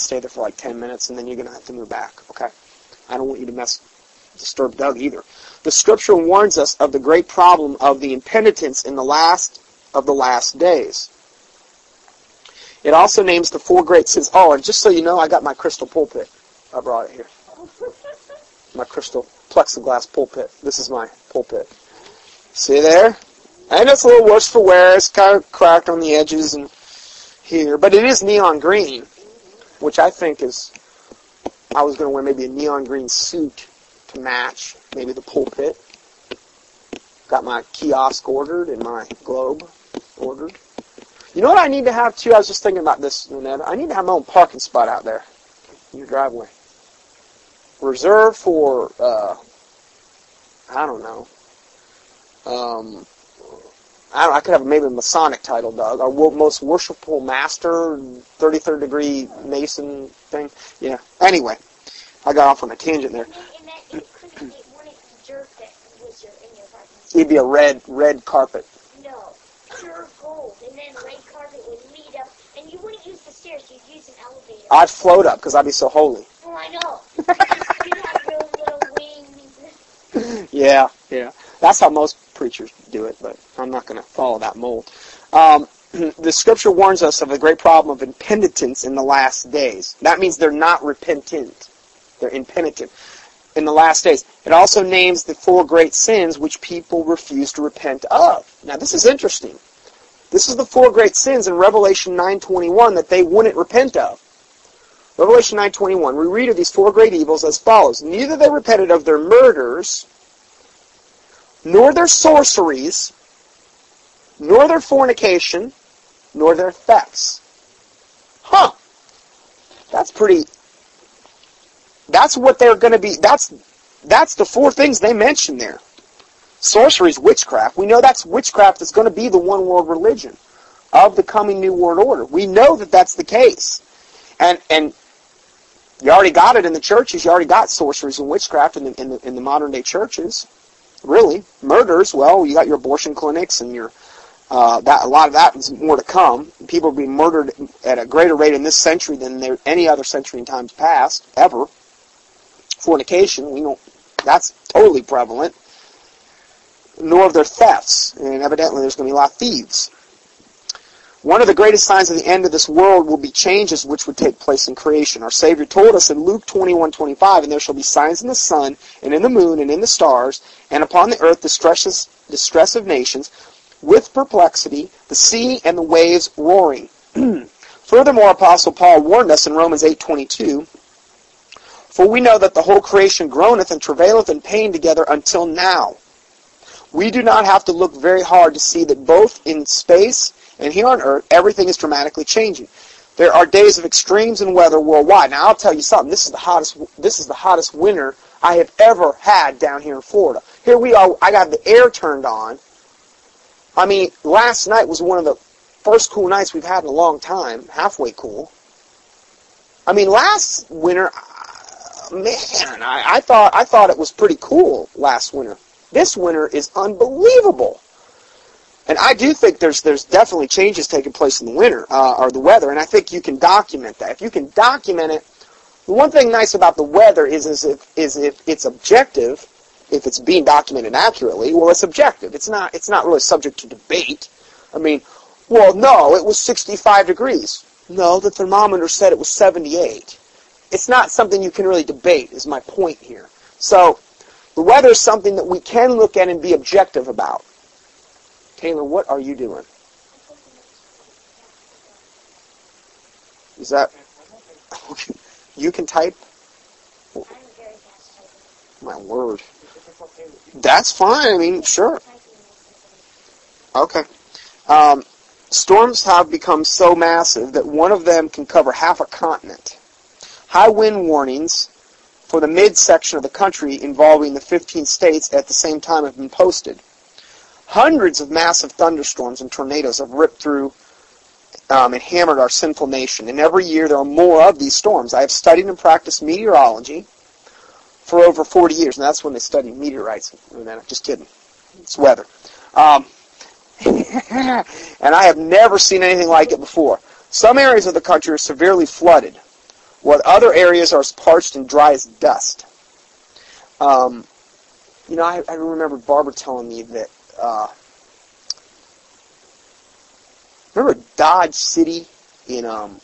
stay there for like 10 minutes and then you're going to have to move back, okay? I don't want you to mess, disturb Doug either. The scripture warns us of the great problem of the impenitence in the last of the last days. It also names the four great sins. Oh, and just so you know, I got my crystal pulpit. I brought it here. My crystal plexiglass pulpit. This is my pulpit. See there? And it's a little worse for wear. It's kind of cracked on the edges and here, but it is neon green, which I think is. I was going to wear maybe a neon green suit to match maybe the pulpit. Got my kiosk ordered and my globe ordered. You know what I need to have too? I was just thinking about this, Ned. I need to have my own parking spot out there in your driveway. Reserved for, uh, I don't know. Um, I, don't, I could have maybe a Masonic title, Doug. Our most worshipful master, 33rd degree Mason thing. Yeah. Anyway, I got off on a tangent there. It'd be a red, red carpet.
No, pure gold, and then red carpet would lead up, and you wouldn't use the stairs, you'd use an elevator.
I'd float up because I'd be so holy.
Oh, I know. you have little wings.
Yeah, yeah. That's how most preachers do it, but I'm not going to follow that mold. Um, the scripture warns us of a great problem of impenitence in the last days. That means they're not repentant. They're impenitent in the last days. It also names the four great sins which people refuse to repent of. Now this is interesting. This is the four great sins in Revelation 9:21 that they wouldn't repent of. Revelation 9:21. We read of these four great evils as follows: Neither they repented of their murders, nor their sorceries, nor their fornication, nor their thefts. Huh. That's pretty that's what they're going to be. That's that's the four things they mention there. Sorcery is witchcraft. We know that's witchcraft that's going to be the one world religion of the coming new world order. We know that that's the case, and and you already got it in the churches. You already got sorceries and witchcraft in the in the, in the modern day churches. Really, murders. Well, you got your abortion clinics and your uh, that a lot of that is more to come. People are being murdered at a greater rate in this century than there, any other century in times past ever fornication. We know that's totally prevalent. Nor of their thefts. And evidently there's going to be a lot of thieves. One of the greatest signs of the end of this world will be changes which would take place in creation. Our Savior told us in Luke 21:25, and there shall be signs in the sun, and in the moon, and in the stars, and upon the earth distresses, distress of nations, with perplexity, the sea and the waves roaring. Furthermore, Apostle Paul warned us in Romans 8:22, for we know that the whole creation groaneth and travaileth in pain together until now. We do not have to look very hard to see that both in space and here on earth, everything is dramatically changing. There are days of extremes in weather worldwide. Now I'll tell you something. This is the hottest. This is the hottest winter I have ever had down here in Florida. Here we are. I got the air turned on. I mean, last night was one of the first cool nights we've had in a long time. Halfway cool. I mean, last winter uh, man, I, I thought I thought it was pretty cool last winter. This winter is unbelievable. And I do think there's there's definitely changes taking place in the winter uh, or the weather, and I think you can document that. If you can document it, the one thing nice about the weather is is if is if it's objective, if it's being documented accurately. Well, it's objective. It's not it's not really subject to debate. I mean, well, no, it was 65 degrees. No, the thermometer said it was 78. It's not something you can really debate. Is my point here. So the weather is something that we can look at and be objective about. Taylor, what are you doing? Is that you can type? My word. That's fine. I mean, sure. Okay. Um, storms have become so massive that one of them can cover half a continent. High wind warnings for the midsection of the country involving the 15 states at the same time have been posted. Hundreds of massive thunderstorms and tornadoes have ripped through um, and hammered our sinful nation. And every year there are more of these storms. I have studied and practiced meteorology for over 40 years, and that's when they studied meteorites. Just kidding. It's weather. Um, and I have never seen anything like it before. Some areas of the country are severely flooded, while other areas are as parched and dry as dust. Um, you know, I, I remember Barbara telling me that. Uh, remember Dodge City in um,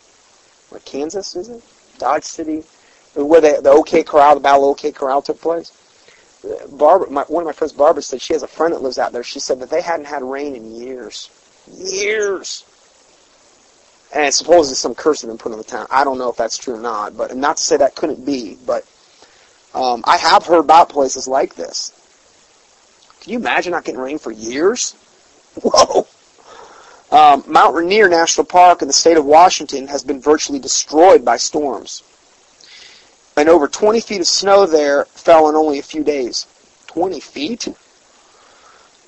what Kansas is it? Dodge City, where the the OK Corral, the Battle of OK Corral took place. Barbara, my, one of my friends, Barbara, said she has a friend that lives out there. She said that they hadn't had rain in years, years. And supposedly some curse had been put on the town. I don't know if that's true or not, but not to say that couldn't be. But um, I have heard about places like this. Can you imagine not getting rain for years? Whoa! Um, Mount Rainier National Park in the state of Washington has been virtually destroyed by storms and over 20 feet of snow there fell in only a few days. 20 feet?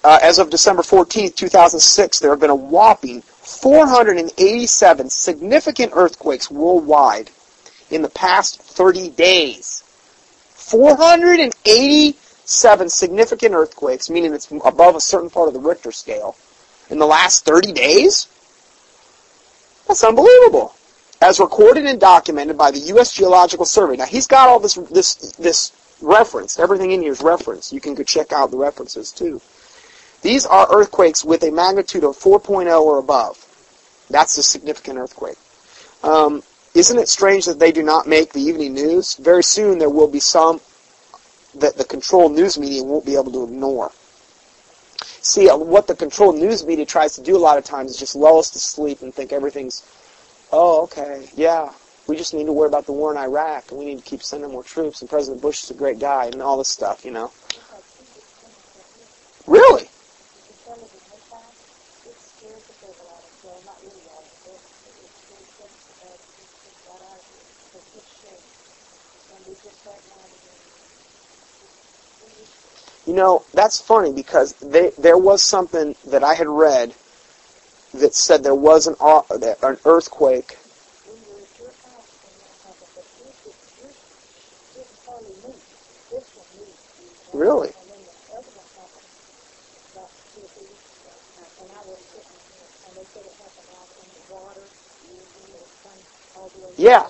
Uh, as of December 14, 2006, there have been a whopping 487 significant earthquakes worldwide in the past 30 days. 487 significant earthquakes, meaning it's above a certain part of the Richter scale, in the last 30 days? That's unbelievable as recorded and documented by the U.S. Geological Survey. Now he's got all this this this reference. Everything in here is reference. You can go check out the references too. These are earthquakes with a magnitude of 4.0 or above. That's a significant earthquake. Um, isn't it strange that they do not make the evening news? Very soon there will be some that the controlled news media won't be able to ignore. See, uh, what the controlled news media tries to do a lot of times is just lull us to sleep and think everything's oh, okay, yeah, we just need to worry about the war in Iraq, and we need to keep sending more troops, and President Bush is a great guy, and all this stuff, you know. Really? You know, that's funny because they, there was something that I had read that said there was an, uh, an earthquake. Really? Yeah.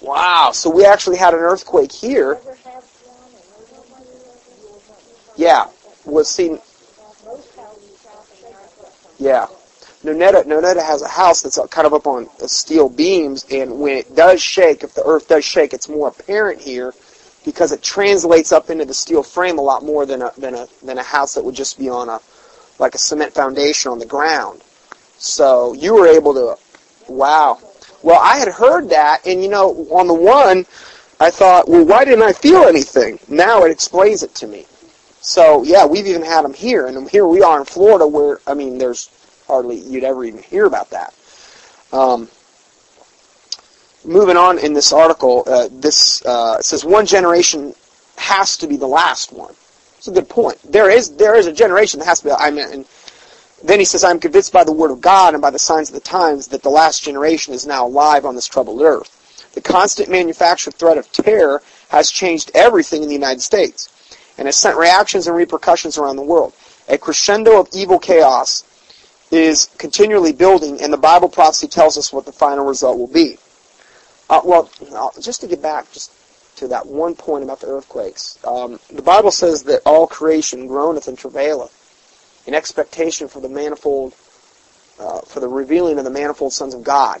Wow. So we actually had an earthquake here. Yeah. Was seen yeah. Nonetta, Nonetta has a house that's kind of up on steel beams, and when it does shake, if the earth does shake, it's more apparent here because it translates up into the steel frame a lot more than a than a than a house that would just be on a like a cement foundation on the ground. So you were able to, wow. Well, I had heard that, and you know, on the one, I thought, well, why didn't I feel anything? Now it explains it to me. So yeah, we've even had them here, and here we are in Florida, where I mean, there's hardly you'd ever even hear about that. Um, moving on in this article, uh, this uh, says one generation has to be the last one. It's a good point. There is there is a generation that has to be. I mean, then he says, "I'm convinced by the word of God and by the signs of the times that the last generation is now alive on this troubled earth." The constant manufactured threat of terror has changed everything in the United States and has sent reactions and repercussions around the world. A crescendo of evil chaos is continually building, and the Bible prophecy tells us what the final result will be. Uh, well, just to get back just to that one point about the earthquakes, um, the Bible says that all creation groaneth and travaileth in expectation for the manifold, uh, for the revealing of the manifold sons of God.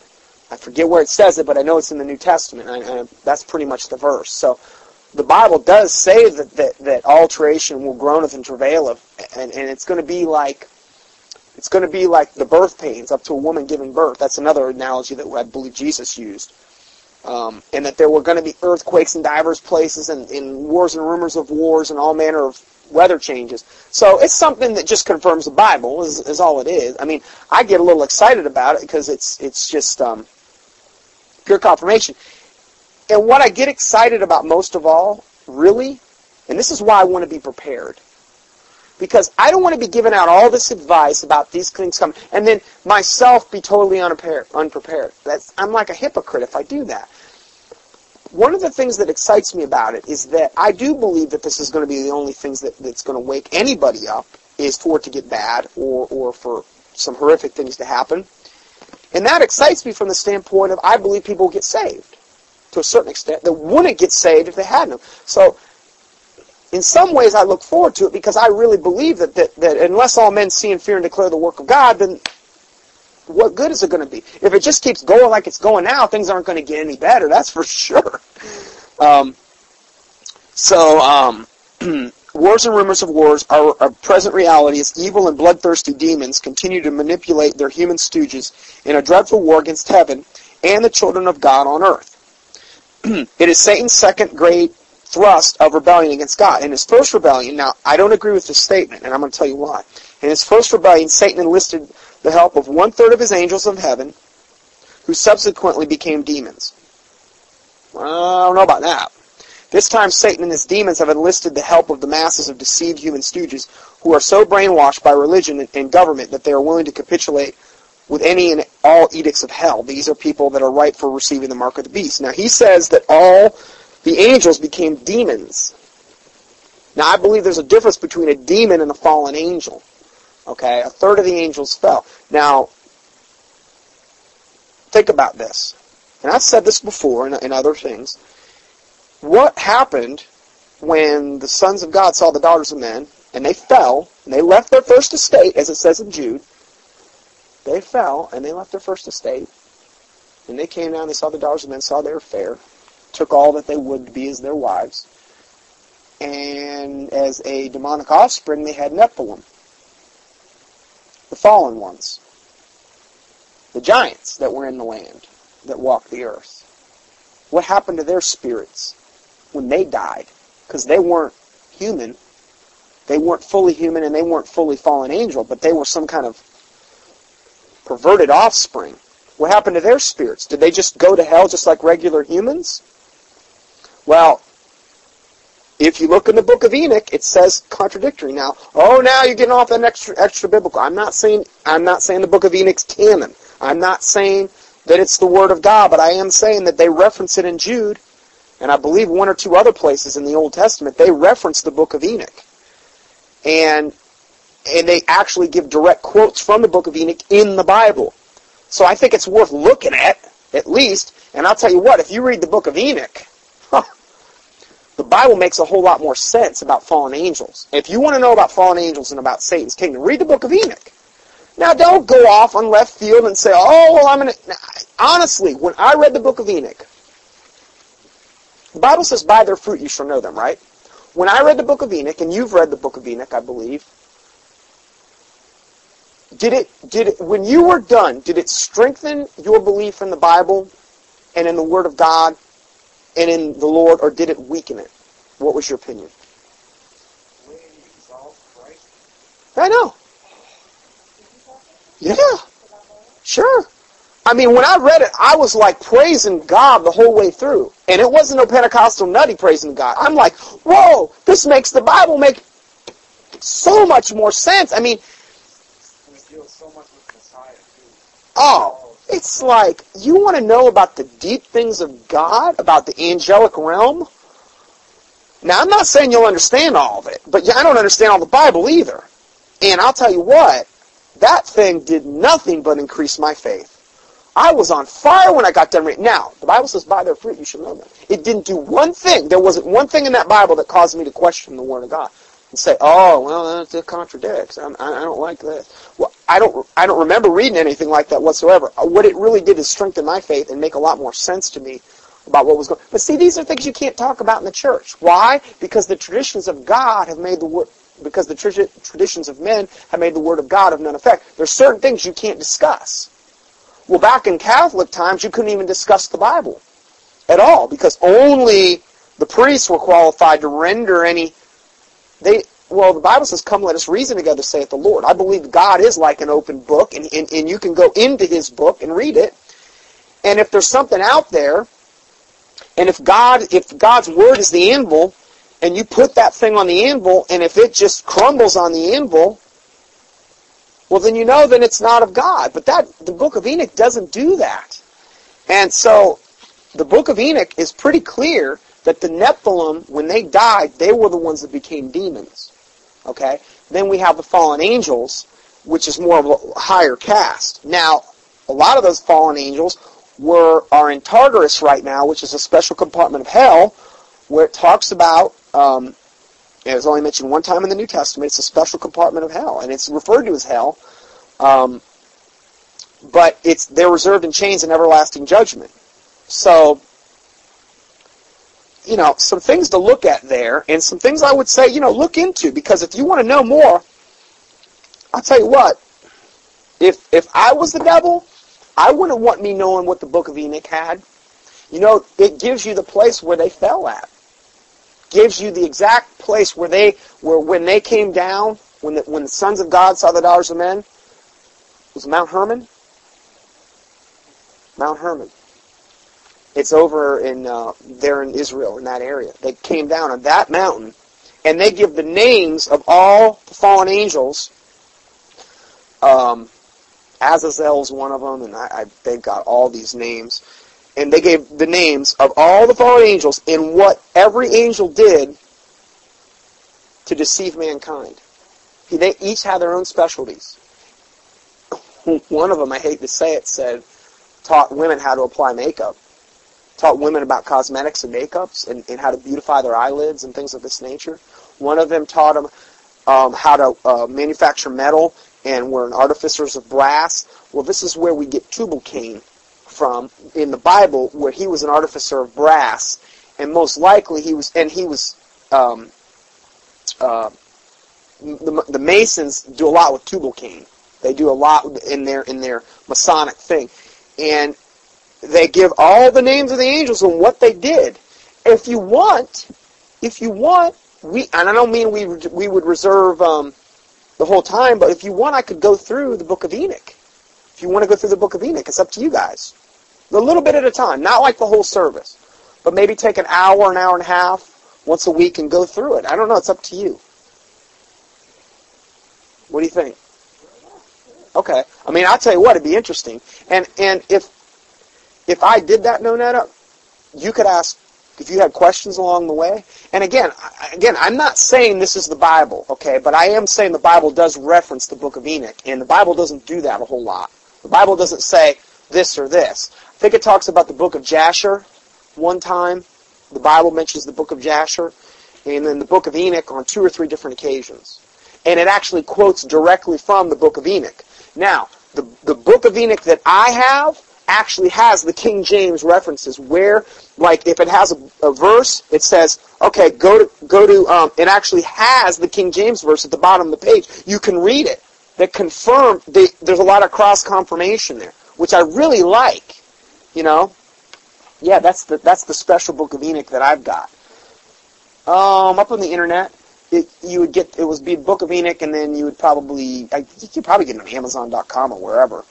I forget where it says it, but I know it's in the New Testament, and, and that's pretty much the verse. So the Bible does say that, that, that alteration will groaneth and travaileth, and, and it's going to be like it's going to be like the birth pains up to a woman giving birth. That's another analogy that I believe Jesus used. Um, and that there were going to be earthquakes in divers places and, and wars and rumors of wars and all manner of weather changes. So it's something that just confirms the Bible is, is all it is. I mean, I get a little excited about it because it's it's just um, pure confirmation. And what I get excited about most of all, really, and this is why I want to be prepared. Because I don't want to be giving out all this advice about these things coming, and then myself be totally unprepared. That's, I'm like a hypocrite if I do that. One of the things that excites me about it is that I do believe that this is going to be the only things that, that's going to wake anybody up is for it to get bad or, or for some horrific things to happen. And that excites me from the standpoint of I believe people get saved to a certain extent that wouldn't get saved if they hadn't. So, in some ways, I look forward to it because I really believe that, that, that unless all men see and fear and declare the work of God, then what good is it going to be? If it just keeps going like it's going now, things aren't going to get any better. That's for sure. Um, so, um, wars and rumors of wars are a present reality as evil and bloodthirsty demons continue to manipulate their human stooges in a dreadful war against heaven and the children of God on earth. it is Satan's second great thrust of rebellion against God. In his first rebellion, now I don't agree with this statement, and I'm going to tell you why. In his first rebellion, Satan enlisted the help of one third of his angels of heaven, who subsequently became demons. Well, I don't know about that. This time, Satan and his demons have enlisted the help of the masses of deceived human stooges who are so brainwashed by religion and government that they are willing to capitulate with any and all edicts of hell. These are people that are ripe for receiving the mark of the beast. Now he says that all the angels became demons. Now I believe there's a difference between a demon and a fallen angel. Okay, a third of the angels fell. Now, think about this. And I've said this before in, in other things. What happened when the sons of God saw the daughters of men and they fell and they left their first estate, as it says in Jude, they fell and they left their first estate. And they came down, they saw the daughters of men, saw they were fair, took all that they would be as their wives. And as a demonic offspring, they had Nephilim, the fallen ones, the giants that were in the land, that walked the earth. What happened to their spirits when they died? Because they weren't human. They weren't fully human and they weren't fully fallen angel, but they were some kind of perverted offspring. What happened to their spirits? Did they just go to hell just like regular humans? Well, if you look in the book of Enoch, it says contradictory. Now, oh, now you're getting off that extra extra biblical. I'm not saying I'm not saying the book of Enoch's canon. I'm not saying that it's the word of God, but I am saying that they reference it in Jude, and I believe one or two other places in the Old Testament they reference the book of Enoch, and and they actually give direct quotes from the book of Enoch in the Bible. So I think it's worth looking at, at least. And I'll tell you what, if you read the book of Enoch, huh, the Bible makes a whole lot more sense about fallen angels. If you want to know about fallen angels and about Satan's kingdom, read the book of Enoch. Now don't go off on left field and say, oh, well, I'm going to... Honestly, when I read the book of Enoch, the Bible says, by their fruit you shall know them, right? When I read the book of Enoch, and you've read the book of Enoch, I believe, did it did it when you were done did it strengthen your belief in the bible and in the word of god and in the lord or did it weaken it? What was your opinion? I know. Yeah sure. I mean when i read it i was like praising god the whole way through. And it wasn't no pentecostal nutty praising god. I'm like whoa this makes the bible make so much more sense. I mean
too.
Oh, It's like, you want to know about the deep things of God, about the angelic realm? Now, I'm not saying you'll understand all of it, but I don't understand all the Bible either. And I'll tell you what, that thing did nothing but increase my faith. I was on fire when I got done reading. Now, the Bible says, by their fruit you shall know them. It didn't do one thing. There wasn't one thing in that Bible that caused me to question the Word of God and say, "Oh, well, that contradicts. I, I don't like this." Well, I don't. I don't remember reading anything like that whatsoever. Uh, what it really did is strengthen my faith and make a lot more sense to me about what was going. But see, these are things you can't talk about in the church. Why? Because the traditions of God have made the word. Because the traditions of men have made the word of God of none effect. There's certain things you can't discuss. Well, back in Catholic times, you couldn't even discuss the Bible at all because only the priests were qualified to render any they well, the Bible says, "Come, let us reason together," saith the Lord. I believe God is like an open book, and, and, and you can go into His book and read it. And if there's something out there, and if God, if God's word is the anvil, and you put that thing on the anvil, and if it just crumbles on the anvil, well, then you know then it's not of God. But that the book of Enoch doesn't do that. And so, the book of Enoch is pretty clear that the Nephilim, when they died, they were the ones that became demons. Okay? Then we have the fallen angels, which is more of a higher caste. Now, a lot of those fallen angels were are in Tartarus right now, which is a special compartment of hell, where it talks about um, it was only mentioned one time in the New Testament. It's a special compartment of hell, and it's referred to as hell. Um, but it's they're reserved in chains and everlasting judgment. So you know, some things to look at there and some things I would say, you know, look into because if you want to know more, I'll tell you what, if if I was the devil, I wouldn't want me knowing what the book of Enoch had. You know, it gives you the place where they fell at. Gives you the exact place where they where when they came down, when the when the sons of God saw the daughters of men, was Mount Hermon? Mount Hermon. It's over in uh, there in Israel in that area. They came down on that mountain, and they give the names of all the fallen angels. Um, Azazel's one of them, and I, I, they've got all these names. And they gave the names of all the fallen angels and what every angel did to deceive mankind. They each had their own specialties. One of them, I hate to say it, said taught women how to apply makeup taught women about cosmetics and makeups and, and how to beautify their eyelids and things of this nature. One of them taught them um, how to uh, manufacture metal and were an artificers of brass. Well, this is where we get Tubal-Cain from in the Bible, where he was an artificer of brass, and most likely he was, and he was, um, uh, the, the Masons do a lot with Tubal-Cain. They do a lot in their in their Masonic thing, and they give all the names of the angels and what they did. If you want, if you want, we and I don't mean we we would reserve um, the whole time, but if you want, I could go through the book of Enoch. If you want to go through the book of Enoch, it's up to you guys. A little bit at a time, not like the whole service, but maybe take an hour, an hour and a half once a week and go through it. I don't know. It's up to you. What do you think? Okay. I mean, I'll tell you what, it'd be interesting. And and if if I did that, no, Nonetta, you could ask if you had questions along the way. And again, again, I'm not saying this is the Bible, okay, but I am saying the Bible does reference the book of Enoch, and the Bible doesn't do that a whole lot. The Bible doesn't say this or this. I think it talks about the book of Jasher one time. The Bible mentions the book of Jasher, and then the book of Enoch on two or three different occasions. And it actually quotes directly from the book of Enoch. Now, the, the book of Enoch that I have actually has the King James references where, like, if it has a, a verse, it says, okay, go to, go to, um, it actually has the King James verse at the bottom of the page. You can read it. That confirm, they, there's a lot of cross confirmation there, which I really like, you know. Yeah, that's the, that's the special book of Enoch that I've got. Um, up on the internet, it, you would get, it was be Book of Enoch, and then you would probably, I you probably get it on Amazon.com or wherever.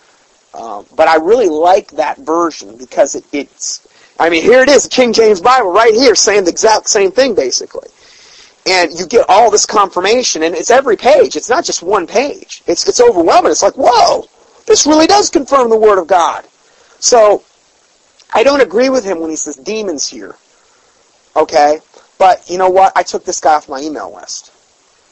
Um, but I really like that version because it, it's, I mean, here it is, King James Bible right here saying the exact same thing basically. And you get all this confirmation and it's every page. It's not just one page. It's, it's overwhelming. It's like, whoa, this really does confirm the Word of God. So, I don't agree with him when he says demons here. Okay? But you know what? I took this guy off my email list.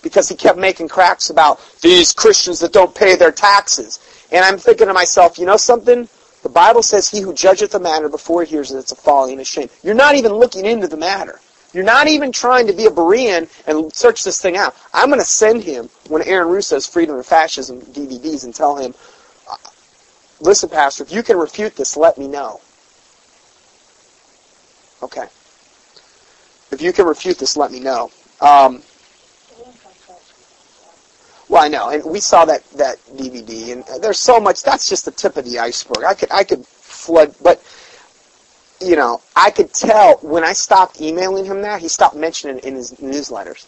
Because he kept making cracks about these Christians that don't pay their taxes. And I'm thinking to myself, you know something? The Bible says he who judgeth the matter before he hears it, it's a folly and a shame. You're not even looking into the matter. You're not even trying to be a Berean and search this thing out. I'm going to send him, when Aaron Russo's Freedom and Fascism DVDs, and tell him, listen, Pastor, if you can refute this, let me know. Okay. If you can refute this, let me know. Um, well, I know, and we saw that that DVD, and there's so much. That's just the tip of the iceberg. I could I could flood, but you know, I could tell when I stopped emailing him that, he stopped mentioning it in his newsletters.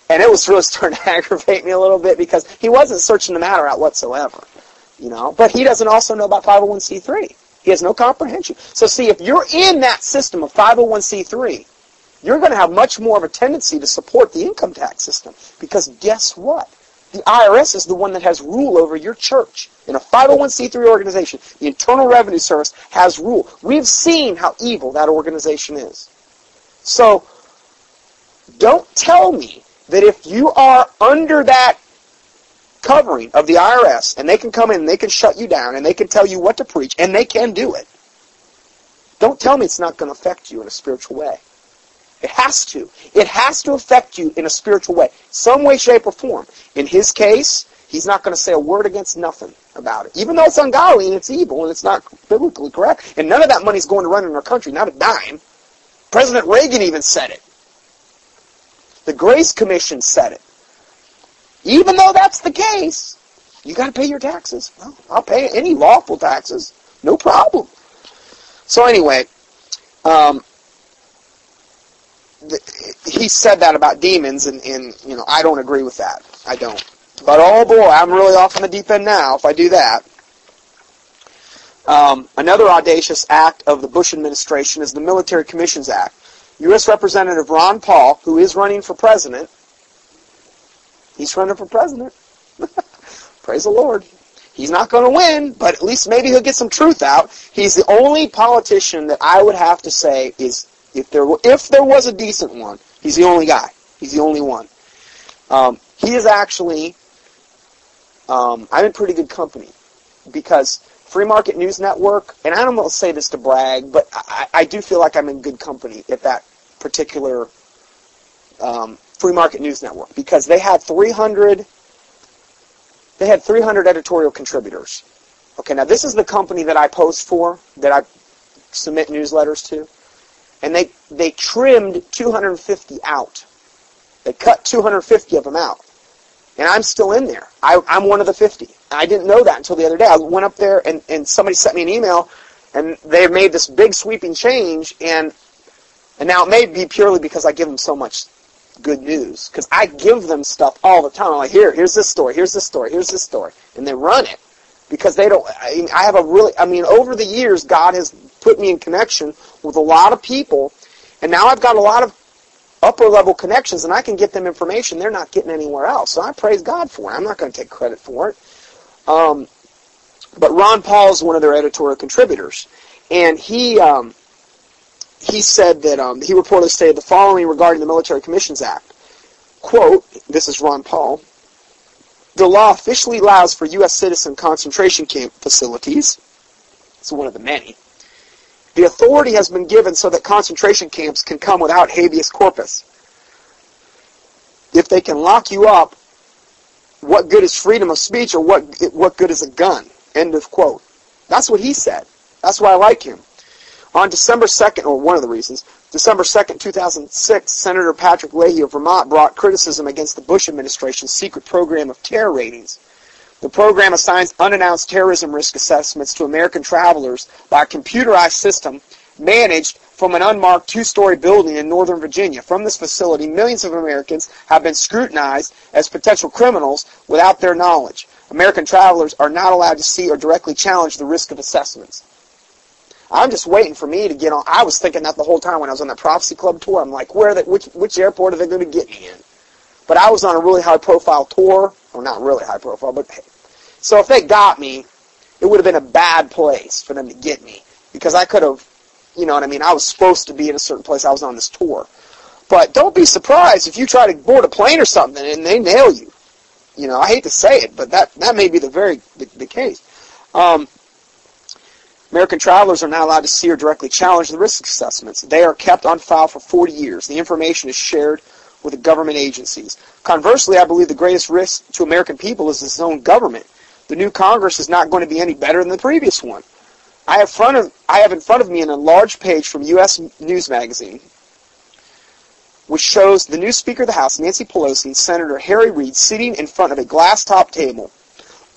and it was really starting to aggravate me a little bit because he wasn't searching the matter out whatsoever. You know, but he doesn't also know about 501c3. He has no comprehension. So see, if you're in that system of 501c3, you're going to have much more of a tendency to support the income tax system because guess what? The IRS is the one that has rule over your church. In a 501c3 organization, the Internal Revenue Service has rule. We've seen how evil that organization is. So, don't tell me that if you are under that covering of the IRS and they can come in and they can shut you down and they can tell you what to preach and they can do it, don't tell me it's not going to affect you in a spiritual way. It has to. It has to affect you in a spiritual way, some way, shape, or form. In his case, he's not going to say a word against nothing about it, even though it's ungodly and it's evil and it's not biblically correct. And none of that money's going to run in our country, not a dime. President Reagan even said it. The Grace Commission said it. Even though that's the case, you got to pay your taxes. Well, I'll pay any lawful taxes, no problem. So anyway, um, he said that about demons, and, and you know I don't agree with that. I don't. But oh boy, I'm really off on the deep end now if I do that. Um, another audacious act of the Bush administration is the Military Commissions Act. U.S. Representative Ron Paul, who is running for president, he's running for president. Praise the Lord. He's not going to win, but at least maybe he'll get some truth out. He's the only politician that I would have to say is if there if there was a decent one, he's the only guy. He's the only one. Um, he is actually. Um, I'm in pretty good company because Free Market News Network, and I don't want to say this to brag, but I, I do feel like I'm in good company at that particular um, Free Market News Network because they had 300. They had 300 editorial contributors. Okay, now this is the company that I post for, that I submit newsletters to and they they trimmed 250 out. They cut 250 of them out, and I'm still in there. I, I'm one of the 50. I didn't know that until the other day. I went up there and, and somebody sent me an email, and they made this big sweeping change, and and now it may be purely because I give them so much good news because I give them stuff all the time. I'm like, here, here's this story, here's this story, here's this story, and they run it because they don't. I, mean, I have a really. I mean, over the years, God has put me in connection with a lot of people, and now I've got a lot of upper level connections, and I can get them information they're not getting anywhere else. So I praise God for it. I'm not going to take credit for it. Um, but Ron Paul is one of their editorial contributors, and he um, he said that um, he reportedly stated the following regarding the Military Commissions Act. Quote, this is Ron Paul. The law officially allows for U.S. citizen concentration camp facilities. It's one of the many the authority has been given so that concentration camps can come without habeas corpus. If they can lock you up, what good is freedom of speech or what, what good is a gun? End of quote. That's what he said. That's why I like him. On December 2nd, or one of the reasons, December 2nd, 2006, Senator Patrick Leahy of Vermont brought criticism against the Bush administration's secret program of terror ratings the program assigns unannounced terrorism risk assessments to American travelers by a computerized system managed from an unmarked two-story building in Northern Virginia. From this facility, millions of Americans have been scrutinized as potential criminals without their knowledge. American travelers are not allowed to see or directly challenge the risk of assessments. I'm just waiting for me to get on. I was thinking that the whole time when I was on that Prophecy Club tour. I'm like, where? Which which airport are they going to get me in? But I was on a really high profile tour. Well, not really high profile, but hey. So if they got me, it would have been a bad place for them to get me because I could have, you know what I mean. I was supposed to be in a certain place. I was on this tour, but don't be surprised if you try to board a plane or something and they nail you. You know, I hate to say it, but that that may be the very the, the case. Um, American travelers are not allowed to see or directly challenge the risk assessments. They are kept on file for 40 years. The information is shared with the government agencies. Conversely, I believe the greatest risk to American people is its own government. The new Congress is not going to be any better than the previous one. I have, front of, I have in front of me an enlarged page from U.S. News Magazine, which shows the new Speaker of the House, Nancy Pelosi, and Senator Harry Reid sitting in front of a glass-top table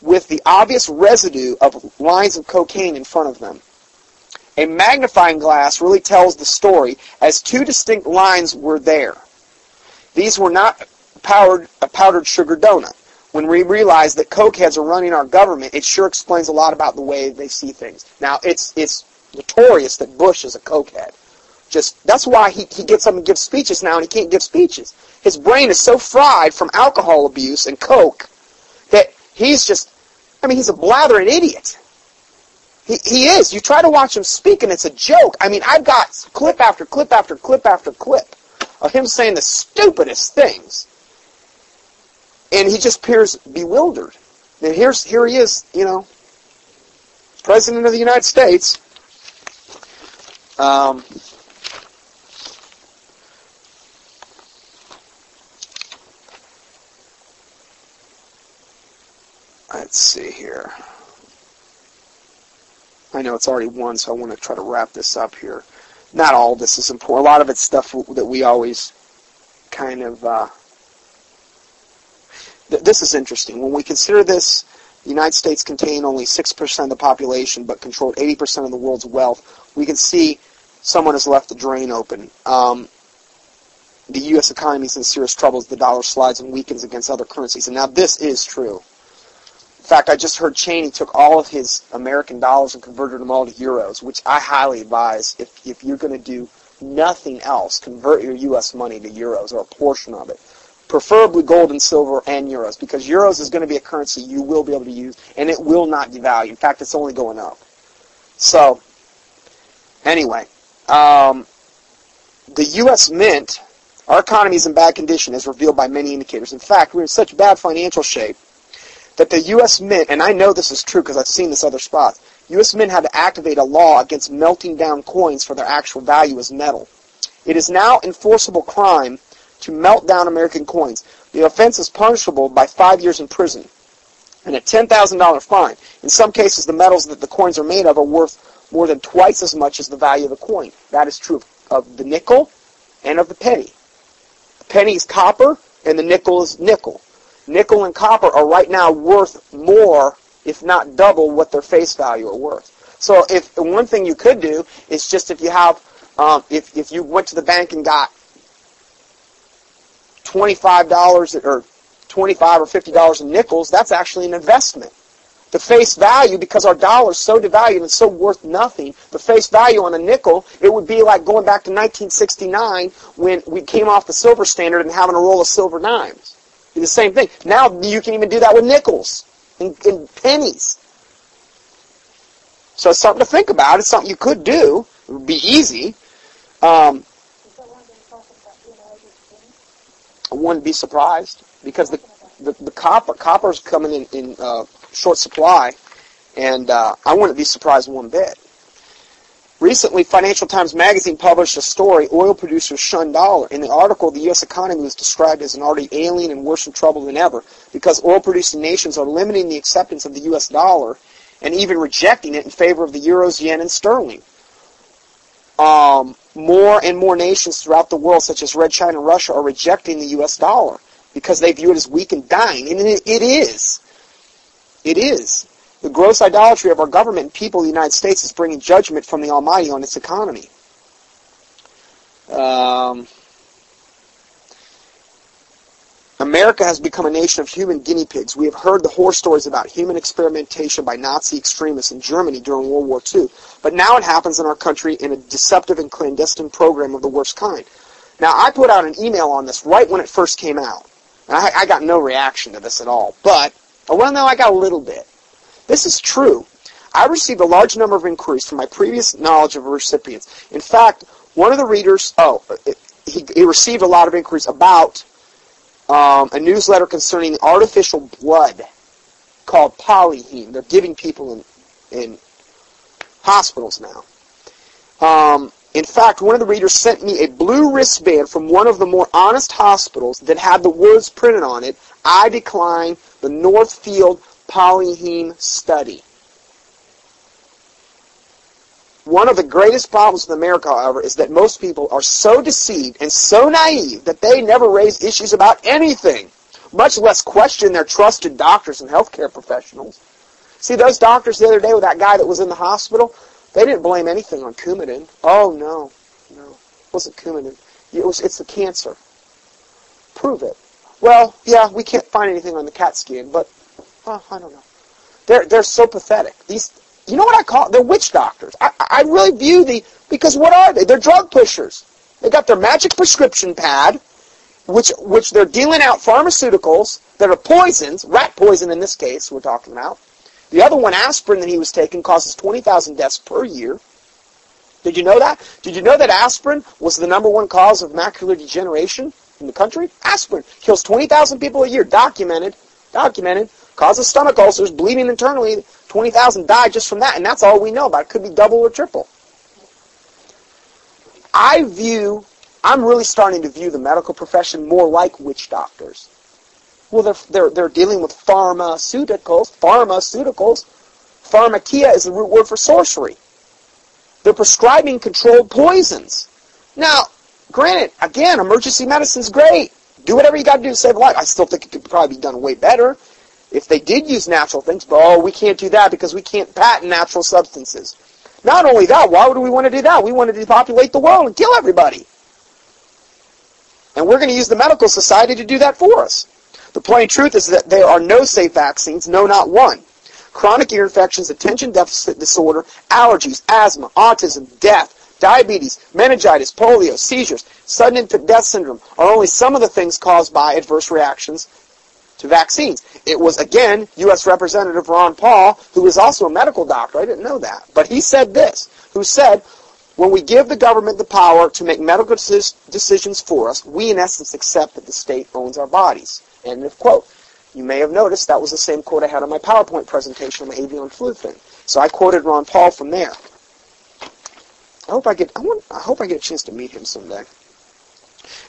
with the obvious residue of lines of cocaine in front of them. A magnifying glass really tells the story as two distinct lines were there. These were not powdered, a powdered sugar donut. When we realize that cokeheads are running our government, it sure explains a lot about the way they see things. Now, it's it's notorious that Bush is a cokehead. Just that's why he, he gets up and gives speeches now, and he can't give speeches. His brain is so fried from alcohol abuse and coke that he's just, I mean, he's a blathering idiot. He, he is. You try to watch him speak, and it's a joke. I mean, I've got clip after clip after clip after clip of him saying the stupidest things. And he just appears bewildered. And here's here he is, you know, President of the United States. Um, let's see here. I know it's already one, so I want to try to wrap this up here not all this is important. A lot of it's stuff that we always kind of. Uh, th- this is interesting. When we consider this, the United States contain only 6% of the population but control 80% of the world's wealth. We can see someone has left the drain open. Um, the U.S. economy is in serious trouble as the dollar slides and weakens against other currencies. And now this is true. In fact, I just heard Cheney took all of his American dollars and converted them all to euros, which I highly advise if, if you're going to do nothing else, convert your U.S. money to euros or a portion of it. Preferably gold and silver and euros, because euros is going to be a currency you will be able to use, and it will not devalue. In fact, it's only going up. So, anyway, um, the U.S. Mint, our economy is in bad condition, as revealed by many indicators. In fact, we're in such bad financial shape that the U.S. Mint, and I know this is true because I've seen this other spot, U.S. Mint had to activate a law against melting down coins for their actual value as metal. It is now enforceable crime to melt down American coins. The offense is punishable by five years in prison and a $10,000 fine. In some cases, the metals that the coins are made of are worth more than twice as much as the value of the coin. That is true of the nickel and of the penny. The penny is copper and the nickel is nickel nickel and copper are right now worth more, if not double, what their face value are worth. So if one thing you could do is just if you have, um, if if you went to the bank and got twenty five dollars or twenty five or fifty dollars in nickels, that's actually an investment. The face value, because our dollar is so devalued and so worth nothing, the face value on a nickel, it would be like going back to 1969 when we came off the silver standard and having a roll of silver dimes the same thing. Now you can even do that with nickels and, and pennies. So it's something to think about. It's something you could do. It would be easy. Um, I wouldn't be surprised because the the, the copper copper's coming in in uh, short supply, and uh, I wouldn't be surprised one bit. Recently, Financial Times Magazine published a story, Oil Producers Shun Dollar. In the article, the U.S. economy was described as an already alien and worse in trouble than ever because oil-producing nations are limiting the acceptance of the U.S. dollar and even rejecting it in favor of the euros, yen, and sterling. Um, more and more nations throughout the world, such as Red China and Russia, are rejecting the U.S. dollar because they view it as weak and dying. And it, it is. It is. The gross idolatry of our government and people of the United States is bringing judgment from the Almighty on its economy. Um, America has become a nation of human guinea pigs. We have heard the horror stories about human experimentation by Nazi extremists in Germany during World War II. But now it happens in our country in a deceptive and clandestine program of the worst kind. Now, I put out an email on this right when it first came out. And I, I got no reaction to this at all. But, well, no, I got a little bit. This is true. I received a large number of inquiries from my previous knowledge of recipients. In fact, one of the readers, oh, he, he received a lot of inquiries about um, a newsletter concerning artificial blood called polyheme. They're giving people in, in hospitals now. Um, in fact, one of the readers sent me a blue wristband from one of the more honest hospitals that had the words printed on it, I decline the Northfield polyheme study. One of the greatest problems in America, however, is that most people are so deceived and so naive that they never raise issues about anything, much less question their trusted doctors and healthcare professionals. See, those doctors the other day with that guy that was in the hospital, they didn't blame anything on Coumadin. Oh, no. No. It wasn't Coumadin. It was, it's the cancer. Prove it. Well, yeah, we can't find anything on the CAT scan, but oh, I don't know. They're they're so pathetic. These, you know what I call? They're witch doctors. I I really view the because what are they? They're drug pushers. They got their magic prescription pad, which which they're dealing out pharmaceuticals that are poisons, rat poison in this case. We're talking about. The other one, aspirin, that he was taking causes 20,000 deaths per year. Did you know that? Did you know that aspirin was the number one cause of macular degeneration in the country? Aspirin kills 20,000 people a year, documented, documented, causes stomach ulcers, bleeding internally. 20,000 die just from that, and that's all we know about. It could be double or triple. I view, I'm really starting to view the medical profession more like witch doctors. Well, they're, they're, they're dealing with pharmaceuticals. Pharmaceuticals. Pharmakeia is the root word for sorcery. They're prescribing controlled poisons. Now, granted, again, emergency medicine is great. Do whatever you got to do to save a life. I still think it could probably be done way better if they did use natural things, but oh, we can't do that because we can't patent natural substances. Not only that, why would we want to do that? We want to depopulate the world and kill everybody. And we're going to use the medical society to do that for us. The plain truth is that there are no safe vaccines, no, not one. Chronic ear infections, attention deficit disorder, allergies, asthma, autism, death, diabetes, meningitis, polio, seizures, sudden infant death syndrome are only some of the things caused by adverse reactions to vaccines. It was, again, U.S. Representative Ron Paul, who is also a medical doctor. I didn't know that. But he said this, who said, when we give the government the power to make medical decisions for us, we in essence accept that the state owns our bodies. End of quote. You may have noticed that was the same quote I had on my PowerPoint presentation on the avian flu thing. So I quoted Ron Paul from there. I hope I get I, want, I hope I get a chance to meet him someday.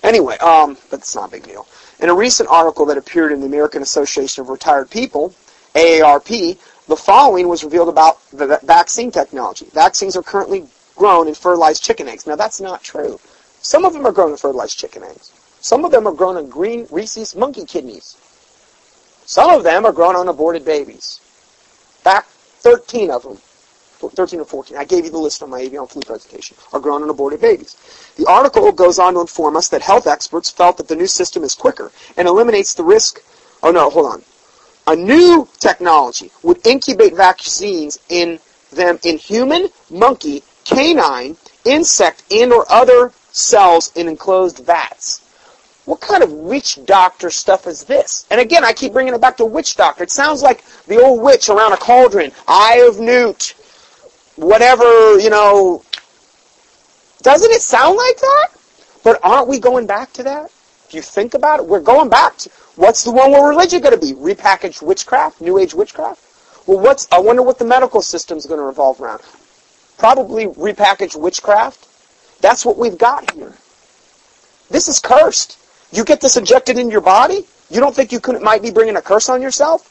Anyway, um, but it's not a big deal. In a recent article that appeared in the American Association of Retired People, AARP, the following was revealed about the vaccine technology. Vaccines are currently grown in fertilized chicken eggs. Now that's not true. Some of them are grown in fertilized chicken eggs. Some of them are grown in green rhesus monkey kidneys. Some of them are grown on aborted babies. Back 13 of them, 13 or 14, I gave you the list on my avian flu presentation, are grown on aborted babies. The article goes on to inform us that health experts felt that the new system is quicker and eliminates the risk. Oh no, hold on. A new technology would incubate vaccines in them in human, monkey, canine, insect, and or other cells in enclosed vats. What kind of witch doctor stuff is this? And again, I keep bringing it back to witch doctor. It sounds like the old witch around a cauldron, Eye of Newt, whatever, you know. Doesn't it sound like that? But aren't we going back to that? If you think about it, we're going back to what's the one religion going to be? Repackaged witchcraft, New Age witchcraft? Well, what's I wonder what the medical system's going to revolve around. Probably repackaged witchcraft. That's what we've got here. This is cursed. You get this injected in your body? You don't think you could, might be bringing a curse on yourself?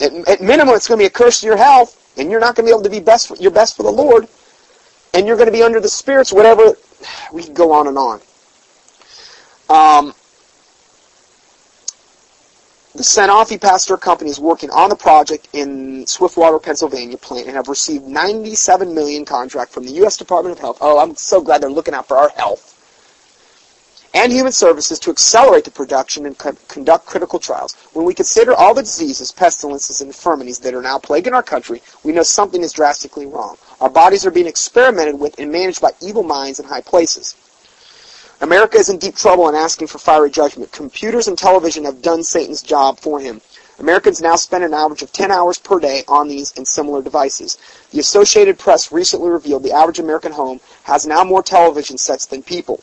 At, at minimum, it's going to be a curse to your health, and you're not going to be able to be best for, your best for the Lord, and you're going to be under the spirits, whatever. We can go on and on. Um, the Sanofi Pasteur Company is working on the project in Swiftwater, Pennsylvania plant and have received 97 million contract from the U.S. Department of Health. Oh, I'm so glad they're looking out for our health and human services to accelerate the production and co- conduct critical trials. When we consider all the diseases, pestilences, and infirmities that are now plaguing our country, we know something is drastically wrong. Our bodies are being experimented with and managed by evil minds in high places. America is in deep trouble and asking for fiery judgment. Computers and television have done Satan's job for him. Americans now spend an average of 10 hours per day on these and similar devices. The Associated Press recently revealed the average American home has now more television sets than people.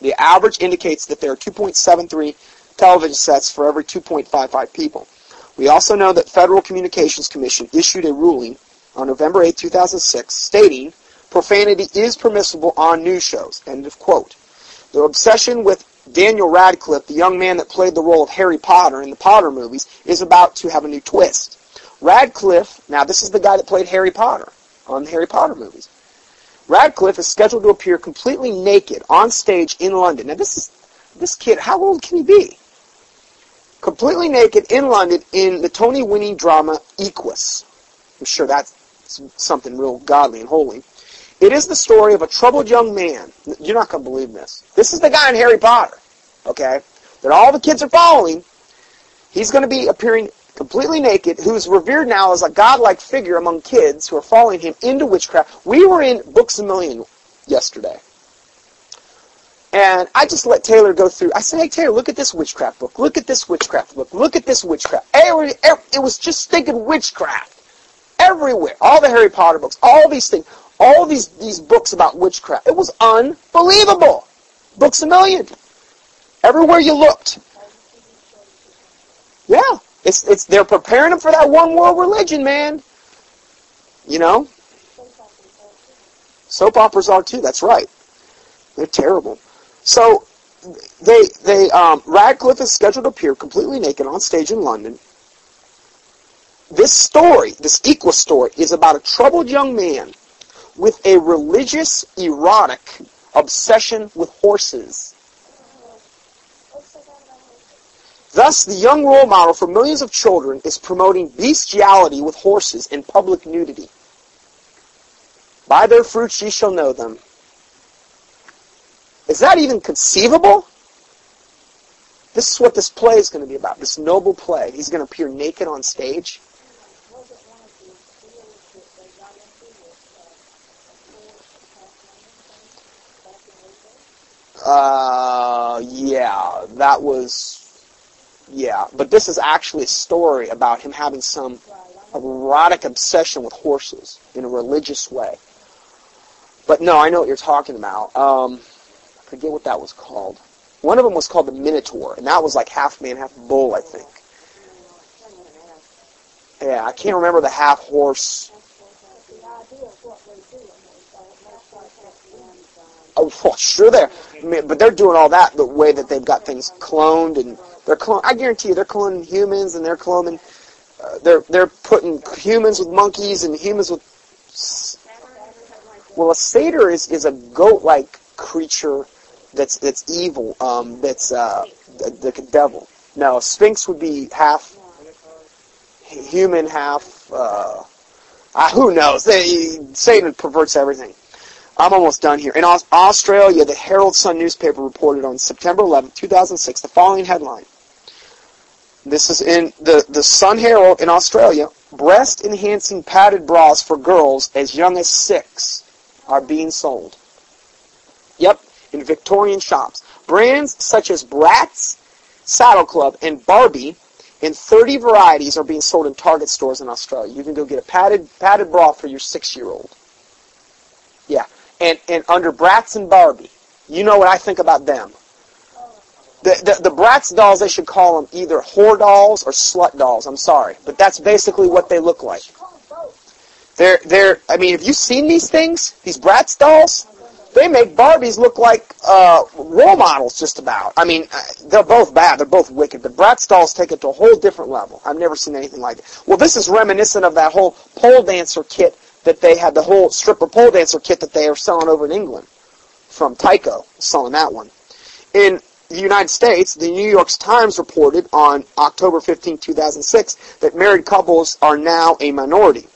The average indicates that there are 2.73 television sets for every 2.55 people. We also know that Federal Communications Commission issued a ruling on November 8, 2006, stating profanity is permissible on news shows. End of quote. The obsession with Daniel Radcliffe, the young man that played the role of Harry Potter in the Potter movies, is about to have a new twist. Radcliffe, now this is the guy that played Harry Potter on the Harry Potter movies. Radcliffe is scheduled to appear completely naked on stage in London. Now this is this kid, how old can he be? Completely naked in London in the Tony-winning drama Equus. I'm sure that's something real godly and holy. It is the story of a troubled young man. You're not going to believe this. This is the guy in Harry Potter, okay, that all the kids are following. He's going to be appearing completely naked, who's revered now as a godlike figure among kids who are following him into witchcraft. We were in Books a Million yesterday. And I just let Taylor go through. I said, hey, Taylor, look at this witchcraft book. Look at this witchcraft book. Look at this witchcraft. Every It was just thinking witchcraft. Everywhere. All the Harry Potter books. All these things all these, these books about witchcraft. It was unbelievable. Books a million. Everywhere you looked. Yeah. It's, it's, they're preparing them for that one world religion, man. You know? Soap operas are too, that's right. They're terrible. So, they, they, um, Radcliffe is scheduled to appear completely naked on stage in London. This story, this Equus story, is about a troubled young man with a religious, erotic obsession with horses. Thus, the young role model for millions of children is promoting bestiality with horses and public nudity. By their fruits ye shall know them. Is that even conceivable? This is what this play is going to be about, this noble play. He's going to appear naked on stage. Uh, yeah, that was, yeah. But this is actually a story about him having some erotic obsession with horses in a religious way. But no, I know what you're talking about. Um, I forget what that was called. One of them was called the Minotaur, and that was like half man, half bull, I think. Yeah, I can't remember the half horse. Oh, sure they're, but they're doing all that the way that they've got things cloned and they're. I guarantee you, they're cloning humans and they're cloning. Uh, they're they're putting humans with monkeys and humans with. Well, a satyr is is a goat-like creature that's that's evil. Um, that's uh, the, the devil. A sphinx would be half human, half. Uh, uh, who knows? They, Satan perverts everything. I'm almost done here. In Australia, the Herald Sun newspaper reported on September 11, 2006, the following headline. This is in the, the Sun Herald in Australia. Breast enhancing padded bras for girls as young as six are being sold. Yep, in Victorian shops. Brands such as Bratz, Saddle Club, and Barbie in 30 varieties are being sold in Target stores in Australia. You can go get a padded padded bra for your six-year-old. Yeah and, and under Bratz and Barbie, you know what I think about them. The, the, the Bratz dolls, they should call them either whore dolls or slut dolls. I'm sorry. But that's basically what they look like. They're, they're, I mean, have you seen these things? These Bratz dolls? They make Barbies look like uh, role models just about. I mean, uh, they're both bad. They're both wicked. But Bratz dolls take it to a whole different level. I've never seen anything like it. Well, this is reminiscent of that whole pole dancer kit that they had the whole stripper pole dancer kit that they are selling over in England from Tyco, selling that one. In the United States, the New York Times reported on October 15, 2006, that married couples are now a minority.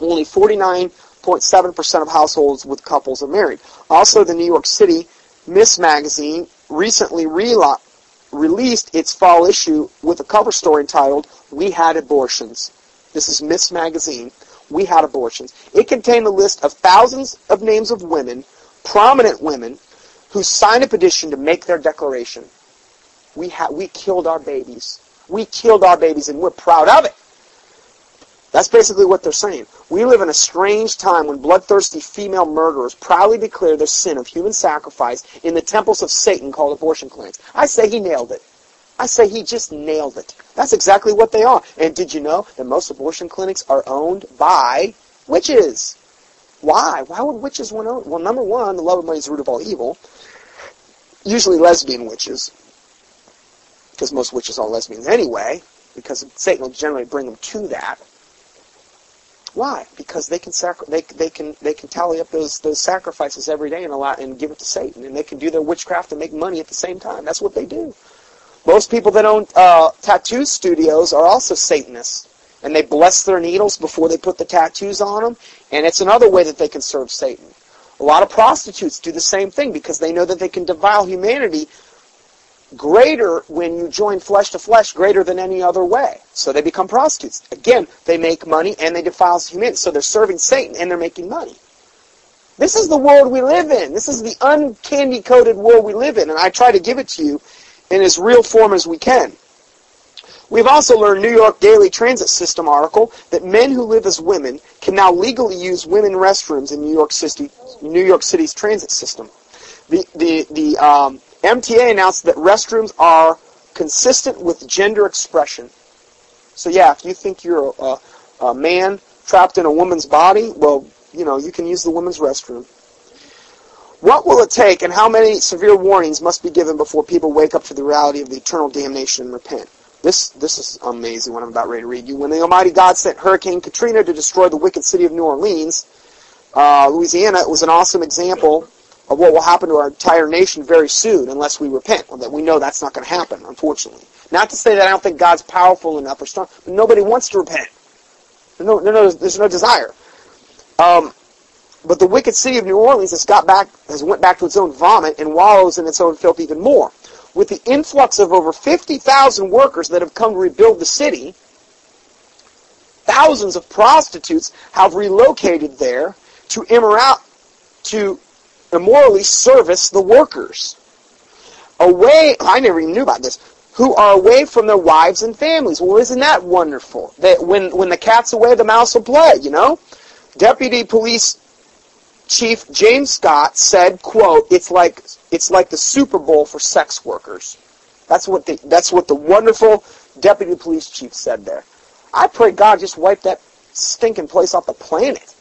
Only 49.7% of households with couples are married. Also, the New York City Miss magazine recently re- released its fall issue with a cover story entitled "We Had Abortions." This is Miss magazine we had abortions. It contained a list of thousands of names of women, prominent women, who signed a petition to make their declaration. We, ha- we killed our babies. We killed our babies and we're proud of it. That's basically what they're saying. We live in a strange time when bloodthirsty female murderers proudly declare their sin of human sacrifice in the temples of Satan called abortion clinics. I say he nailed it. I say he just nailed it. That's exactly what they are. And did you know that most abortion clinics are owned by witches? Why? Why would witches want to own? Well, number one, the love of money is the root of all evil. Usually lesbian witches. Because most witches are lesbians anyway. Because Satan will generally bring them to that. Why? Because they can sacri- they, they can they can tally up those those sacrifices every day and allow and give it to Satan, and they can do their witchcraft and make money at the same time. That's what they do. Most people that own uh, tattoo studios are also Satanists, and they bless their needles before they put the tattoos on them, and it's another way that they can serve Satan. A lot of prostitutes do the same thing because they know that they can defile humanity greater when you join flesh to flesh greater than any other way. So they become prostitutes. Again, they make money and they defile humanity. So they're serving Satan and they're making money. This is the world we live in. This is the uncandy coated world we live in. And I try to give it to you in as real form as we can. We've also learned New York Daily Transit System article that men who live as women can now legally use women restrooms in New York City, New York City's transit system. The the the um, MTA announced that restrooms are consistent with gender expression. So yeah, if you think you're a, a man trapped in a woman's body, well, you know, you can use the women's restroom. What will it take and how many severe warnings must be given before people wake up to the reality of the eternal damnation and repent? This, this is amazing what I'm about ready to read you. When the Almighty God sent Hurricane Katrina to destroy the wicked city of New Orleans, uh, Louisiana was an awesome example of what will happen to our entire nation very soon unless we repent. That we know that's not going to happen, unfortunately. Not to say that I don't think God's powerful enough or strong, but nobody wants to repent. There's no, no, no, there's no desire. Um, but the wicked city of New Orleans has got back, has went back to its own vomit and wallows in its own filth even more. With the influx of over 50,000 workers that have come to rebuild the city, thousands of prostitutes have relocated there to immoral, to immorally service the workers. Away, I never even knew about this, who are away from their wives and families. Well, isn't that wonderful? That when, when the cat's away, the mouse will play, you know? Deputy Police Chief James Scott said, quote, it's like, it's like the Super Bowl for sex workers. That's what the, that's what the wonderful Deputy Police Chief said there. I pray God just wipe that stinking place off the planet.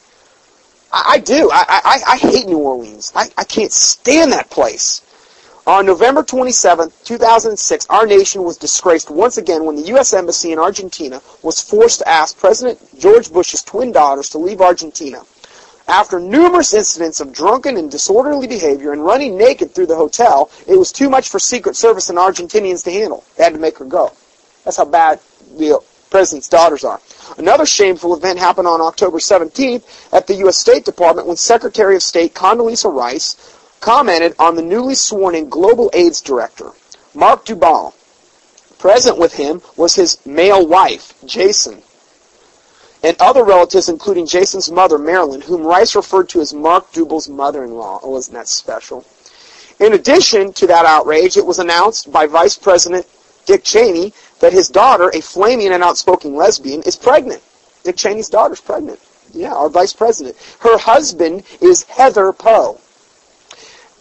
I, I do. I, I, I hate New Orleans. I, I can't stand that place. On November 27, 2006, our nation was disgraced once again when the U.S. Embassy in Argentina was forced to ask President George Bush's twin daughters to leave Argentina. After numerous incidents of drunken and disorderly behavior and running naked through the hotel, it was too much for Secret Service and Argentinians to handle. They had to make her go. That's how bad the president's daughters are. Another shameful event happened on October 17th at the U.S. State Department when Secretary of State Condoleezza Rice commented on the newly sworn-in Global AIDS Director, Mark Dybul. Present with him was his male wife, Jason, and other relatives, including Jason's mother, Marilyn, whom Rice referred to as Mark Dybul's mother-in-law. Oh, isn't that special? In addition to that outrage, it was announced by Vice President Dick Cheney that his daughter, a flaming and outspoken lesbian, is pregnant. Dick Cheney's daughter's pregnant. Yeah, our vice president. Her husband is Heather Poe.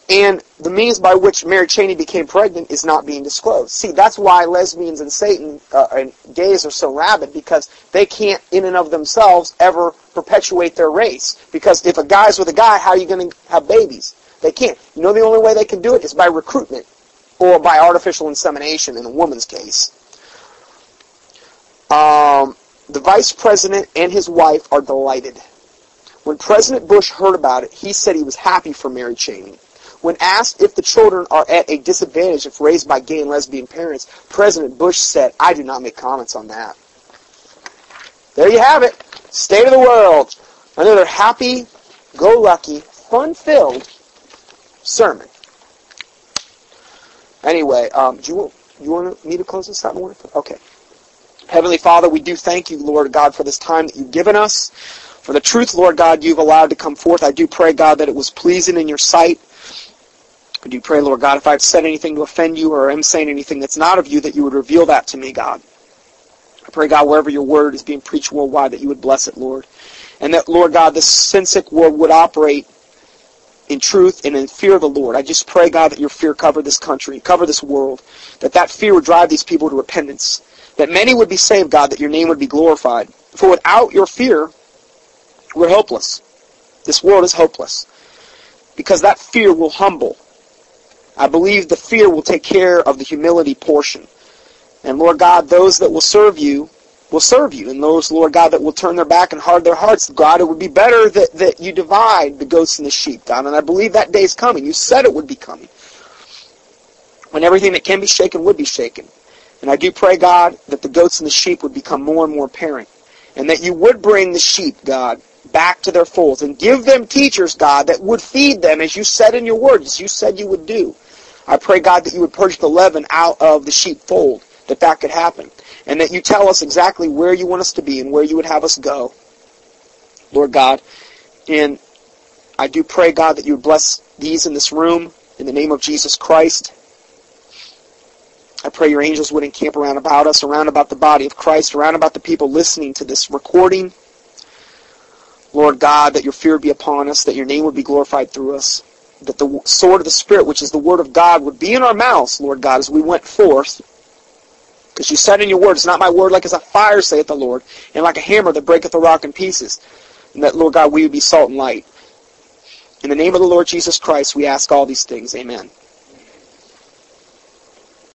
And the means by which Mary Cheney became pregnant is not being disclosed. See, that's why lesbians and Satan uh, and gays are so rabid because they can't, in and of themselves, ever perpetuate their race. Because if a guy's with a guy, how are you going to have babies? They can't. You know the only way they can do it is by recruitment or by artificial insemination in a woman's case. Um, the vice president and his wife are delighted. When President Bush heard about it, he said he was happy for Mary Cheney. When asked if the children are at a disadvantage if raised by gay and lesbian parents, President Bush said, I do not make comments on that. There you have it. State of the world. Another happy, go lucky, fun filled sermon. Anyway, um, do you, you want me to close this out? Okay. Heavenly Father, we do thank you, Lord God, for this time that you've given us. For the truth, Lord God, you've allowed to come forth. I do pray, God, that it was pleasing in your sight. I do pray, Lord God, if I've said anything to offend you or am saying anything that's not of you, that you would reveal that to me, God. I pray, God, wherever your word is being preached worldwide, that you would bless it, Lord. And that, Lord God, this sin-sick world would operate in truth and in fear of the Lord. I just pray, God, that your fear cover this country, cover this world, that that fear would drive these people to repentance, that many would be saved, God, that your name would be glorified. For without your fear, we're hopeless. This world is hopeless. Because that fear will humble. I believe the fear will take care of the humility portion. And Lord God, those that will serve you will serve you. And those, Lord God, that will turn their back and hard their hearts, God, it would be better that, that you divide the goats and the sheep, God. And I believe that day is coming. You said it would be coming. When everything that can be shaken would be shaken. And I do pray, God, that the goats and the sheep would become more and more apparent. And that you would bring the sheep, God, back to their folds and give them teachers, God, that would feed them as you said in your word, as you said you would do. I pray, God, that you would purge the leaven out of the sheepfold, that that could happen and that you tell us exactly where you want us to be and where you would have us go, Lord God. And I do pray, God, that you would bless these in this room in the name of Jesus Christ. I pray your angels would encamp around about us, around about the body of Christ, around about the people listening to this recording. Lord God, that your fear be upon us, that your name would be glorified through us, that the sword of the Spirit, which is the word of God, would be in our mouths, Lord God, as we went forth because you said in your word, it's not my word like as a fire, saith the Lord, and like a hammer that breaketh the rock in pieces. And that, Lord God, we would be salt and light. In the name of the Lord Jesus Christ, we ask all these things. Amen.